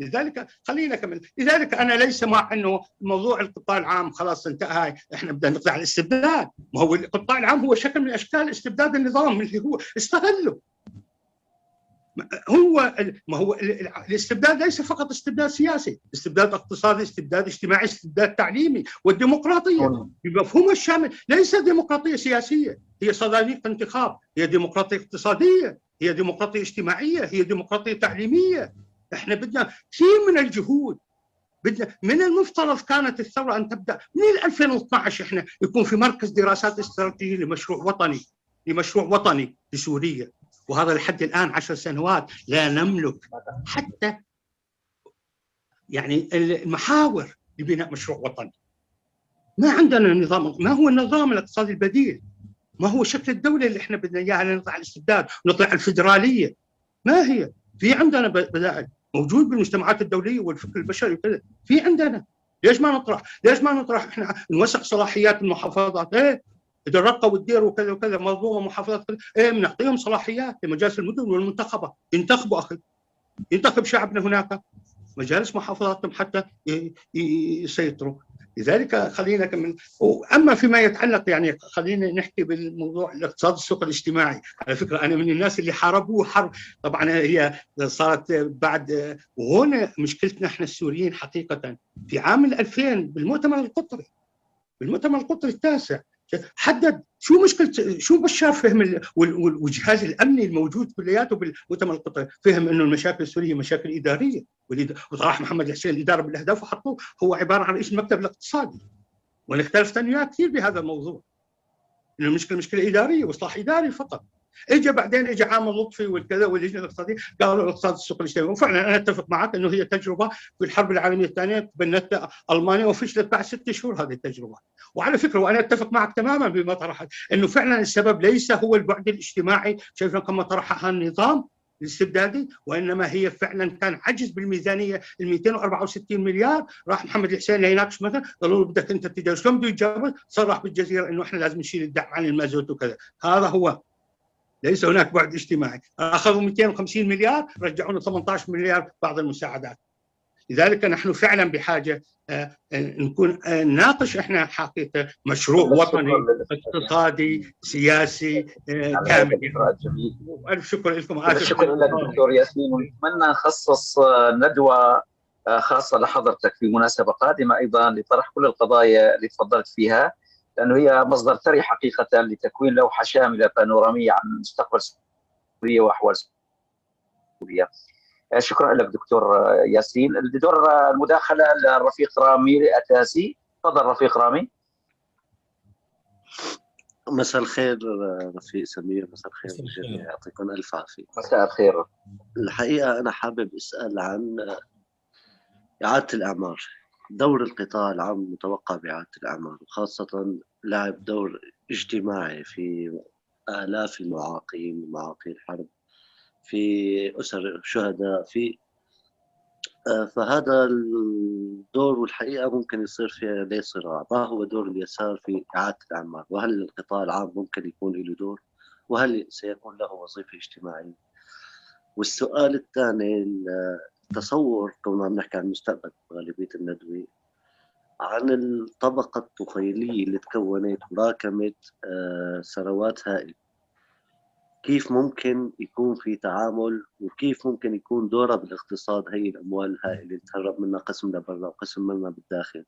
لذلك خلينا كمل. لذلك أنا ليس مع أنه موضوع القطاع العام خلاص انتهى إحنا بدنا نقطع الاستبداد. ما هو القطاع العام هو شكل من أشكال استبداد النظام اللي هو استغله. هو ما هو الاستبداد ليس فقط استبداد سياسي، استبداد اقتصادي، استبداد اجتماعي، استبداد تعليمي، والديمقراطية. بمفهومها الشامل. ليس ديمقراطية سياسية، هي صناديق انتخاب، هي ديمقراطية اقتصادية، هي ديمقراطية اجتماعية، هي ديمقراطية تعليمية، إحنا بدنا كثير من الجهود. بدنا من المفترض كانت الثورة أن تبدأ من 2012 إحنا يكون في مركز دراسات استراتيجيه لمشروع وطني لمشروع وطني لسوريا وهذا لحد الآن عشر سنوات لا نملك حتى يعني المحاور لبناء مشروع وطني. ما عندنا نظام ما هو النظام الاقتصادي البديل؟ ما هو شكل الدولة اللي إحنا بدنا إياها نطلع الاستبداد ونطلع الفدرالية؟ ما هي؟ في عندنا بدائل. موجود بالمجتمعات الدولية والفكر البشري وكذا. في عندنا. ليش ما نطرح؟ ليش ما نطرح؟ إحنا نوسع صلاحيات المحافظات؟ إيه؟ إذا الرقه والدير وكذا وكذا منظومه محافظات إيه؟ بنعطيهم صلاحيات لمجالس المدن والمنتخبه ينتخبوا أخي. ينتخب شعبنا هناك. مجالس محافظاتهم حتى يسيطروا. لذلك خلينا كمل اما فيما يتعلق يعني خلينا نحكي بالموضوع الاقتصاد السوق الاجتماعي. على فكرة أنا من الناس اللي حاربوه حرب. طبعا هي صارت بعد وهنا مشكلتنا إحنا السوريين حقيقة. في عام 2000 بالمؤتمر القطري بالمؤتمر القطري التاسع حدد شو مشكلة شو بشار فهم والجهاز الأمني الموجود كلياته بالمؤتمر القطري فهم إنه المشاكل السورية مشاكل إدارية وطرح محمد الحسين الإدارة بالأهداف وحطوه هو عبارة عن رئيس المكتب الاقتصادي. وأنا اختلفت كثير بهذا الموضوع. إنه المشكلة مشكلة إدارية وإصلاح إداري فقط. اجى بعدين اجى عامل لطفي والكذا واللجنه الاقتصادية قالوا الاقتصاد السوق الاجتماعي وفعلا أنا أتفق معك إنه هي تجربة في الحرب العالمية الثانية تبنتها ألمانيا وفشلت بعد ست شهور هذه التجربة. وعلى فكرة وأنا أتفق معك تماما بما طرحت إنه فعلا السبب ليس هو البعد الاجتماعي. شايفنا كما طرحها النظام الاستبدادي وإنما هي فعلا كان عجز بالميزانية. ال 264 مليار راح محمد الحسين يناقش مثلا قالوا له بدك أنت تتجاوز شلون بده يتجاوز؟ صرح بالجزيرة إنه إحنا لازم نشيل الدعم عن المازوت وكذا. هذا هو. ليس هناك بعد اجتماعي. أخذوا 250 مليار رجعونا 18 مليار بعض المساعدات. لذلك نحن فعلا بحاجة نكون نناقش إحنا حقيقة مشروع وطني اقتصادي سياسي كامل. والف شكر لكم. اسف شكرا لك دكتور ياسمين ونتمنى نخصص ندوة خاصة لحضرتك في مناسبة قادمة أيضا لطرح كل القضايا اللي تفضلت فيها. لأنه هي مصدر ثري حقيقة لتكوين لوحة شاملة بانورامية عن مستقبل سوريا وأحوال سوريا. شكرا لك دكتور ياسين. دور المداخلة للرفيق رامي اتاسي تفضل رفيق رامي. مساء الخير رفيق سمير. مساء الخير الجميع يعطيكم ألف عافية. مساء الخير. الحقيقة أنا حابب أسأل عن إعادة الإعمار. دور القطاع العام متوقع بإعادة الأعمار وخاصة لعب دور اجتماعي في آلاف المعاقين معاقي الحرب في أسر الشهداء في فهذا الدور والحقيقة ممكن يصير فيه عليه صراع؟ ما هو دور اليسار في إعادة الأعمار وهل القطاع العام ممكن يكون له دور؟ وهل سيكون له وظيفة اجتماعية؟ والسؤال الثاني تصور كنا عم نحكي عن المستقبل غالبية الندوة عن الطبقة الطفيلية اللي تكونت وراكمت ثروات هائلة. كيف ممكن يكون في تعامل وكيف ممكن يكون دورها بالاقتصاد هي الأموال الهائلة اللي تهرب منها قسم لبرا وقسم منها بالداخل؟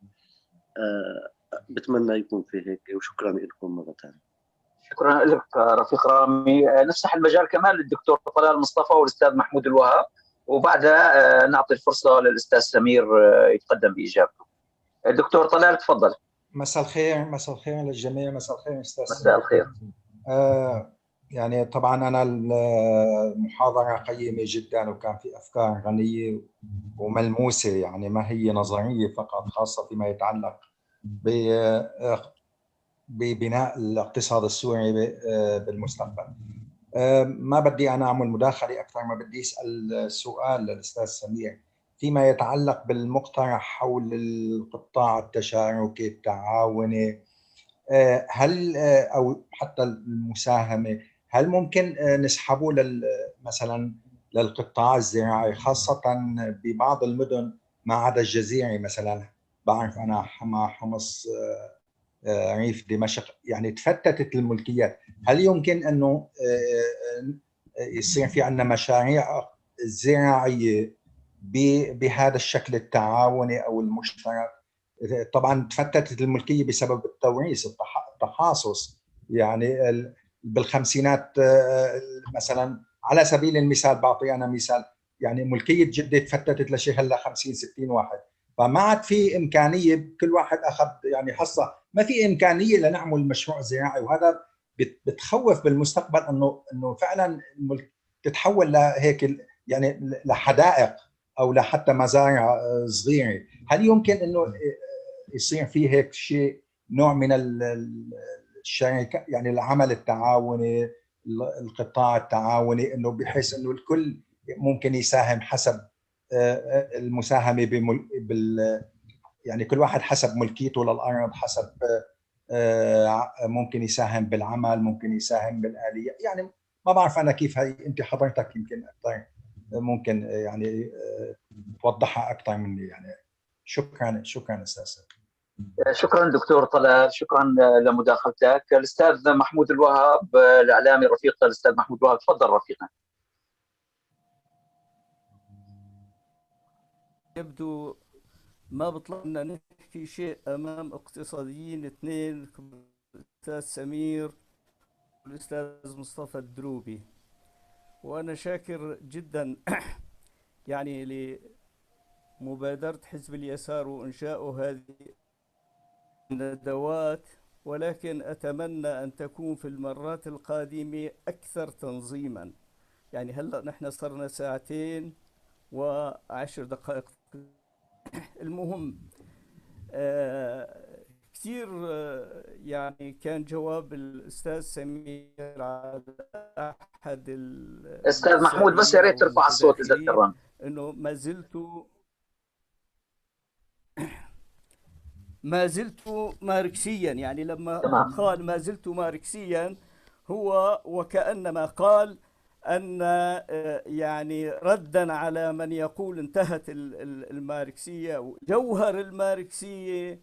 بتمنى يكون في هيك وشكرا لكم مرة ثانية شكرا لك رفيق رامي. نفتح المجال كمان للدكتور طلال مصطفى والأستاذ محمود الوهاب. وبعدها نعطي الفرصة للأستاذ سمير يتقدم بإجابته. الدكتور طلال تفضل. مساء الخير مساء الخير للجميع مساء الخير أستاذ مساء الخير. آه يعني طبعا أنا المحاضرة قيمة جدا وكان في أفكار غنية وملموسة يعني ما هي نظرية فقط خاصة فيما يتعلق ببناء الاقتصاد السوري بالمستقبل. ما بدي أنا أعمل مداخلة أكثر ما بدي اسال سؤال للأستاذ سمير فيما يتعلق بالمقترح حول القطاع التشاركي التعاوني هل أو حتى المساهمة هل ممكن نسحبه لل مثلا للقطاع الزراعي خاصة ببعض المدن ما عدا الجزيرة مثلا؟ بعرف أنا حما حمص ريف دمشق. يعني تفتتت الملكيات. هل يمكن أنه يصير في عندنا مشاريع زراعية بهذا الشكل التعاوني أو المشترك؟ طبعا تفتتت الملكية بسبب التوريث التخاصص. يعني بالخمسينات مثلا على سبيل المثال بعطي أنا مثال. يعني ملكية جدة تفتتت لشيء هلأ 50 60 واحد. فما عاد في إمكانية كل واحد أخذ يعني حصة. ما في إمكانية لنعمل مشروع زراعي وهذا بتخوف بالمستقبل إنه إنه فعلا تتحول لهيك يعني لحدائق أو لحتى مزارع صغيرة. هل يمكن إنه يصير في هيك شيء نوع من الشركة يعني العمل التعاوني القطاع التعاوني إنه بحيث إنه الكل ممكن يساهم حسب المساهمة. بال يعني كل واحد حسب ملكيته للأرض حسب ممكن يساهم بالعمل ممكن يساهم بالآلية. يعني ما بعرف أنا كيف هي أنت حضرتك يمكن أكثر ممكن يعني توضحها أكثر مني. يعني شكرا شكرا أستاذ. شكرا دكتور طلال شكرا لمداخلتك. الأستاذ محمود الوهاب الإعلامي رفيق الأستاذ محمود الوهاب تفضل رفيقنا يبدو ما بطلع لنا نحكي شيء أمام اقتصاديين اثنين الأستاذ سمير والأستاذ مصطفى الدروبي. وأنا شاكر جدا يعني لمبادرة حزب اليسار وانشاؤه هذه الندوات ولكن أتمنى أن تكون في المرات القادمة أكثر تنظيما. يعني هلأ نحن صرنا ساعتين وعشر دقائق المهم آه كثير آه يعني كان جواب الأستاذ سمير على ال- أستاذ محمود بس يا ريت ترفع الصوت إذا تكرم إنه ما زلت ما زلت ماركسيا يعني لما تمام. قال ما زلت ماركسيا هو وكأنما قال أن آه، يعني ردا على من يقول انتهت ال- ال- الماركسية جوهر الماركسية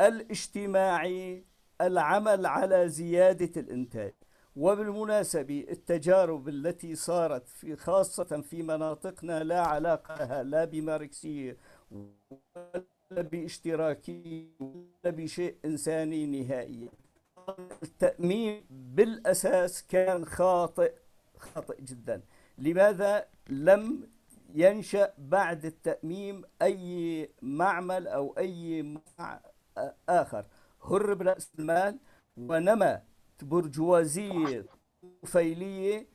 الاجتماعي العمل على زيادة الإنتاج. وبالمناسبة التجارب التي صارت في خاصة في مناطقنا لا علاقة لها لا بماركسية ولا باشتراكية ولا بشيء إنساني نهائيا التأمين بالأساس كان خاطئ. خاطئ جدا. لماذا لم ينشأ بعد التأميم أي معمل أو أي مصنع آخر؟ هرب رأس المال ونمت برجوازية طفيلية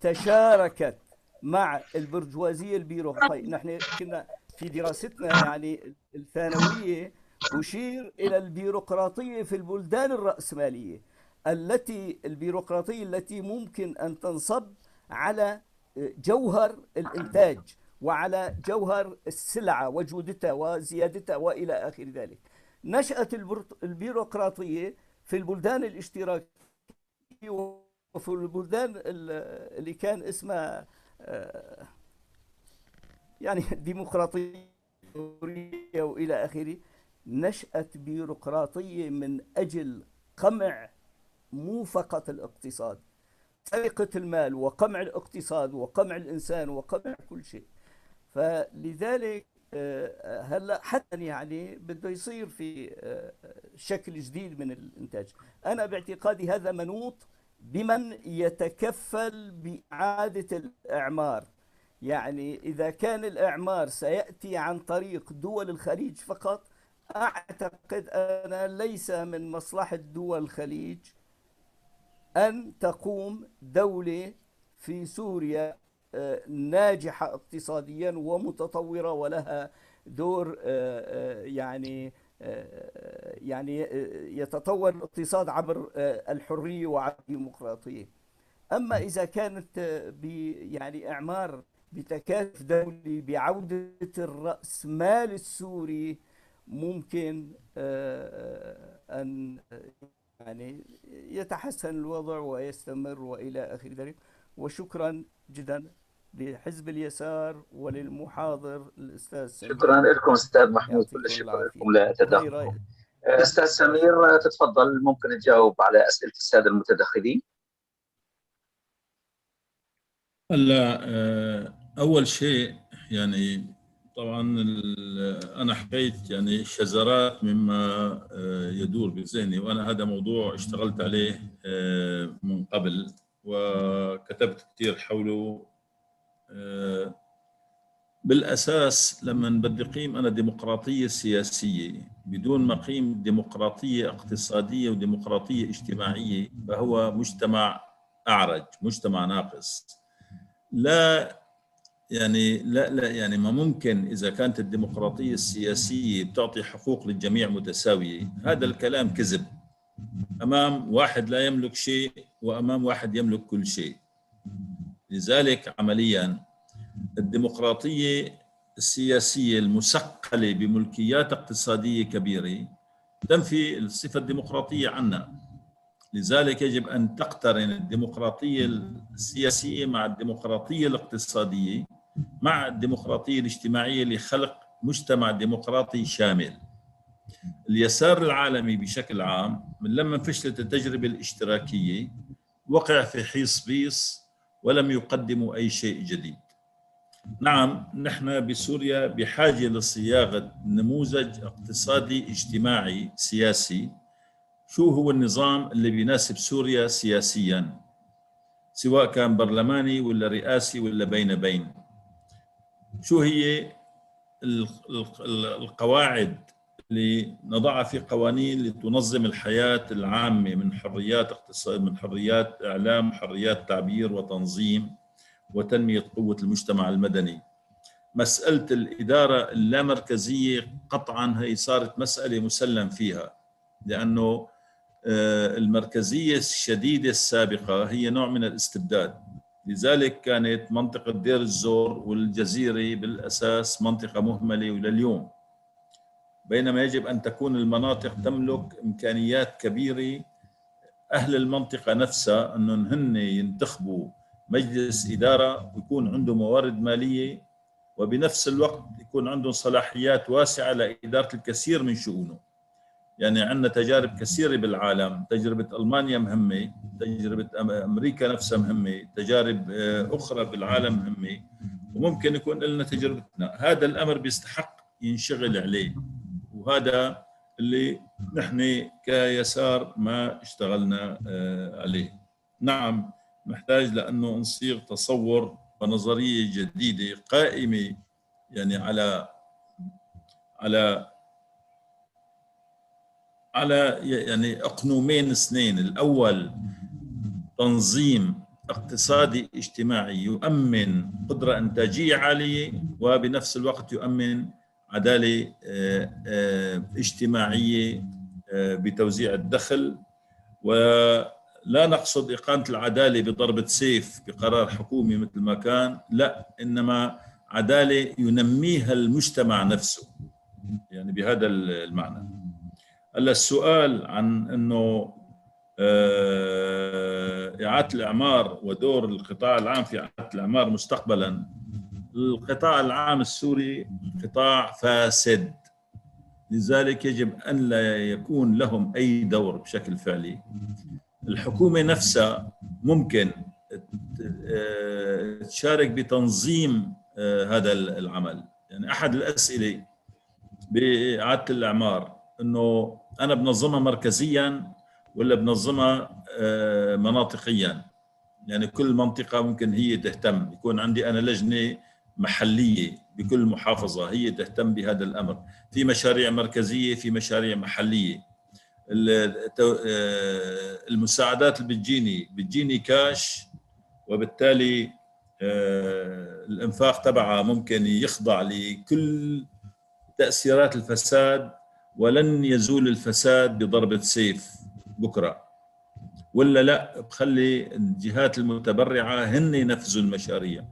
تشاركت مع البرجوازية البيروقراطية. نحن كنا في دراستنا يعني الثانوية أشير إلى البيروقراطية في البلدان الرأسمالية. التي البيروقراطية التي ممكن أن تنصب على جوهر الإنتاج وعلى جوهر السلعة وجودتها وزيادتها وإلى آخر ذلك. نشأت البيروقراطية في البلدان الاشتراكية وفي البلدان ال- اللي كان اسمها آه، يعني ديمقراطية وإلى آخره نشأت بيروقراطية من أجل قمع مو فقط الاقتصاد سرقة المال وقمع الاقتصاد وقمع الإنسان وقمع كل شيء. فلذلك آه، هلا حتى يعني بده يصير في آه، شكل جديد من الإنتاج. أنا باعتقادي هذا منوط بمن يتكفل بإعادة الإعمار. يعني إذا كان الإعمار سيأتي عن طريق دول الخليج فقط أعتقد أنا ليس من مصلحة دول الخليج أن تقوم دولة في سوريا آه، ناجحة اقتصاديا ومتطورة ولها دور آه، آه، يعني يعني يتطور الاقتصاد عبر الحرية وعبر الديمقراطية. أما إذا كانت يعني إعمار بتكاتف دولي بعودة الرأسمال السوري ممكن أن يعني يتحسن الوضع ويستمر وإلى آخر ذلك. وشكرا جدا لحزب اليسار وللمحاضر الأستاذ سمير. شكرا لكم أستاذ محمود كل الشكر العافية. لكم لتدخل غير أستاذ سمير تتفضل ممكن تجاوب على أسئلة السادة المتدخلين هلا آه، أول شيء يعني طبعا أنا حكيت يعني شذرات مما آه، يدور بذهني وأنا هذا موضوع اشتغلت عليه آه، من قبل وكتبت كثير حوله آه، بالأساس لما بدي قيم أنا ديمقراطية سياسية بدون ما قيم ديمقراطية اقتصادية وديمقراطية اجتماعية فهو مجتمع أعرج مجتمع ناقص. لا يعني لا لا يعني ما ممكن إذا كانت الديمقراطية السياسية بتعطي حقوق للجميع متساوية. هذا الكلام كذب. أمام واحد لا يملك شيء وأمام واحد يملك كل شيء. لذلك عمليا الديمقراطية السياسية المثقلة بملكيات اقتصادية كبيرة تنفي الصفة الديمقراطية عنا. لذلك يجب أن تقترن الديمقراطية السياسية مع الديمقراطية الاقتصادية مع الديمقراطية الاجتماعية لخلق مجتمع ديمقراطي شامل. اليسار العالمي بشكل عام من لما فشلت التجربة الاشتراكية وقع في حيص بيص ولم يقدموا أي شيء جديد. نعم نحن بسوريا بحاجة لصياغة نموذج اقتصادي اجتماعي سياسي شو هو النظام اللي بيناسب سوريا سياسيا سواء كان برلماني ولا رئاسي ولا بين بين شو هي ال- ال- القواعد لنضعها في قوانين لتنظم الحياة العامة من حريات اقتصاد من حريات إعلام حريات تعبير وتنظيم وتنمية قوة المجتمع المدني. مسألة الإدارة اللامركزية قطعا هي صارت مسألة مسلم فيها لأنه آه، المركزية الشديدة السابقة هي نوع من الاستبداد. لذلك كانت منطقة دير الزور والجزيرة بالأساس منطقة مهملة ولليوم. بينما يجب أن تكون المناطق تملك إمكانيات كبيرة أهل المنطقة نفسها أنهم هن ينتخبوا مجلس إدارة ويكون عنده موارد مالية وبنفس الوقت يكون عندهم صلاحيات واسعة لإدارة الكثير من شؤونه. يعني عندنا تجارب كثيرة بالعالم. تجربة ألمانيا مهمة تجربة أمريكا نفسها مهمة تجارب آه، أخرى بالعالم مهمة. وممكن يكون لنا تجربتنا. هذا الأمر بيستحق ينشغل عليه. وهذا اللي نحن كيسار ما اشتغلنا آه، عليه. نعم نحتاج لأنه نصيغ تصور ونظرية جديدة قائمة يعني على على على يعني أقنومين اثنين. الأول تنظيم اقتصادي اجتماعي يؤمن قدرة إنتاجية عالية وبنفس الوقت يؤمن عدالة آه، آه، اجتماعية آه، بتوزيع الدخل. ولا نقصد إقامة العدالة بضربة سيف بقرار حكومي مثل ما كان لا إنما عدالة ينميها المجتمع نفسه يعني بهذا المعنى. هلا السؤال عن إنه إعادة الإعمار ودور القطاع العام في إعادة الإعمار مستقبلا. القطاع العام السوري قطاع فاسد. لذلك يجب أن لا يكون لهم أي دور بشكل فعلي. الحكومة نفسها ممكن تشارك بتنظيم هذا العمل. يعني أحد الأسئلة بإعادة الإعمار إنه أنا بنظمها مركزيا ولا بنظمها مناطقيا؟ يعني كل منطقة ممكن هي تهتم. يكون عندي أنا لجنة محلية بكل محافظة هي تهتم بهذا الأمر. في مشاريع مركزية في مشاريع محلية. المساعدات اللي بتجيني بتجيني كاش وبالتالي الإنفاق تبعها ممكن يخضع لكل تأثيرات الفساد ولن يزول الفساد بضربه سيف بكرة. ولا لا بخلي الجهات المتبرعة هن ينفذوا المشاريع.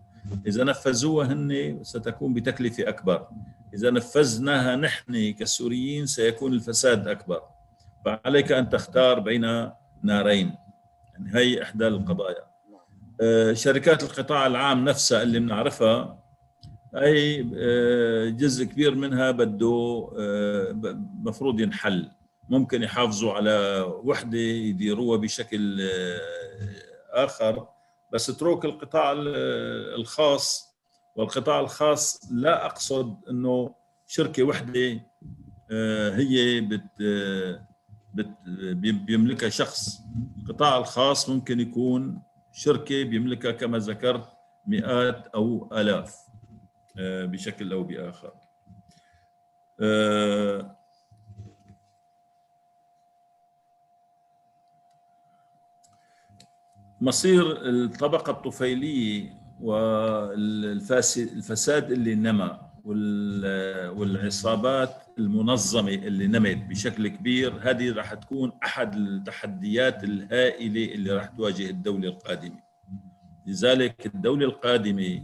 إذا نفذوها هن ستكون بتكلفة أكبر. إذا نفذناها نحن كسوريين سيكون الفساد أكبر. فعليك أن تختار بين نارين. يعني هي إحدى القضايا. شركات القطاع العام نفسها اللي بنعرفها أي جزء كبير منها بده مفروض ينحل. ممكن يحافظوا على وحدة يديروها بشكل آخر. بس اترك القطاع الخاص. والقطاع الخاص لا أقصد إنه شركة وحدة هي بت بيملكها شخص. القطاع الخاص ممكن يكون شركة بيملكها كما ذكرت مئات أو آلاف. بشكل أو بآخر. مصير الطبقة الطفيلية والفساد اللي نمى والعصابات المنظمة اللي نمت بشكل كبير هذه راح تكون أحد التحديات الهائلة اللي راح تواجه الدولة القادمة. لذلك الدولة القادمة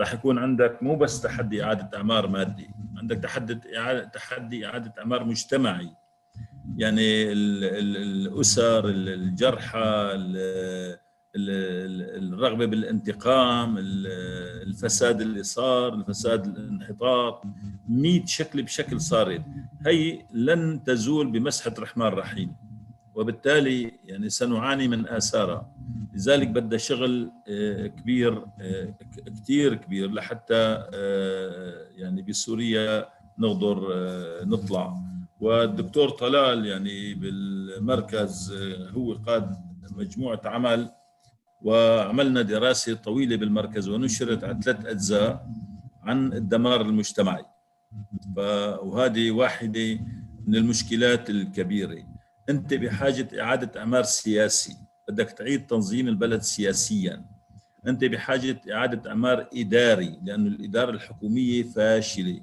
راح يكون عندك مو بس تحدي إعادة أعمار مادي عندك تحدي اعاده تحدي إعادة أعمار مجتمعي. يعني الأسر الجرحى الرغبة بالانتقام الفساد اللي صار الفساد الانحطاط. 100 شكل بشكل صارت. هي لن تزول بمسحة رحمن رحيم. وبالتالي يعني سنعاني من آثارها. لذلك بدها شغل كبير كثير كبير لحتى يعني بسوريا نقدر نطلع. والدكتور طلال يعني بالمركز هو قاد مجموعة عمل وعملنا دراسة طويلة بالمركز ونشرت على ثلاث أجزاء عن الدمار المجتمعي. وهذه واحدة من المشكلات الكبيرة. أنت بحاجة إعادة إعمار سياسي بدك تعيد تنظيم البلد سياسيا. أنت بحاجة إعادة إعمار إداري لأنه الإدارة الحكومية فاشلة.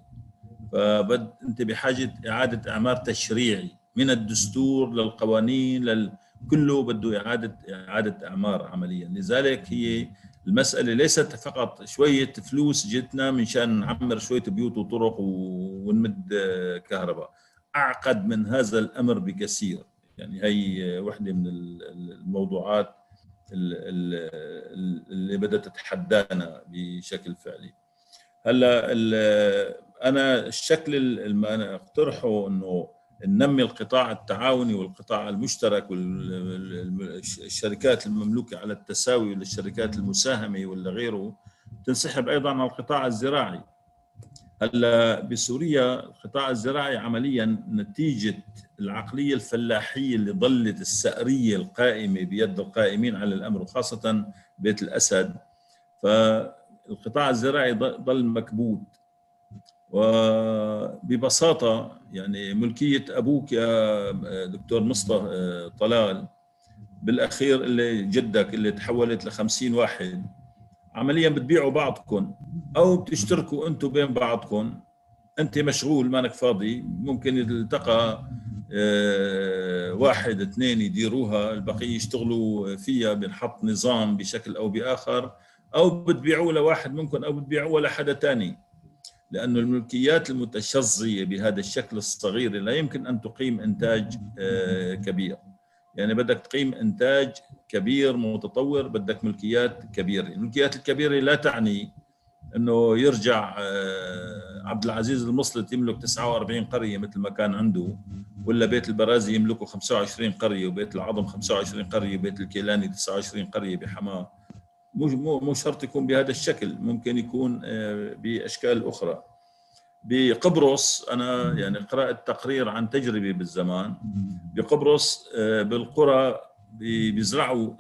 فبد أنت بحاجة إعادة إعمار تشريعي من الدستور للقوانين لل... كله بده إعادة إعادة إعمار عمليا. لذلك هي المسألة ليست فقط شوية فلوس جتنا منشان نعمر شوية بيوت وطرق ونمد كهرباء. أعقد من هذا الأمر بكثير. يعني هي وحدة من الموضوعات اللي بدها تتحدانا بشكل فعلي. هلأ أنا الشكل اللي أنا أقترحه إنه ننمي القطاع التعاوني والقطاع المشترك والشركات المملوكة على التساوي والشركات المساهمة ولا غيره تنسحب أيضا على القطاع الزراعي. هلا بسوريا القطاع الزراعي عمليا نتيجة العقلية الفلاحية اللي ظلت السأريه القائمة بيد القائمين على الأمر وخاصة بيت الأسد. فالقطاع الزراعي ظل مكبوت. وببساطة يعني ملكية أبوك يا دكتور مصطفى طلال بالأخير اللي جدك اللي تحولت ل 50 واحد. عمليا بتبيعوا بعضكم أو بتشتركوا أنتم بين بعضكم أنت مشغول مانك فاضي ممكن يلتقى واحد اثنين يديروها البقية يشتغلوا فيها بنحط نظام بشكل أو بآخر أو بتبيعوه لواحد منكم أو بتبيعوه لحدا ثاني لأن الملكيات المتشظية بهذا الشكل الصغير لا يمكن أن تقيم إنتاج كبير. يعني بدك تقيم إنتاج كبير متطور بدك ملكيات كبيرة. الملكيات الكبيرة لا تعني أنه يرجع عبد العزيز المصلت يملك 49 قرية مثل ما كان عنده ولا بيت البرازي يملكه 25 قرية وبيت العظم 25 قرية وبيت الكيلاني 29 قرية بحماة. مو مو شرط يكون بهذا الشكل ممكن يكون بأشكال أخرى. بقبرص أنا يعني قرأت تقرير عن تجربه بالزمان. بقبرص بالقرى بيزرعوا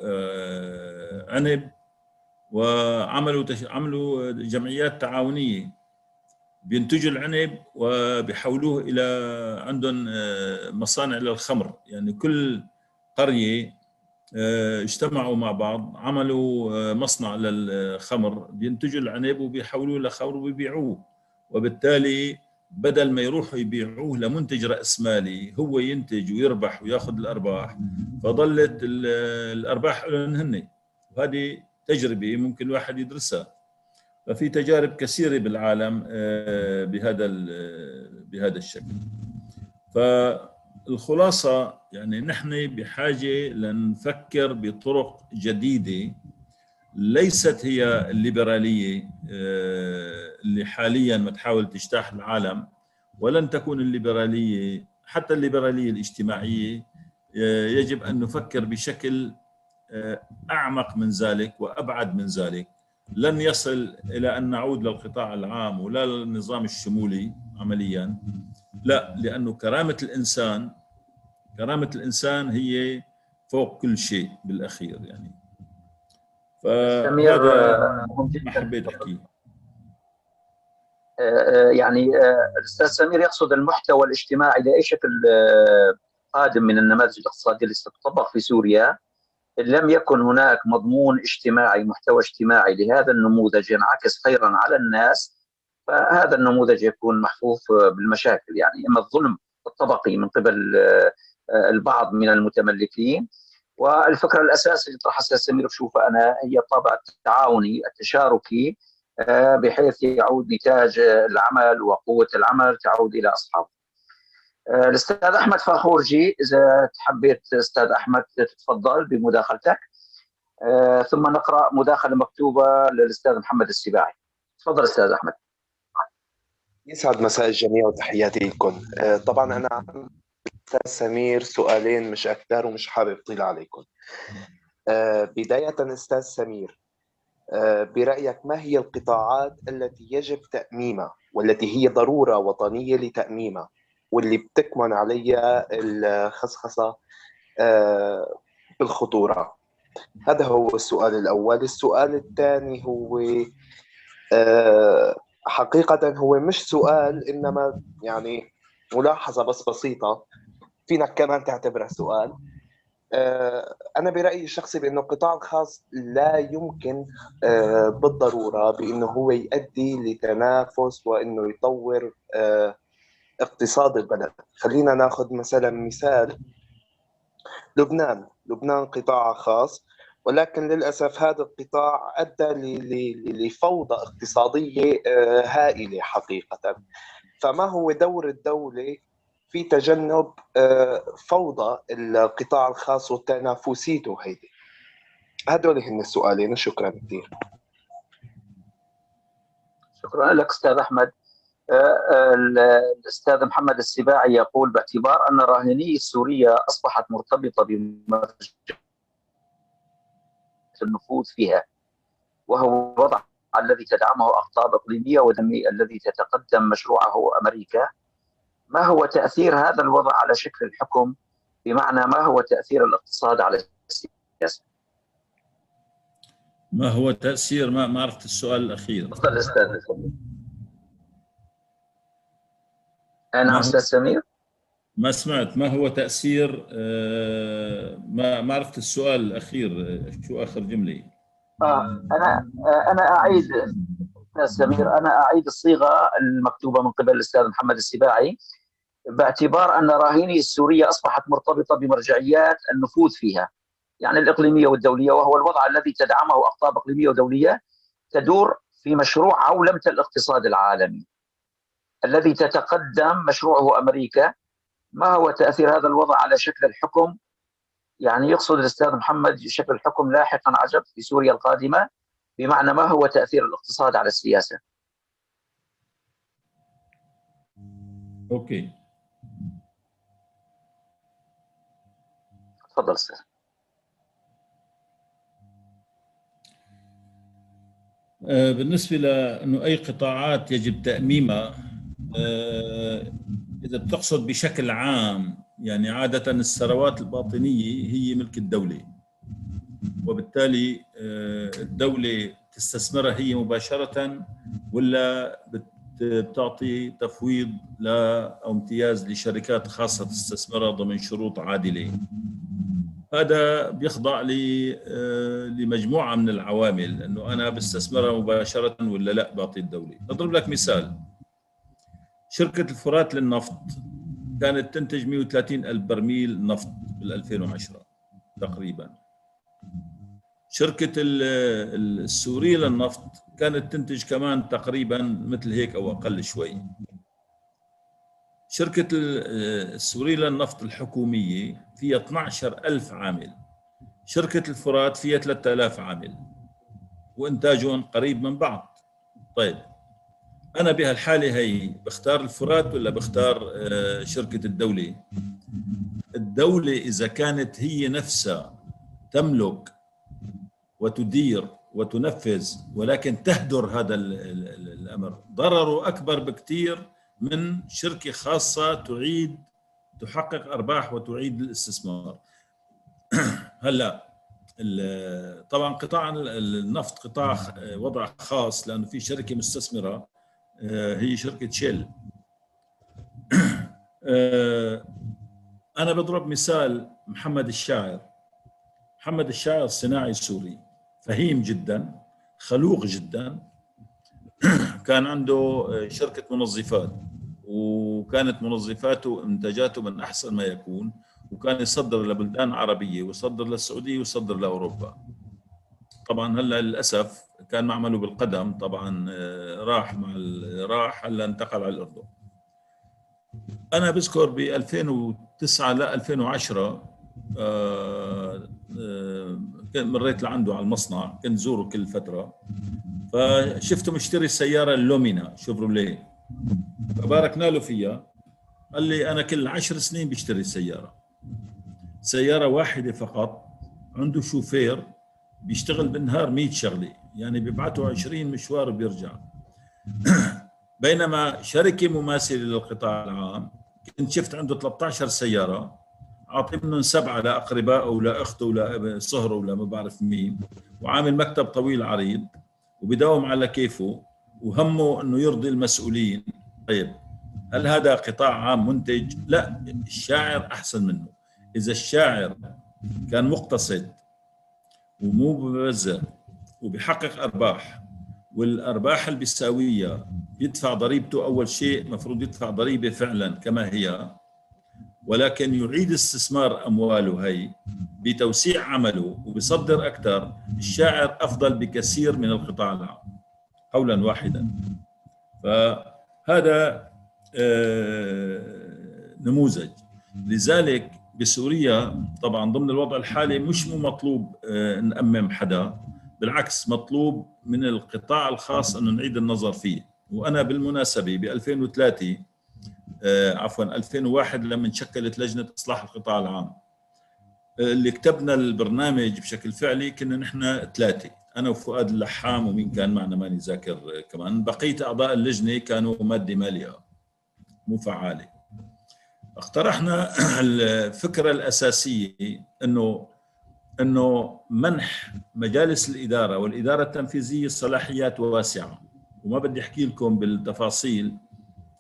عنب وعملوا عملوا جمعيات تعاونية. بينتجوا العنب وبيحولوه إلى عندهم مصانع للخمر. يعني كل قرية اجتمعوا مع بعض عملوا مصنع للخمر. بينتجوا العنب وبيحولوه لخمر وبيبيعوه. وبالتالي بدل ما يروحوا يبيعوه لمنتج راس مالي هو ينتج ويربح وياخذ الأرباح. فظلت الأرباح هن. وهذه تجربة ممكن الواحد يدرسها. ففي تجارب كثيرة بالعالم بهذا بهذا الشكل. ف الخلاصة يعني نحن بحاجة لنفكر بطرق جديدة. ليست هي الليبرالية اللي حاليا ما تحاول تجتاح العالم ولن تكون الليبرالية حتى الليبرالية الاجتماعية يجب أن نفكر بشكل أعمق من ذلك وأبعد من ذلك. لن يصل إلى أن نعود للقطاع العام ولا للنظام الشمولي عمليا. لا لأنه كرامة الإنسان كرامة الإنسان هي فوق كل شيء بالأخير يعني. فهذا ما حبيت أحكيه. يعني الأستاذ سمير يقصد المحتوى الاجتماعي لأي شكل قادم من النماذج الاقتصادية اللي ستطبق في سوريا. إن لم يكن هناك مضمون اجتماعي محتوى اجتماعي لهذا النموذج ينعكس خيرا على الناس فهذا النموذج يكون محفوف بالمشاكل. يعني إما الظلم الطبقي من قبل البعض من المتملكين والفكرة الأساسية اللي طرحها سمير بشوفها أنا هي الطابع التعاوني التشاركي بحيث يعود نتاج العمل وقوة العمل تعود إلى أصحابه. الأستاذ أحمد فاخورجي إذا حبيت أستاذ أحمد تتفضل بمداخلتك ثم نقرأ مداخلة مكتوبة للأستاذ محمد السباعي. تفضل أستاذ أحمد. يسعد مساء الجميع وتحياتي لكم طبعا أنا أستاذ سمير سؤالين مش أكثر ومش حابب أطيل عليكم. بداية أستاذ سمير برأيك ما هي القطاعات التي يجب تأميمها والتي هي ضرورة وطنية لتأميمها واللي بتكمن عليها الخصخصة بالخطورة؟ هذا هو السؤال الأول. السؤال الثاني هو حقيقة هو مش سؤال إنما يعني ملاحظة بس بسيطة. فينك كمان تعتبرها سؤال. آه، أنا برأيي الشخصي بأنه القطاع الخاص لا يمكن آه، بالضرورة بأنه هو يؤدي لتنافس وأنه يطور آه، اقتصاد البلد. خلينا نأخذ مثلا مثال لبنان. لبنان قطاع خاص ولكن للأسف هذا القطاع أدى لفوضى اقتصادية هائلة حقيقة. فما هو دور الدولة في تجنب آه، فوضى القطاع الخاص وتنافسيته هيدي. هدول هن السؤالين شكرا كثير. شكرا لك أستاذ أحمد. آه، آه، الأستاذ محمد السباعي يقول باعتبار أن الراهنيه السورية أصبحت مرتبطة بمرجع النفوذ فيها وهو الوضع الذي تدعمه اقطاب إقليمية ودمي الذي تتقدم مشروعه أمريكا. ما هو تأثير هذا الوضع على شكل الحكم؟ بمعنى ما هو تأثير الاقتصاد على السياسة؟ ما هو تأثير ما ما عرفت السؤال الأخير؟ تفضل أستاذ نعم أستاذ سمير؟ ما سمعت. ما هو تأثير آه، ما ما عرفت السؤال الأخير؟ شو آخر جملة؟ آه أنا آه أنا أعيد أستاذ سمير أنا أعيد الصيغة المكتوبة من قبل الأستاذ محمد السباعي. باعتبار أن راهيني السورية أصبحت مرتبطة بمرجعيات النفوذ فيها. يعني الإقليمية والدولية وهو الوضع الذي تدعمه أقطاب إقليمية ودولية تدور في مشروع عولمة الاقتصاد العالمي الذي تتقدم مشروعه أمريكا. ما هو تأثير هذا الوضع على شكل الحكم؟ يعني يقصد الأستاذ محمد شكل الحكم لاحقا عجب في سوريا القادمة. بمعنى ما هو تأثير الاقتصاد على السياسة؟ أوكي. تفضل أستاذ آه، بالنسبة لأنه أي قطاعات يجب تأميمها آه، إذا بتقصد بشكل عام يعني عادة الثروات الباطنية هي ملك الدولة. وبالتالي آه، الدولة تستثمرها هي مباشرة ولا بتعطي تفويض ل أو امتياز لشركات خاصة تستثمرها ضمن شروط عادلة؟ هذا بيخضع آه، لمجموعة من العوامل أنه أنا بستثمرها مباشرة ولا لا؟ بعطي الدولة. نضرب لك مثال. شركة الفرات للنفط كانت تنتج 130 ألف برميل نفط بال 2010 تقريبا. شركة السورية للنفط كانت تنتج كمان تقريبا مثل هيك أو أقل شوي. شركة السورية للنفط الحكومية فيها 12 ألف عامل. شركة الفرات فيها 3000 عامل. وإنتاجهم قريب من بعض. طيب أنا بهالحالة هي بختار الفرات ولا بختار آه، شركة الدولة؟ الدولة إذا كانت هي نفسها تملك وتدير وتنفذ ولكن تهدر هذا الأمر ضرره أكبر بكثير من شركة خاصة تعيد تحقق أرباح وتعيد الاستثمار. هلا طبعا قطاع النفط قطاع وضع خاص لأنه في شركة مستثمرة آه، هي شركة شيل. آه، أنا بضرب مثال محمد الشاعر. محمد الشاعر صناعي سوري فهيم جدا خلوق جدا. كان عنده شركة منظفات. وكانت منظفاته وانتاجاته من أحسن ما يكون وكان يصدر لبلدان عربية ويصدر للسعودية ويصدر لأوروبا. طبعا هلأ للأسف كان معمله بالقدم طبعا آه، راح مع راح هلأ انتقل على الأردن. أنا بذكر ب 2009 ل 2010 آه، آه، مريت لعنده على المصنع كنت زوره كل فترة. فشفته مشتري سياره اللومينا شوفروليه فباركنا له فيها. قال لي أنا كل عشر سنين بشتري سيارة. سيارة واحدة فقط عنده شوفير بيشتغل بالنهار 100 شغلة يعني بيبعثوا 20 مشوار وبيرجع. بينما شركة مماثلة للقطاع العام كنت شفت عنده 13 سيارة اعطي منهم سبعة لاقربائه ولا اخته ولا صهره ولا ما بعرف مين وعامل مكتب طويل عريض وبداوم على كيفه. وهمه إنه يرضي المسؤولين. طيب هل هذا قطاع عام منتج؟ لا الشاعر أحسن منه. إذا الشاعر كان مقتصد ومو ببذر وبيحقق أرباح والأرباح اللي بيساويها يدفع ضريبته أول شيء مفروض يدفع ضريبة فعلا كما هي ولكن يعيد استثمار أمواله هي بتوسيع عمله وبصدر أكثر. الشاعر أفضل بكثير من القطاع العام. قولا واحدا. فهذا آه، نموذج. لذلك بسوريا طبعا ضمن الوضع الحالي مش مو مطلوب آه، نأمم حدا. بالعكس مطلوب من القطاع الخاص انه نعيد النظر فيه. وأنا بالمناسبة ب 2003 آه، عفوا 2001 لما شكلت لجنة إصلاح القطاع العام. اللي كتبنا البرنامج بشكل فعلي كنا نحن ثلاثة. أنا وفؤاد اللحام ومين كان معنا ماني ذاكر كمان. بقية أعضاء اللجنة كانوا مادة مالية مو فعالة. اقترحنا الفكرة الأساسية إنه إنه منح مجالس الإدارة والإدارة التنفيذية صلاحيات واسعة. وما بدي أحكي لكم بالتفاصيل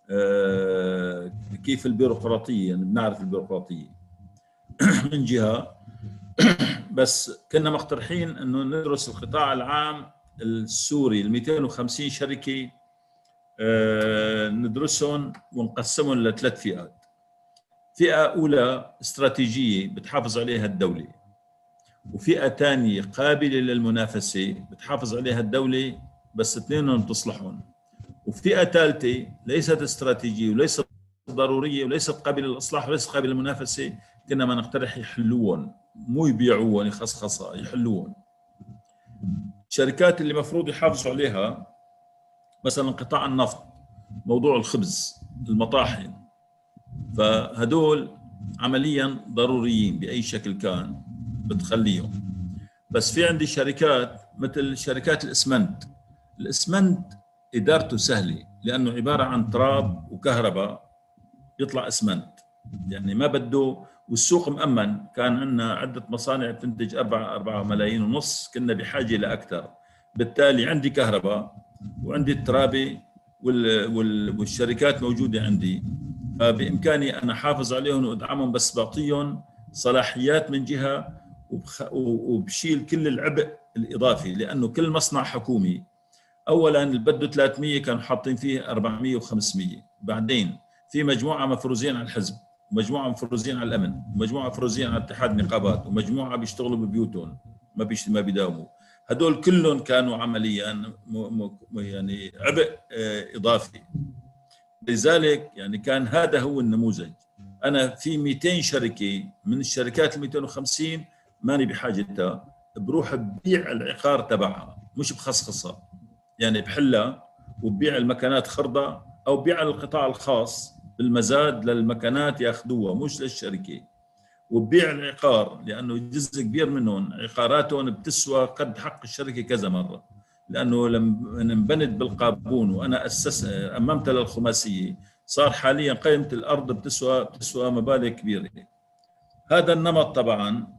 آه، كيف البيروقراطية يعني بنعرف البيروقراطية. من جهة بس كنا مقترحين إنه ندرس القطاع العام السوري ال 250 شركة آه، ندرسهم ونقسمهم لثلاث فئات. فئة أولى استراتيجية بتحافظ عليها الدولة وفئة ثانية قابلة للمنافسة بتحافظ عليها الدولة بس اثنينهم تصلحهم. وفئة ثالثة ليست استراتيجية وليست ضرورية وليست قابلة للإصلاح وليست قابلة للمنافسة كنا ما نقترح يحلوهم. مو يبيعوهم يخصخصها يحلوهم الشركات اللي مفروض يحافظوا عليها مثلا قطاع النفط موضوع الخبز المطاحن. فهدول عمليا ضروريين بأي شكل كان بتخليهم. بس في عندي شركات مثل شركات الإسمنت. الإسمنت إدارته سهلة لأنه عبارة عن تراب وكهرباء يطلع إسمنت. يعني ما بده والسوق مأمن. كان عندنا عدة مصانع تنتج 4 4 ملايين ونص. كنا بحاجة لأكثر بالتالي عندي كهرباء وعندي الترابة والشركات موجودة عندي. فبإمكاني أنا حافظ عليهم وأدعمهم بس بعطيهم صلاحيات من جهة وبشيل كل العبء الإضافي لأنه كل مصنع حكومي. أولا اللي بده 300 كانوا حاطين فيه 400 و500 بعدين في مجموعة مفروزين على الحزب. ومجموعة مفروزين على الأمن ومجموعة مفروزين على اتحاد النقابات ومجموعة بيشتغلوا ببيوتهم ما بيش ما بيداوموا. هدول كلهم كانوا عمليا. يعني عبء آه، إضافي. لذلك يعني كان هذا هو النموذج. أنا في 200 شركة من الشركات ال 250 ماني بحاجتها بروح ببيع العقار تبعها مش بخصخصها. يعني بحلها وببيع المكانات خرضه أو بيع القطاع الخاص. بالمزاد للمكانات ياخذوها مش للشركة. وببيع العقار لأنه جزء كبير منهم عقاراتهم بتسوى قد حق الشركة كذا مرة. لأنه لما انبنت بالقابون وأنا اسس اممتها للخماسية. صار حاليا قيمة الأرض بتسوى بتسوى مبالغ كبيرة. هذا النمط طبعا.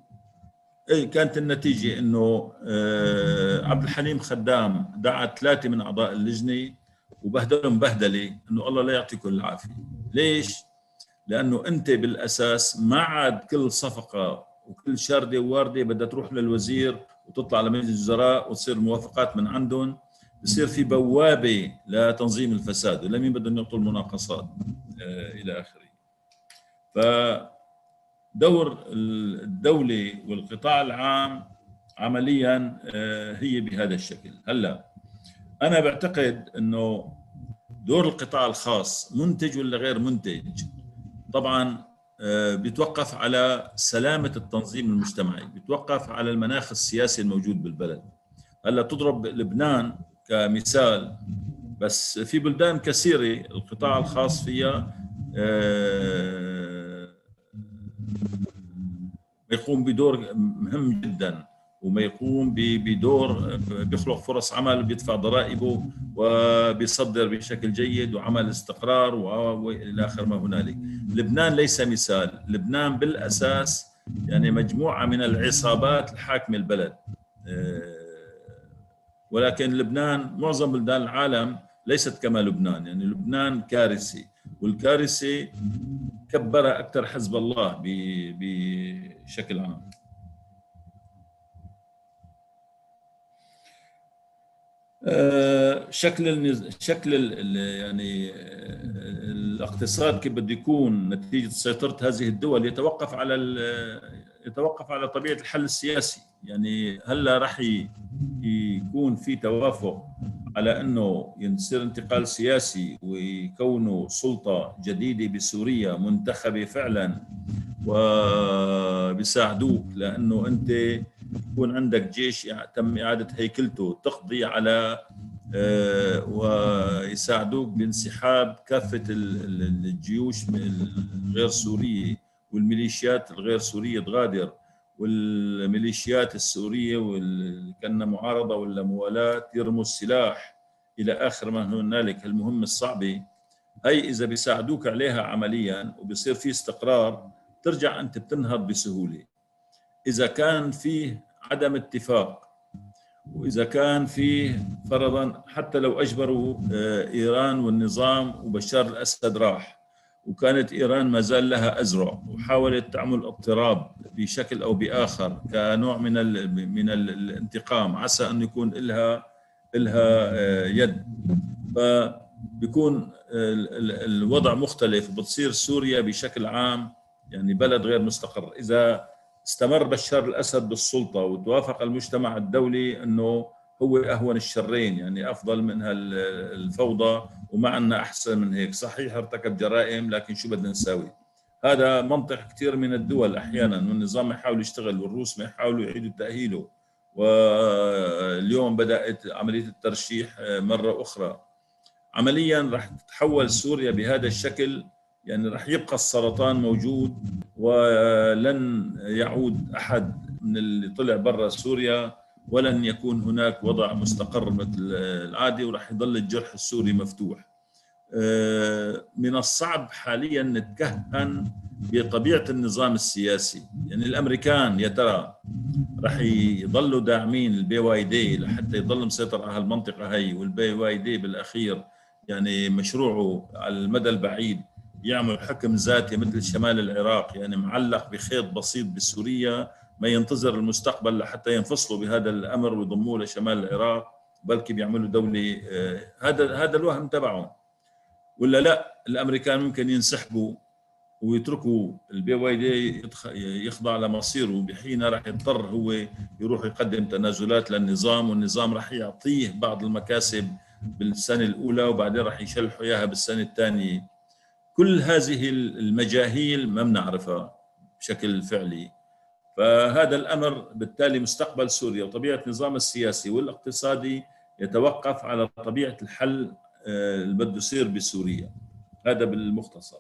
اي كانت النتيجة إنه آه، عبد الحليم خدام دعا ثلاثة من أعضاء اللجنة. وبهدلهم بهدلة إنه الله لا يعطيكم العافية. ليش؟ لأنه أنت بالأساس ما عاد كل صفقة وكل شارده ووارده بدها تروح للوزير وتطلع لمجلس الوزراء وتصير موافقات من عندهم بصير في بوابة لتنظيم الفساد. ولمين بدهم يعطوا المناقصات آه، إلى آخره. فدور الدولة والقطاع العام عمليا آه، هي بهذا الشكل. هلا أنا بعتقد إنه دور القطاع الخاص منتج ولا غير منتج؟ طبعا آه، بيتوقف على سلامة التنظيم المجتمعي بيتوقف على المناخ السياسي الموجود بالبلد. هلأ تضرب لبنان كمثال بس في بلدان كثيرة القطاع الخاص فيها آه، يقوم بدور مهم جدا. وما يقوم بدور بيخلق فرص عمل بيدفع ضرائبه وبيصدر بشكل جيد وعمل استقرار وإلى آخر ما هنالك. لبنان ليس مثال، لبنان بالأساس يعني مجموعة من العصابات الحاكمه البلد. آه، ولكن لبنان معظم بلدان العالم ليست كما لبنان، يعني لبنان كارثي والكارثه كبرها أكثر حزب الله بشكل عام شكل النز... شكل. ال- يعني آه، الاقتصاد كيف بده يكون نتيجة سيطرة هذه الدول يتوقف على. يتوقف على طبيعة الحل السياسي يعني هلا راح. يكون في توافق على إنه يصير انتقال سياسي ويكونوا سلطة جديدة بسوريا منتخبة فعلا وبيساعدوك لأنه أنت يكون عندك جيش تم إعادة هيكلته تقضي على آه، ويساعدوك بانسحاب ال- الجيوش الغير سورية والميليشيات الغير سورية تغادر والميليشيات السورية واللي كان معارضة ولا موالاه يرموا السلاح إلى آخر ما هنالك المهمة الصعبة هي إذا بيساعدوك عليها عمليا وبصير في استقرار ترجع أنت بتنهض بسهولة. إذا كان فيه عدم اتفاق وإذا كان فيه فرضا حتى لو أجبروا آه، إيران والنظام وبشار الأسد راح وكانت إيران ما زال لها أزرع وحاولت تعمل اضطراب بشكل أو بآخر كنوع من من ال الانتقام عسى أن يكون لها لها آه، يد. فبيكون ال- الوضع مختلف وبتصير سوريا بشكل عام يعني بلد غير مستقر. إذا استمر بشار الأسد بالسلطة وتوافق المجتمع الدولي إنه هو أهون الشرين يعني أفضل من الفوضى وما عندنا أحسن من هيك. صحيح ارتكب جرائم لكن شو بدنا نساوي؟ هذا منطق كثير من الدول أحيانا والنظام يحاول يشتغل والروس ما يحاولوا يعيدوا تأهيله. واليوم بدأت عملية الترشيح مرة أخرى. عمليا راح تتحول سوريا بهذا الشكل يعني راح يبقى السرطان موجود ولن يعود أحد من اللي طلع برا سوريا ولن يكون هناك وضع مستقر مثل العادي وراح يضل الجرح السوري مفتوح. آه، من الصعب حاليا نتكهن بطبيعة النظام السياسي. يعني الأمريكان يا ترى راح يضلوا داعمين ال PYD لحتى يضل مسيطر على هالمنطقه هي وال PYD بالأخير يعني مشروعه على المدى البعيد. يعمل حكم ذاتي مثل شمال العراق يعني معلق بخيط بسيط بسوريا ما ينتظر المستقبل لحتى ينفصلوا بهذا الأمر ويضموه لشمال العراق بلكي بيعملوا دولة آه، هذا هذا الوهم تبعهم. ولا لا الأمريكان ممكن ينسحبوا ويتركوا ال PYD يخضع لمصيره بحين راح يضطر هو يروح يقدم تنازلات للنظام والنظام راح يعطيه بعض المكاسب بالسنة الأولى وبعدين راح يشلحوا إياها بالسنة الثانية. كل هذه المجاهيل ما بنعرفها بشكل فعلي. فهذا الأمر بالتالي مستقبل سوريا وطبيعة النظام السياسي والاقتصادي يتوقف على طبيعة الحل آه، اللي بده يصير بسوريا. هذا بالمختصر.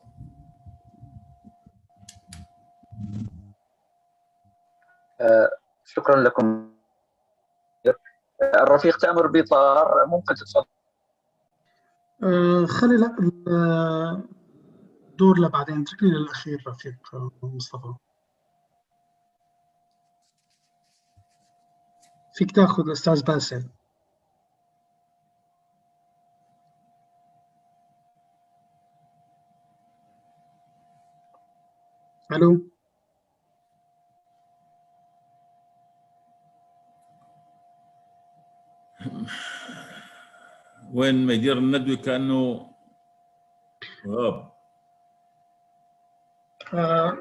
شكرا لكم. الرفيق تأمر بيطار ممكن تتفضل. آه، خلي دور لبعدين. اتركني للأخير رفيق مصطفى. فيك تاخذ الأستاذ باسل. ألو؟ وين ما يدير الندوه كأنه غاب. آه،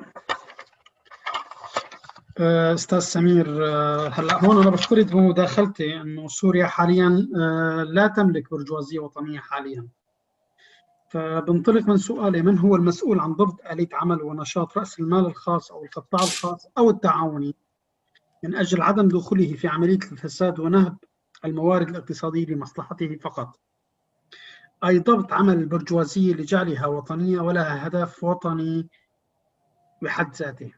آه، أستاذ سمير آه، هلا هون أنا بشكرك بمداخلتي إنه سوريا حاليا لا تملك برجوازية وطنية حاليا. فبنطلق من سؤالي من هو المسؤول عن ضبط آلية عمل ونشاط رأس المال الخاص أو القطاع الخاص أو التعاوني من أجل عدم دخوله في عملية الفساد ونهب الموارد الاقتصادية لمصلحته فقط؟ أي ضبط عمل البرجوازية لجعلها وطنية ولها هدف وطني بحد ذاته.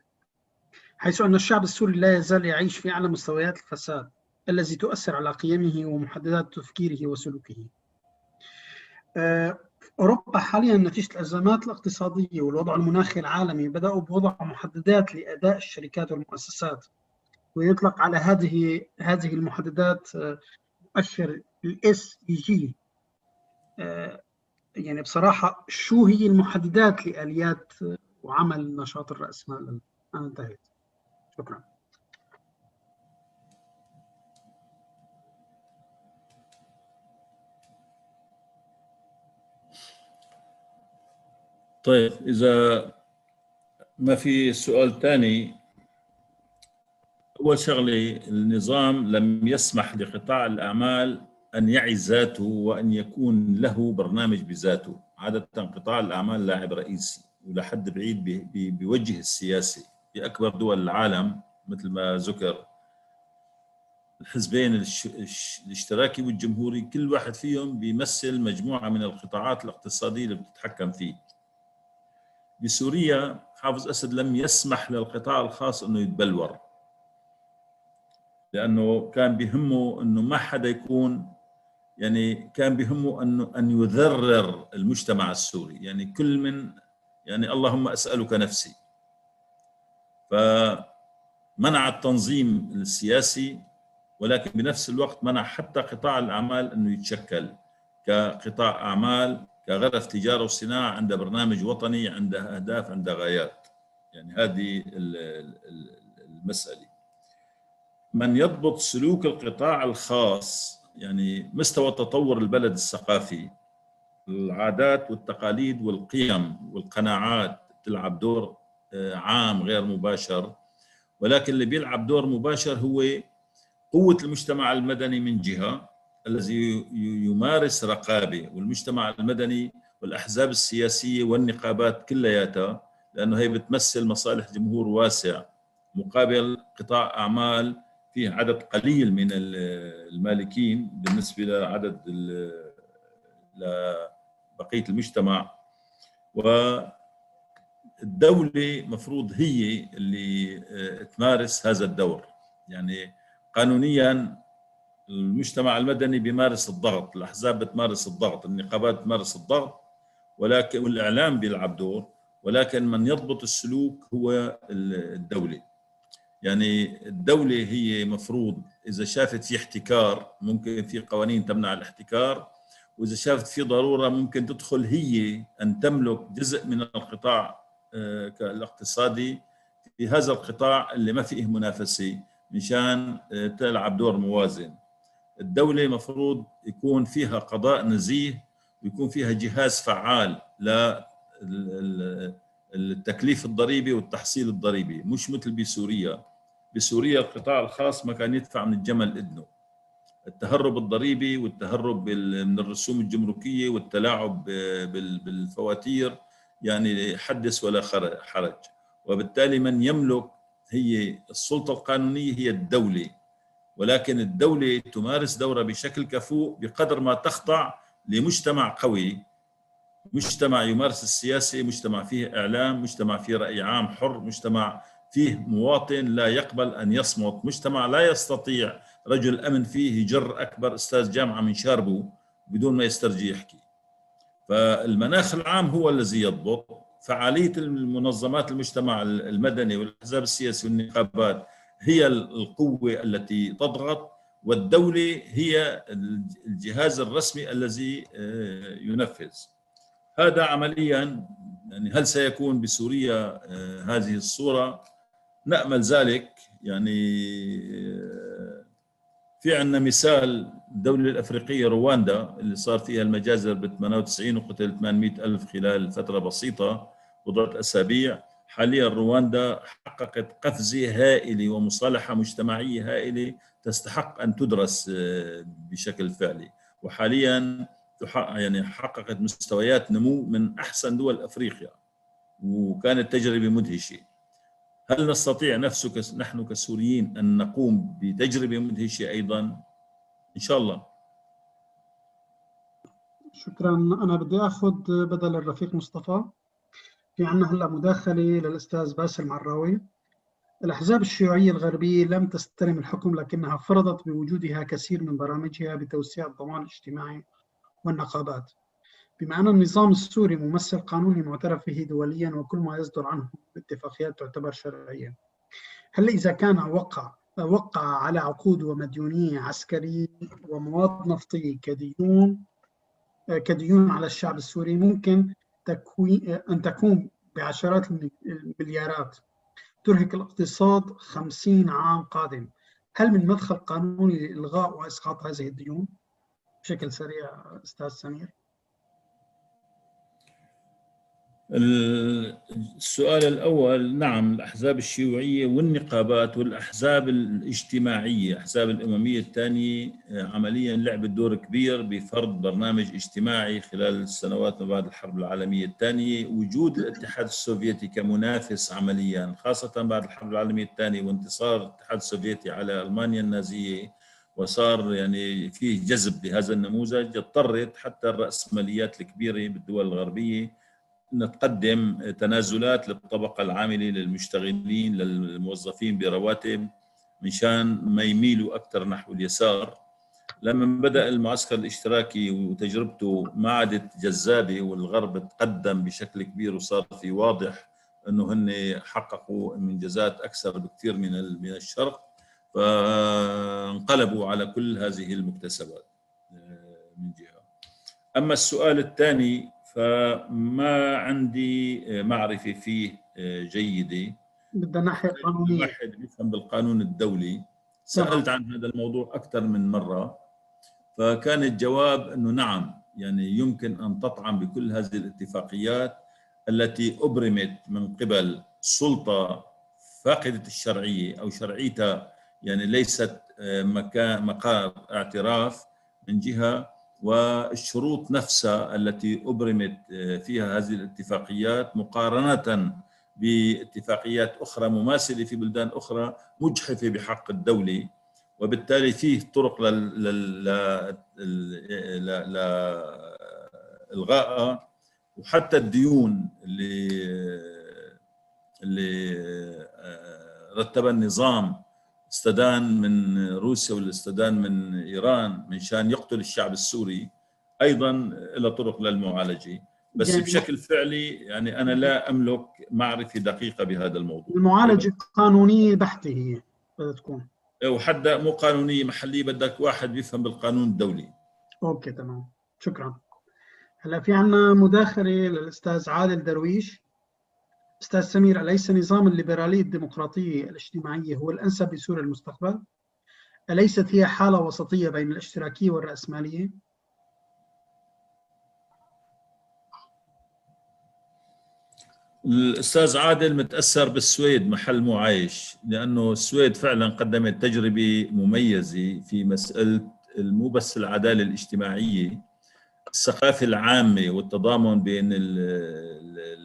حيث أن الشعب السوري لا يزال يعيش في أعلى مستويات الفساد الذي تؤثر على قيمه ومحددات تفكيره وسلوكه. آه، أوروبا حاليا نتيجة الأزمات الاقتصادية والوضع المناخي العالمي بدأوا بوضع محددات لأداء الشركات والمؤسسات ويطلق على هذه هذه المحددات آه، مؤشر ال ESG. يعني بصراحة شو هي المحددات لآليات وعمل نشاط الرأسمال أنا انتهيت. شكرا. طيب إذا ما في سؤال ثاني أول شغلة النظام لم يسمح لقطاع الأعمال أن يعي ذاته وأن يكون له برنامج بذاته. عادة قطاع الأعمال لاعب رئيسي. ولحد بعيد بيوجه السياسي. في أكبر دول العالم مثل ما ذكر الحزبين الاشتراكي والجمهوري كل واحد فيهم بيمثل مجموعة من القطاعات الاقتصادية اللي بتتحكم فيه. بسوريا حافظ أسد لم يسمح للقطاع الخاص أنه يتبلور لأنه كان بهمه أنه ما حدا يكون يعني كان بهمه أنه أن يذرر المجتمع السوري. يعني كل من يعني اللهم أسألك نفسي. فمنع التنظيم السياسي ولكن بنفس الوقت منع حتى قطاع الأعمال أنه يتشكل كقطاع أعمال كغرف تجارة وصناعة عنده برنامج وطني عنده أهداف عنده غايات. يعني هذه المسألة. من يضبط سلوك القطاع الخاص يعني مستوى تطور البلد الثقافي العادات والتقاليد والقيم والقناعات تلعب دور عام غير مباشر. ولكن اللي بيلعب دور مباشر هو قوة المجتمع المدني من جهة الذي يمارس رقابة والمجتمع المدني والأحزاب السياسية والنقابات كلياتها لأنه هي بتمثل مصالح جمهور واسع مقابل قطاع أعمال فيه عدد قليل من المالكين بالنسبة لعدد لبقية المجتمع والدولة مفروض هي اللي تمارس هذا الدور. يعني قانونيا المجتمع المدني بيمارس الضغط الأحزاب بتمارس الضغط النقابات بتمارس الضغط ولكن والإعلام بيلعب دور ولكن من يضبط السلوك هو الدولة. يعني الدولة هي مفروض إذا شافت في احتكار ممكن في قوانين تمنع الاحتكار وإذا شافت في ضرورة ممكن تدخل هي أن تملك جزء من القطاع الاقتصادي في هذا القطاع اللي ما فيه منافسة مشان تلعب دور موازن. الدولة مفروض يكون فيها قضاء نزيه ويكون فيها جهاز فعال للتكليف الضريبي والتحصيل الضريبي مش مثل بسوريا. بسوريا القطاع الخاص ما كان يدفع من الجمل إذنه التهرب الضريبي والتهرب من الرسوم الجمركية والتلاعب بالفواتير يعني حدث ولا حرج. وبالتالي من يملك هي السلطة القانونية هي الدولة. ولكن الدولة تمارس دورها بشكل كفؤ بقدر ما تخضع لمجتمع قوي. مجتمع يمارس السياسة مجتمع فيه إعلام مجتمع فيه رأي عام حر مجتمع فيه مواطن لا يقبل أن يصمت مجتمع لا يستطيع رجل أمن فيه يجر أكبر أستاذ جامعة من شاربه بدون ما يسترجي يحكي. فالمناخ العام هو الذي يضبط فعالية المنظمات المجتمع المدني والأحزاب السياسية والنقابات هي القوة التي تضغط والدولة هي الجهاز الرسمي الذي ينفذ. هذا عمليا يعني هل سيكون بسوريا هذه الصورة؟ نأمل ذلك يعني في عندنا مثال الدولة الأفريقية رواندا اللي صار فيها المجازر ب 98 وقتل 800 ألف خلال فترة بسيطة بضعة أسابيع. حاليا رواندا حققت قفزة هائلة ومصالحة مجتمعية هائلة تستحق أن تدرس بشكل فعلي. وحاليا يعني حققت مستويات نمو من أحسن دول أفريقيا. وكانت تجربة مدهشة. هل نستطيع نفسه نحن كسوريين أن نقوم بتجربة مدهشة أيضا؟ إن شاء الله. شكرا. أنا بدي أخذ بدل الرفيق مصطفى. في عندنا هلأ مداخلة للأستاذ باسل معراوي. الأحزاب الشيوعية الغربية لم تستلم الحكم لكنها فرضت بوجودها كثير من برامجها بتوسيع الضمان الاجتماعي والنقابات. أن النظام السوري ممثل قانوني معترف به دوليا وكل ما يصدر عنه باتفاقيات تعتبر شرعية هل إذا كان وقع وقع على عقود ومديونية عسكرية ومواد نفطية كديون كديون على الشعب السوري ممكن تكوين أن تكون بعشرات المليارات. ترهق الاقتصاد 50 عام قادم. هل من مدخل قانوني لإلغاء وإسقاط هذه الديون؟ بشكل سريع أستاذ سمير. السؤال الأول نعم الأحزاب الشيوعية والنقابات والأحزاب الاجتماعية أحزاب الأممية الثانية عمليا لعبت دور كبير بفرض برنامج اجتماعي خلال السنوات ما بعد الحرب العالمية الثانية. وجود الاتحاد السوفيتي كمنافس عمليا خاصة بعد الحرب العالمية الثانية وانتصار الاتحاد السوفيتي على ألمانيا النازية وصار يعني فيه جذب لهذا النموذج اضطرت حتى الرأسماليات الكبيرة بالدول الغربية نقدم تنازلات للطبقة العاملة للمشتغلين للموظفين برواتب مشان ما يميلوا أكثر نحو اليسار. لما بدأ المعسكر الاشتراكي وتجربته ما عادت جذابة والغرب تقدم بشكل كبير وصار في واضح أنه هن حققوا إنجازات أكثر بكثير من من الشرق فانقلبوا على كل هذه المكتسبات من جهة. أما السؤال الثاني فما عندي معرفة فيه جيدة. بدنا ناحية قانونية. واحد بيفهم بالقانون الدولي. سألت عن هذا الموضوع أكثر من مرة فكان الجواب أنه نعم يعني يمكن أن تطعن بكل هذه الاتفاقيات التي أبرمت من قبل سلطة فاقدة الشرعية أو شرعيتها يعني ليست مكان مقار اعتراف من جهة. والشروط نفسها التي أبرمت فيها هذه الاتفاقيات مقارنة باتفاقيات أخرى مماثلة في بلدان أخرى مجحفة بحق الدولة وبالتالي فيه طرق لإلغائها وحتى الديون اللي اللي رتبها النظام استدان من روسيا ولا استدان من إيران من شان يقتل الشعب السوري أيضا له طرق للمعالجه بس يعني بشكل فعلي يعني أنا لا أملك معرفة دقيقة بهذا الموضوع. المعالجة قانونية بحتة هي بدها تكون. وحتى مو قانونية محلية بدك واحد بيفهم بالقانون الدولي. أوكي تمام. شكرا. هلأ في عنا مداخلة للأستاذ عادل درويش. أستاذ سمير أليس نظام الليبرالية الديمقراطية الاجتماعية هو الأنسب لسوريا المستقبل؟ أليست هي حالة وسطية بين الاشتراكية والرأسمالية؟ الأستاذ عادل متأثر بالسويد محل معايش لأنه السويد فعلا قدمت تجربة مميزة في مسألة مو بس العدالة الاجتماعية الثقافة العامة والتضامن بين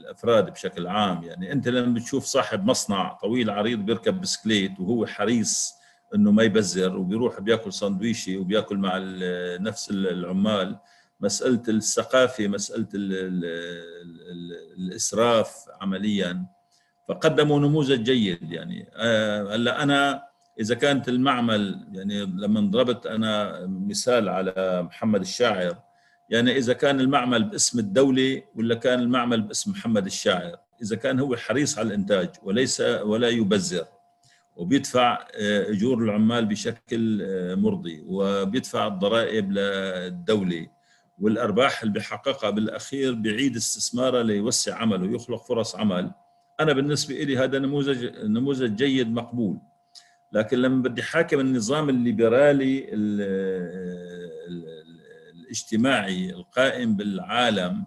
الأفراد بشكل عام. يعني أنت لما بتشوف صاحب مصنع طويل عريض بيركب بسكليت وهو حريص إنه ما يبذر وبيروح بياكل سندويشي وبياكل مع نفس العمال مسألة الثقافة مسألة ال ال ال الإسراف عمليا فقدموا نموذج جيد. يعني هلأ أنا إذا كانت المعمل يعني لما ضربت أنا مثال على محمد الشاعر يعني إذا كان المعمل باسم الدولة ولا كان المعمل باسم محمد الشاعر إذا كان هو حريص على الإنتاج وليس ولا يبذر وبيدفع أجور العمال بشكل مرضي وبيدفع الضرائب للدولة والأرباح اللي بيحققها بالأخير بيعيد استثمارها ليوسع عمله ويخلق فرص عمل. أنا بالنسبة لي هذا نموذج نموذج جيد مقبول. لكن لما بدي حاكم النظام الليبرالي الاجتماعي القائم بالعالم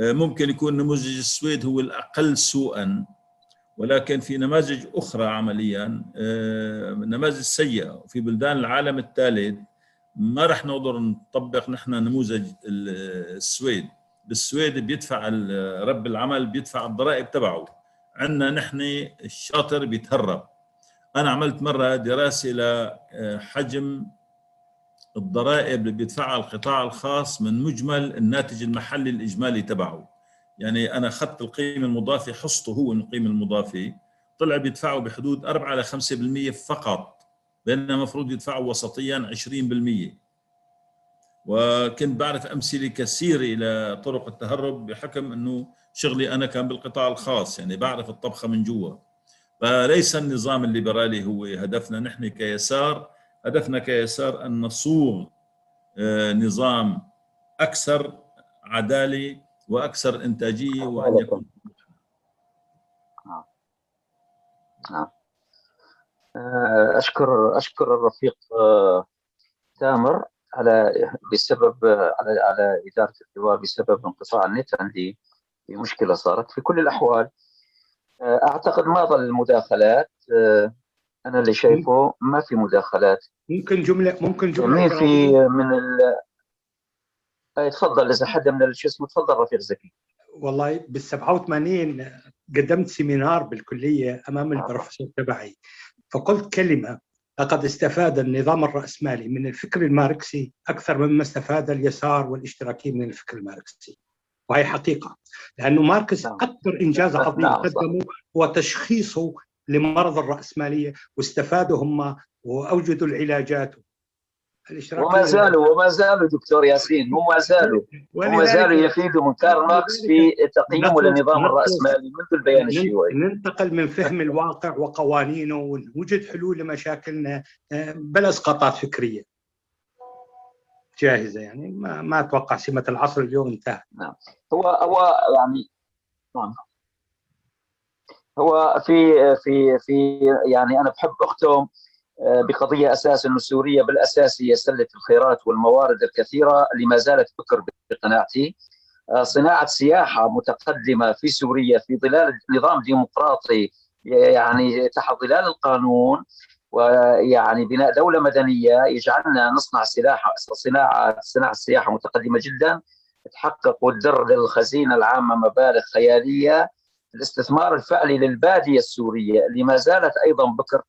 ممكن يكون نموذج السويد هو الأقل سوءا ولكن في نماذج أخرى عمليا نماذج سيئة. وفي بلدان العالم الثالث ما رح نقدر نطبق نحن نموذج السويد. بالسويد بيدفع رب العمل بيدفع الضرائب تبعه. عندنا نحن الشاطر بيتهرب. أنا عملت مرة دراسة لحجم الضرائب اللي بيدفعها القطاع الخاص من مجمل الناتج المحلي الإجمالي تبعه. يعني أنا اخذت القيمة المضافة حصته هو من القيمة المضافة. طلع بيدفعوا بحدود 4 ل 5% فقط بينما المفروض يدفعوا وسطيا 20% وكنت بعرف أمثلة كثيرة إلى طرق التهرب بحكم إنه شغلي أنا كان بالقطاع الخاص يعني بعرف الطبخة من جوا. فليس النظام الليبرالي هو هدفنا. نحن كيسار هدفنا كيسار أن نصوغ نظام أكثر عدالة وأكثر إنتاجية وأن يكون نعم أشكر أشكر الرفيق آه، تامر على بسبب على على إدارة الحوار بسبب انقطاع النت. عندي في مشكلة صارت في كل الأحوال. آه، أعتقد ما ظل المداخلات آه، أنا اللي شايفه ما في مداخلات. ممكن جملة ممكن جملة مين في من ال تفضل إذا حدا من شو اسمه تفضل رفيق زكي. والله بال 87 قدمت seminar بالكلية أمام البروفيسور تبعي. فقلت كلمة لقد استفاد النظام الرأسمالي من الفكر الماركسي أكثر مما استفاد اليسار والاشتراكي من الفكر الماركسي. وهي حقيقة لأنه ماركس أكثر إنجاز عظيم قدمه هو تشخيصه لمرض الرأسمالية واستفادوا هم وأوجدوا العلاجات. وما زالوا وما زالوا دكتور ياسين وما زالوا. وما زالوا يفيدوا من كارل ماركس في تقييمه للنظام الرأسمالي منذ البيان الشيوعي. ننتقل من فهم الواقع وقوانينه ونوجد حلول لمشاكلنا بلا أسقاطات فكرية. جاهزة يعني ما ما أتوقع سمة العصر اليوم انتهت. نعم. هو هو يعني نعم. هو في في في يعني أنا بحب أختم بقضية أساس انه سوريا بالاساس هي سلة الخيرات والموارد الكثيرة اللي ما زالت فكر بقناعتي. صناعة سياحة متقدمة في سوريا في ظلال نظام ديمقراطي يعني تحت ظلال القانون ويعني بناء دولة مدنية يجعلنا نصنع سلاح صناعة صناعة السياحه متقدمة جدا تحقق وتدر للخزينة العامة مبالغ خيالية الاستثمار الفعلي للبادية السورية اللي ما زالت أيضا بكر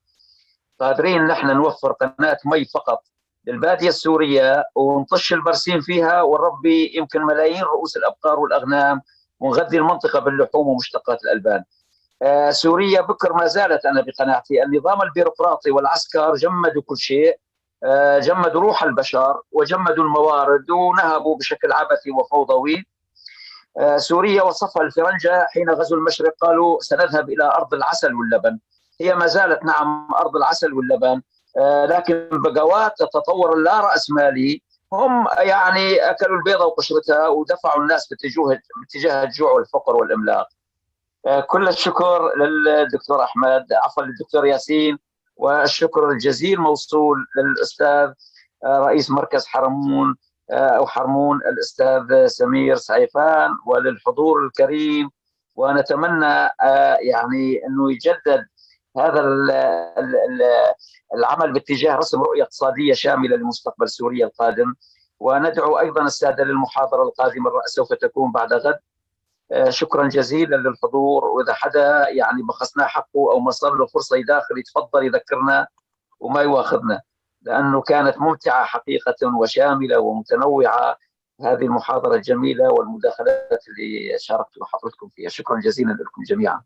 قادرين نحن نوفر قناة مي فقط للبادية السورية ونطش البرسيم فيها ونربي يمكن ملايين رؤوس الأبقار والأغنام ونغذي المنطقة باللحوم ومشتقات الألبان. آه سوريا بكر ما زالت أنا بقناعتي النظام البيروقراطي والعسكر جمدوا كل شيء آه جمدوا روح البشر وجمدوا الموارد ونهبوا بشكل عبثي وفوضوي. آه سوريا وصفها الفرنجة حين غزوا المشرق قالوا سنذهب إلى أرض العسل واللبن. هي ما زالت نعم أرض العسل واللبن آه لكن بقوات التطور اللا راسمالي هم يعني أكلوا البيضه وقشرتها ودفعوا الناس باتجاه باتجاه الجوع والفقر والإملاق. آه كل الشكر للدكتور أحمد عفوا للدكتور ياسين والشكر الجزيل موصول للأستاذ آه رئيس مركز حرمون أو حرمون الأستاذ سمير سعيفان وللحضور الكريم. ونتمنى يعني أنه يجدد هذا العمل باتجاه رسم رؤية اقتصادية شاملة لمستقبل سوريا القادم. وندعو أيضا السادة للمحاضرة القادمة سوف تكون بعد غد. شكرا جزيلا للحضور. وإذا حدا يعني بخسناه حقه أو ما صار له فرصة يداخل يتفضل يذكرنا وما يواخذنا. لأنه كانت ممتعة حقيقة وشاملة ومتنوعة. هذه المحاضرة الجميلة والمداخلات اللي شاركت حضرتكم فيها. شكرا جزيلا لكم جميعا.